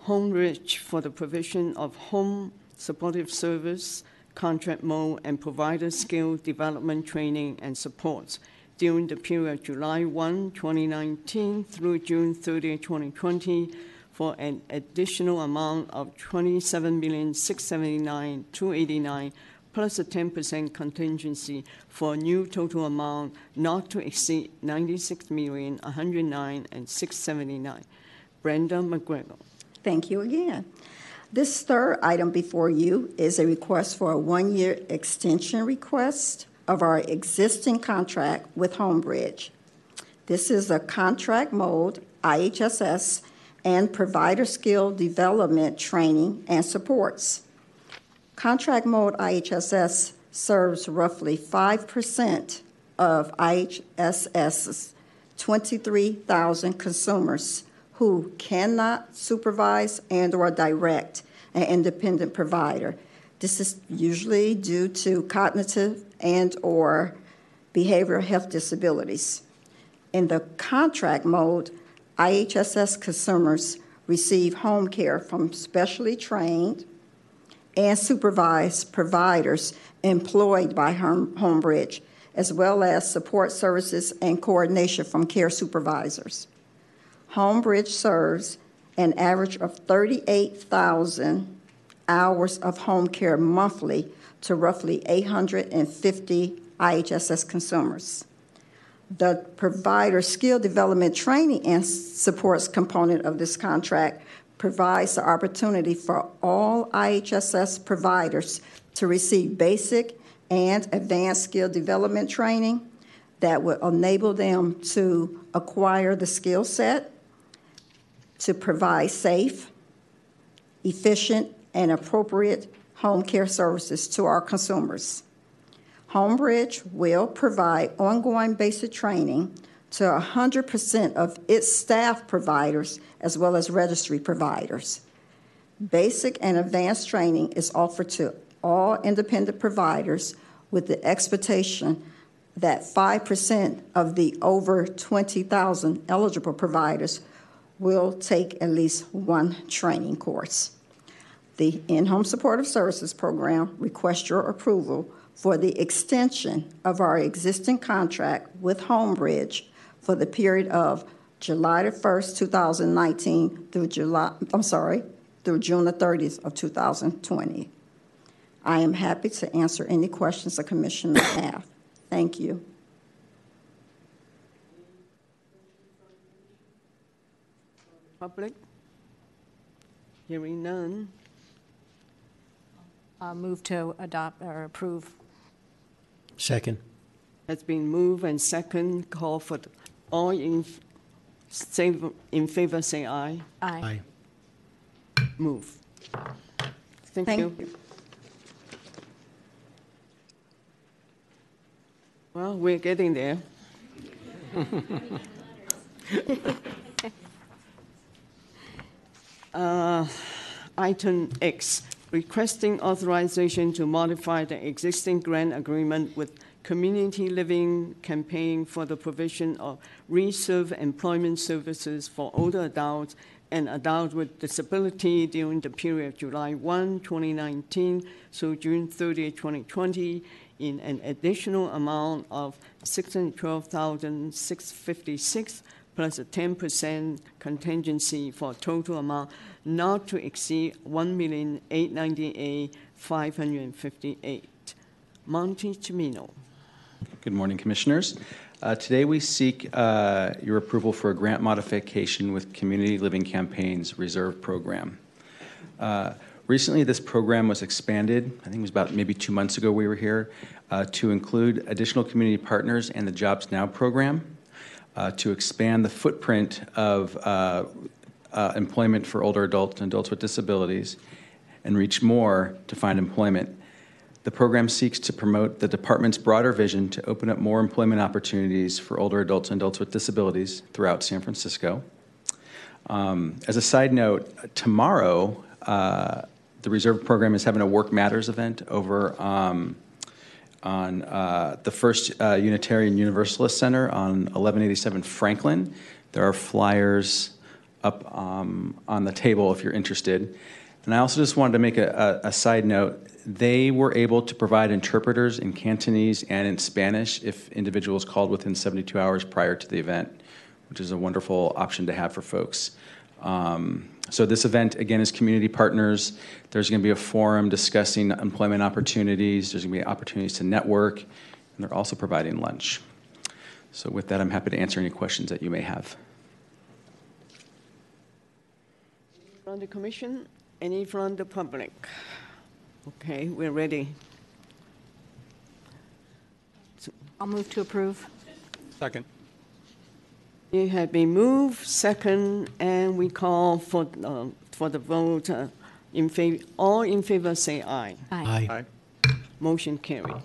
Homebridge for the provision of home supportive service, contract mode, and provider skill development training and supports during the period July 1, 2019 through June 30, 2020 for an additional amount of $27,679,289 plus a 10% contingency for a new total amount not to exceed $96,109 Brenda McGregor. Thank you again. This third item before you is a request for a one-year extension request of our existing contract with Homebridge. This is a contract mode, IHSS, and provider skill development training and supports. Contract mode IHSS serves roughly 5% of IHSS's 23,000 consumers who cannot supervise and/or direct an independent provider. This is usually due to cognitive and/or behavioral health disabilities. In the contract mode, IHSS consumers receive home care from specially trained and supervised providers employed by Homebridge, as well as support services and coordination from care supervisors. Homebridge serves an average of 38,000 hours of home care monthly to roughly 850 IHSS consumers. The provider skill development training and supports component of this contract provides the opportunity for all IHSS providers to receive basic and advanced skill development training that will enable them to acquire the skill set to provide safe, efficient, and appropriate home care services to our consumers. Homebridge will provide ongoing basic training to 100% of its staff providers as well as registry providers. Basic and advanced training is offered to all independent providers with the expectation that 5% of the over 20,000 eligible providers will take at least one training course. The In Home Supportive Services Program requests your approval for the extension of our existing contract with Homebridge for the period of July the 1st, 2019 through July, I'm sorry, through June the 30th of 2020. I am happy to answer any questions the commission may have. Thank you. Public? Hearing none. Uh, Move to adopt or approve. Second. Has been moved and second. Call for the- all in, say, in favor, say aye. Aye. aye. Move. Thank Thank you. Well, we're getting there. Uh, Item X, requesting authorization to modify the existing grant agreement with Community Living Campaign for the provision of reserve employment services for older adults and adults with disability during the period July 1, 2019 through June 30, 2020, in an additional amount of 612,656 plus a 10% contingency for a total amount not to exceed 1,898,558. Monty Chimino. Good morning, Commissioners. Uh, Today, we seek uh, your approval for a grant modification with Community Living Campaign's Reserve Program. Uh, Recently, this program was expanded, I think it was about maybe two months ago we were here, uh, to include additional community partners and the Jobs Now program uh, to expand the footprint of uh, uh, employment for older adults and adults with disabilities and reach more to find employment. The program seeks to promote the department's broader vision to open up more employment opportunities for older adults and adults with disabilities throughout San Francisco. Um, as a side note, tomorrow, uh, the Reserve Program is having a Work Matters event over um, on uh, the First uh, Unitarian Universalist Center on 1187 Franklin. There are flyers up um, on the table if you're interested. And I also just wanted to make a, a, a side note. They were able to provide interpreters in Cantonese and in Spanish if individuals called within 72 hours prior to the event, which is a wonderful option to have for folks. Um, so this event again is community partners. There's going to be a forum discussing employment opportunities. There's going to be opportunities to network, and they're also providing lunch. So with that, I'm happy to answer any questions that you may have. From the commission, any from the public? Okay, we're ready. I'll move to approve. Second. It has been moved, second, and we call for, uh, for the vote. uh, In favor, all in favor, say aye. Aye. Aye. Motion carried.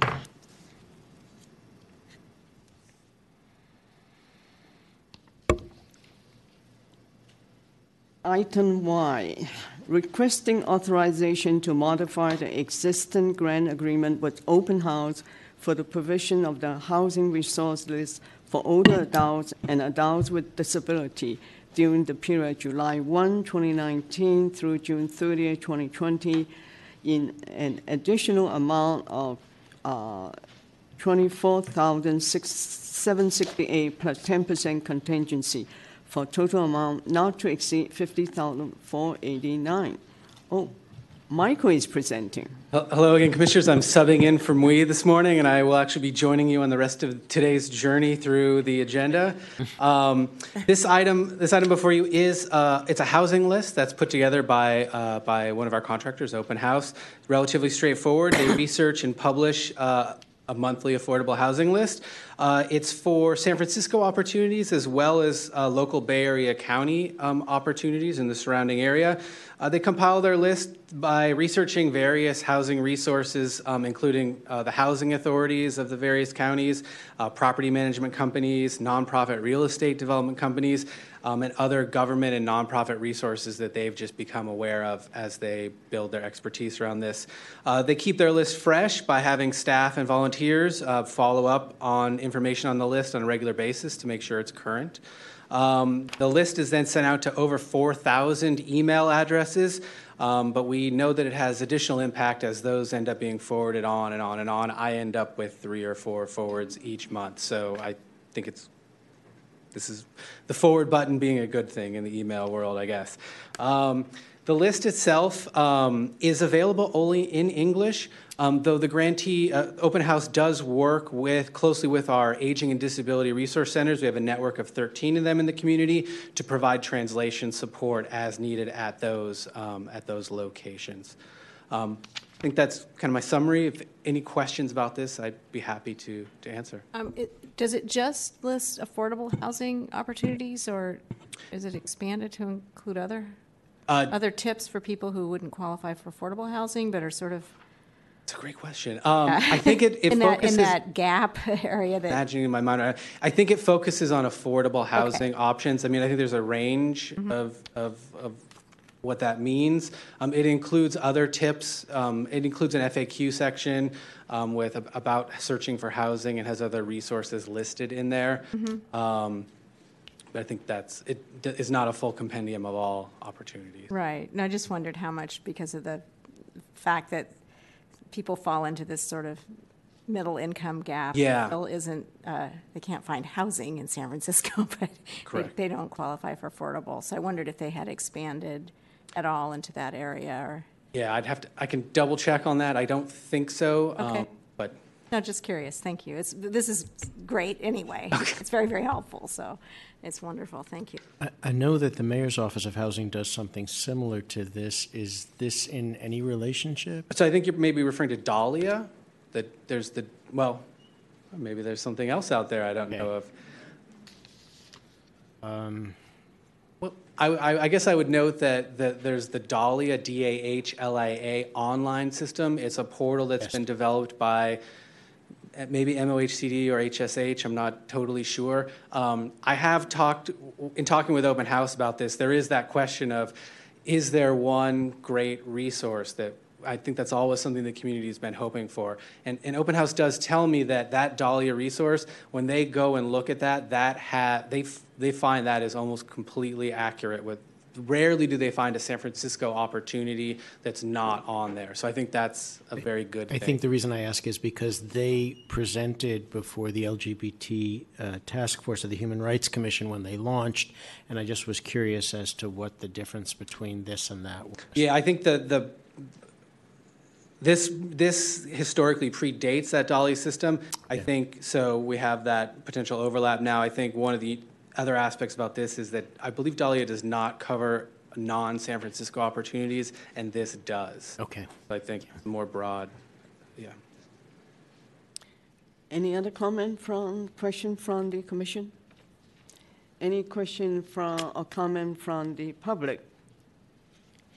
Item Y, requesting authorization to modify the existing grant agreement with Open House for the provision of the housing resource list for older adults and adults with disability during the period July 1, 2019 through June 30, 2020, in an additional amount of uh, 24,768 plus 10% contingency for total amount not to exceed 50,489. Oh, Michael is presenting. Hello again, Commissioners. I'm subbing in from we this morning, and I will actually be joining you on the rest of today's journey through the agenda. Um, this item, this item before you is uh, it's a housing list that's put together by uh, by one of our contractors, Open House. Relatively straightforward. They research and publish. Uh, a monthly affordable housing list. Uh, it's for San Francisco opportunities as well as uh, local Bay Area County um, opportunities in the surrounding area. Uh, they compile their list by researching various housing resources, um, including uh, the housing authorities of the various counties, uh, property management companies, nonprofit real estate development companies, um, and other government and nonprofit resources that they've just become aware of as they build their expertise around this. Uh, they keep their list fresh by having staff and volunteers uh, follow up on information on the list on a regular basis to make sure it's current. Um, the list is then sent out to over 4,000 email addresses, um, but we know that it has additional impact as those end up being forwarded on and on and on. I end up with three or four forwards each month, so I think it's this is the forward button being a good thing in the email world, I guess. Um, the list itself um, is available only in English, um, though the grantee uh, Open House does work with closely with our aging and disability resource centers. We have a network of 13 of them in the community to provide translation support as needed at those um, at those locations. I think that's kind of my summary. If any questions about this, I'd be happy to to answer. Um, it, does it just list affordable housing opportunities, or is it expanded to include other Uh, other tips for people who wouldn't qualify for affordable housing but are sort of? It's a great question. Um, I think it, it in that focuses. in that gap area that imagining in my mind. I- think it focuses on affordable housing options. I mean, I think there's a range Mm-hmm. of, of, of what that means. Um, it includes other tips. Um, it includes an FAQ section um, with ab- about searching for housing and has other resources listed in there. Mhm. Um, but I think that's it d- is not a full compendium of all opportunities. Right. And I just wondered how much, because of the fact that people fall into this sort of middle income gap. Yeah. Isn't, uh, they can't find housing in San Francisco, but they, Correct. they don't qualify for affordable. So I wondered if they had expanded at all into that area or, Yeah, I'd have to. I can double check on that. I don't think so. Okay. Um, but no, just curious. Thank you. It's, this is great anyway. It's very, very helpful. So it's wonderful. Thank you. I, I know that the mayor's office of housing does something similar to this. Is this in any relationship? So I think you're maybe referring to Dahlia, that there's the, well, maybe there's something else out there I don't know of. I, I, I guess I would note that, that there's the Dahlia, D-A-H-L-I-A online system. It's a portal that's been developed by maybe MOHCD or HSH, I'm not totally sure. Um, I have talked, in talking with Open House about this, there is that question of, is there one great resource that I think that's always something the community has been hoping for. And, and Open House does tell me that that Dahlia resource, when they go and look at that, that ha- they, f- they find that is almost completely accurate with rarely do they find a San Francisco opportunity that's not on there. So I think that's a very good I thing. think the reason I ask is because they presented before the LGBT uh, Task Force of the Human Rights Commission when they launched, and I just was curious as to what the difference between this and that was. Yeah, I think the the this this historically predates that Dahlia system. I think so. We have that potential overlap now. I think one of the other aspects about this is that I believe Dahlia does not cover non-San Francisco opportunities, and this does. Okay. So I think more broad. Yeah. Any other comment from, question from the commission? Any question from, or comment from the public?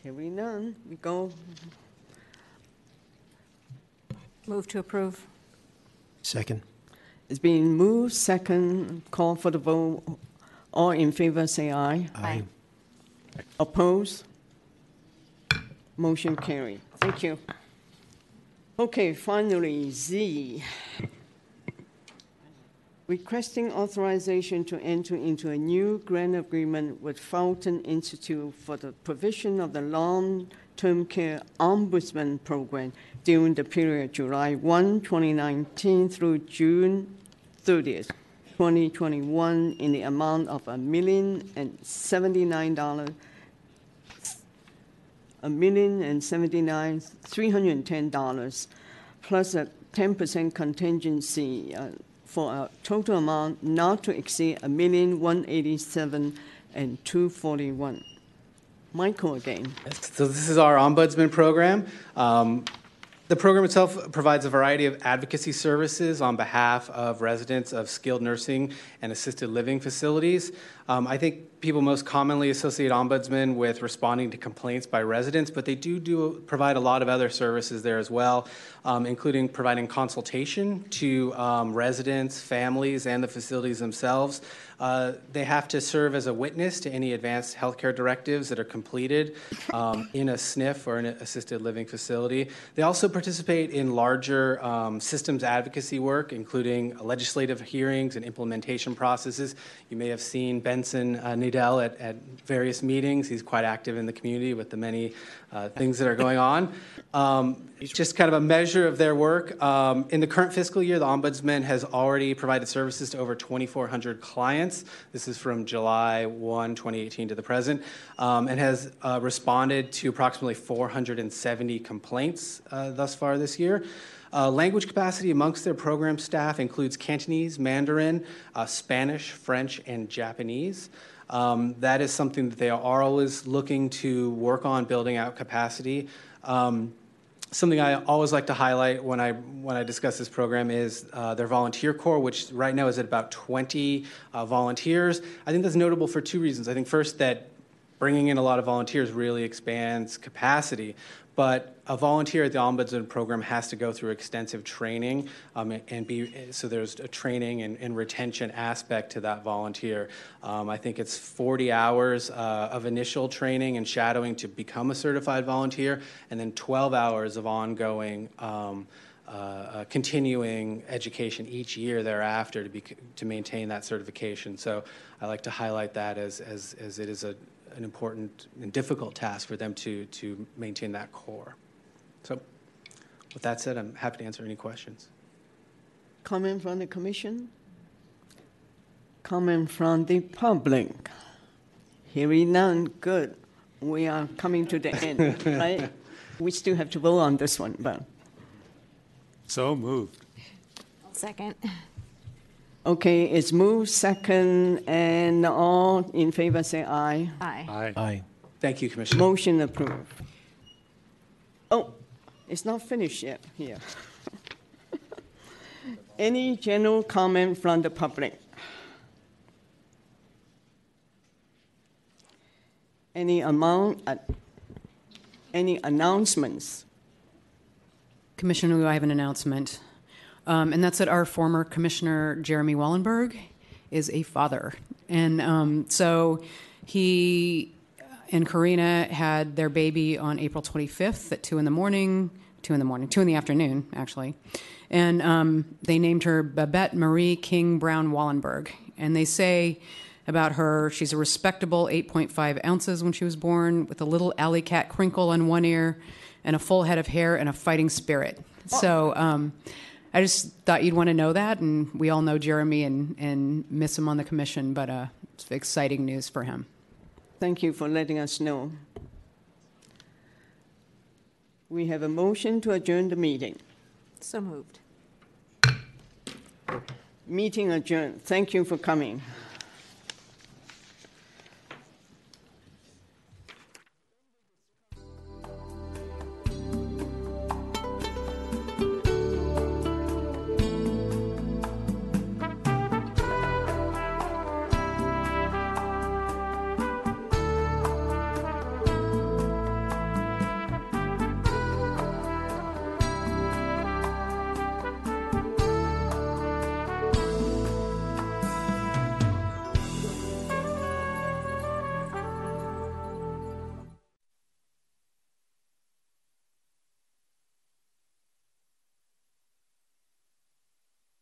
Hearing none, we go, Move to approve. Second. it's being moved, second, call for the vote. All in favor, say aye. Aye. Opposed? Motion carried. Thank you. Okay, finally, Z. Requesting authorization to enter into a new grant agreement with Felton Institute for the provision of the long-term care ombudsman program during the period July 1, 2019 through June 30th, 2021 in the amount of a million and seventy-nine dollars, a million and seventy-nine, three hundred and ten dollars, plus a ten percent contingency uh, for a total amount not to exceed a million one eighty-seven and two forty-one. Michael again. So this is our ombudsman program. Um, the program itself provides a variety of advocacy services on behalf of residents of skilled nursing and assisted living facilities. Um, I think people most commonly associate ombudsman with responding to complaints by residents, but they do, do provide a lot of other services there as well, um, including providing consultation to um, residents, families, and the facilities themselves. Uh, they have to serve as a witness to any advanced healthcare directives that are completed um, in a SNF or an assisted living facility. They also participate in larger um, systems advocacy work, including legislative hearings and implementation processes. You may have seen Benson uh, at, at, various meetings. He's quite active in the community with the many uh, things that are going on. Um, just kind of a measure of their work. Um, in the current fiscal year, the Ombudsman has already provided services to over 2,400 clients. This is from July 1, 2018 to the present, um, and has uh, responded to approximately 470 complaints uh, thus far this year. Uh, language capacity amongst their program staff includes Cantonese, Mandarin, uh, Spanish, French, and Japanese. Um, that is something that they are always looking to work on building out capacity. Um, something I always like to highlight when I when I discuss this program is uh, their volunteer corps, which right now is at about 20 uh, volunteers. I think that's notable for two reasons. I think first that bringing in a lot of volunteers really expands capacity, but a volunteer at the Ombudsman program has to go through extensive training um, and be so there's a training and, and retention aspect to that volunteer. Um, I think it's 40 hours uh, of initial training and shadowing to become a certified volunteer, and then 12 hours of ongoing. Um, uh, uh, continuing education each year thereafter to be to maintain that certification. So I like to highlight that as as, as it is a, an important and difficult task for them to, to maintain that core. So, with that said, I'm happy to answer any questions. Comment from the Commission? Comment from the public? Hearing none, good. We are coming to the end, right? We still have to vote on this one, but. So moved. Second. Okay, it's moved second, and all in favor say aye. Aye. Aye. Aye. Thank you, Commissioner. Motion approved. Oh, it's not finished yet here. Any general comment from the public? Any amount, uh, any announcements? Commissioner Liu, I have an announcement. Um, and that's that our former commissioner, Jeremy Wallenberg, is a father. And um, so he and Karina had their baby on April 25th at 2 in the morning, 2 in the morning, 2 in the afternoon, actually. And um, they named her Babette Marie King Brown Wallenberg. And they say about her, she's a respectable 8.5 ounces when she was born, with a little alley cat crinkle on one ear, and a full head of hair, and a fighting spirit. So, um, I just thought you'd want to know that, and we all know Jeremy and, and miss him on the commission, but uh, it's exciting news for him. Thank you for letting us know. We have a motion to adjourn the meeting. So moved. Meeting adjourned. Thank you for coming.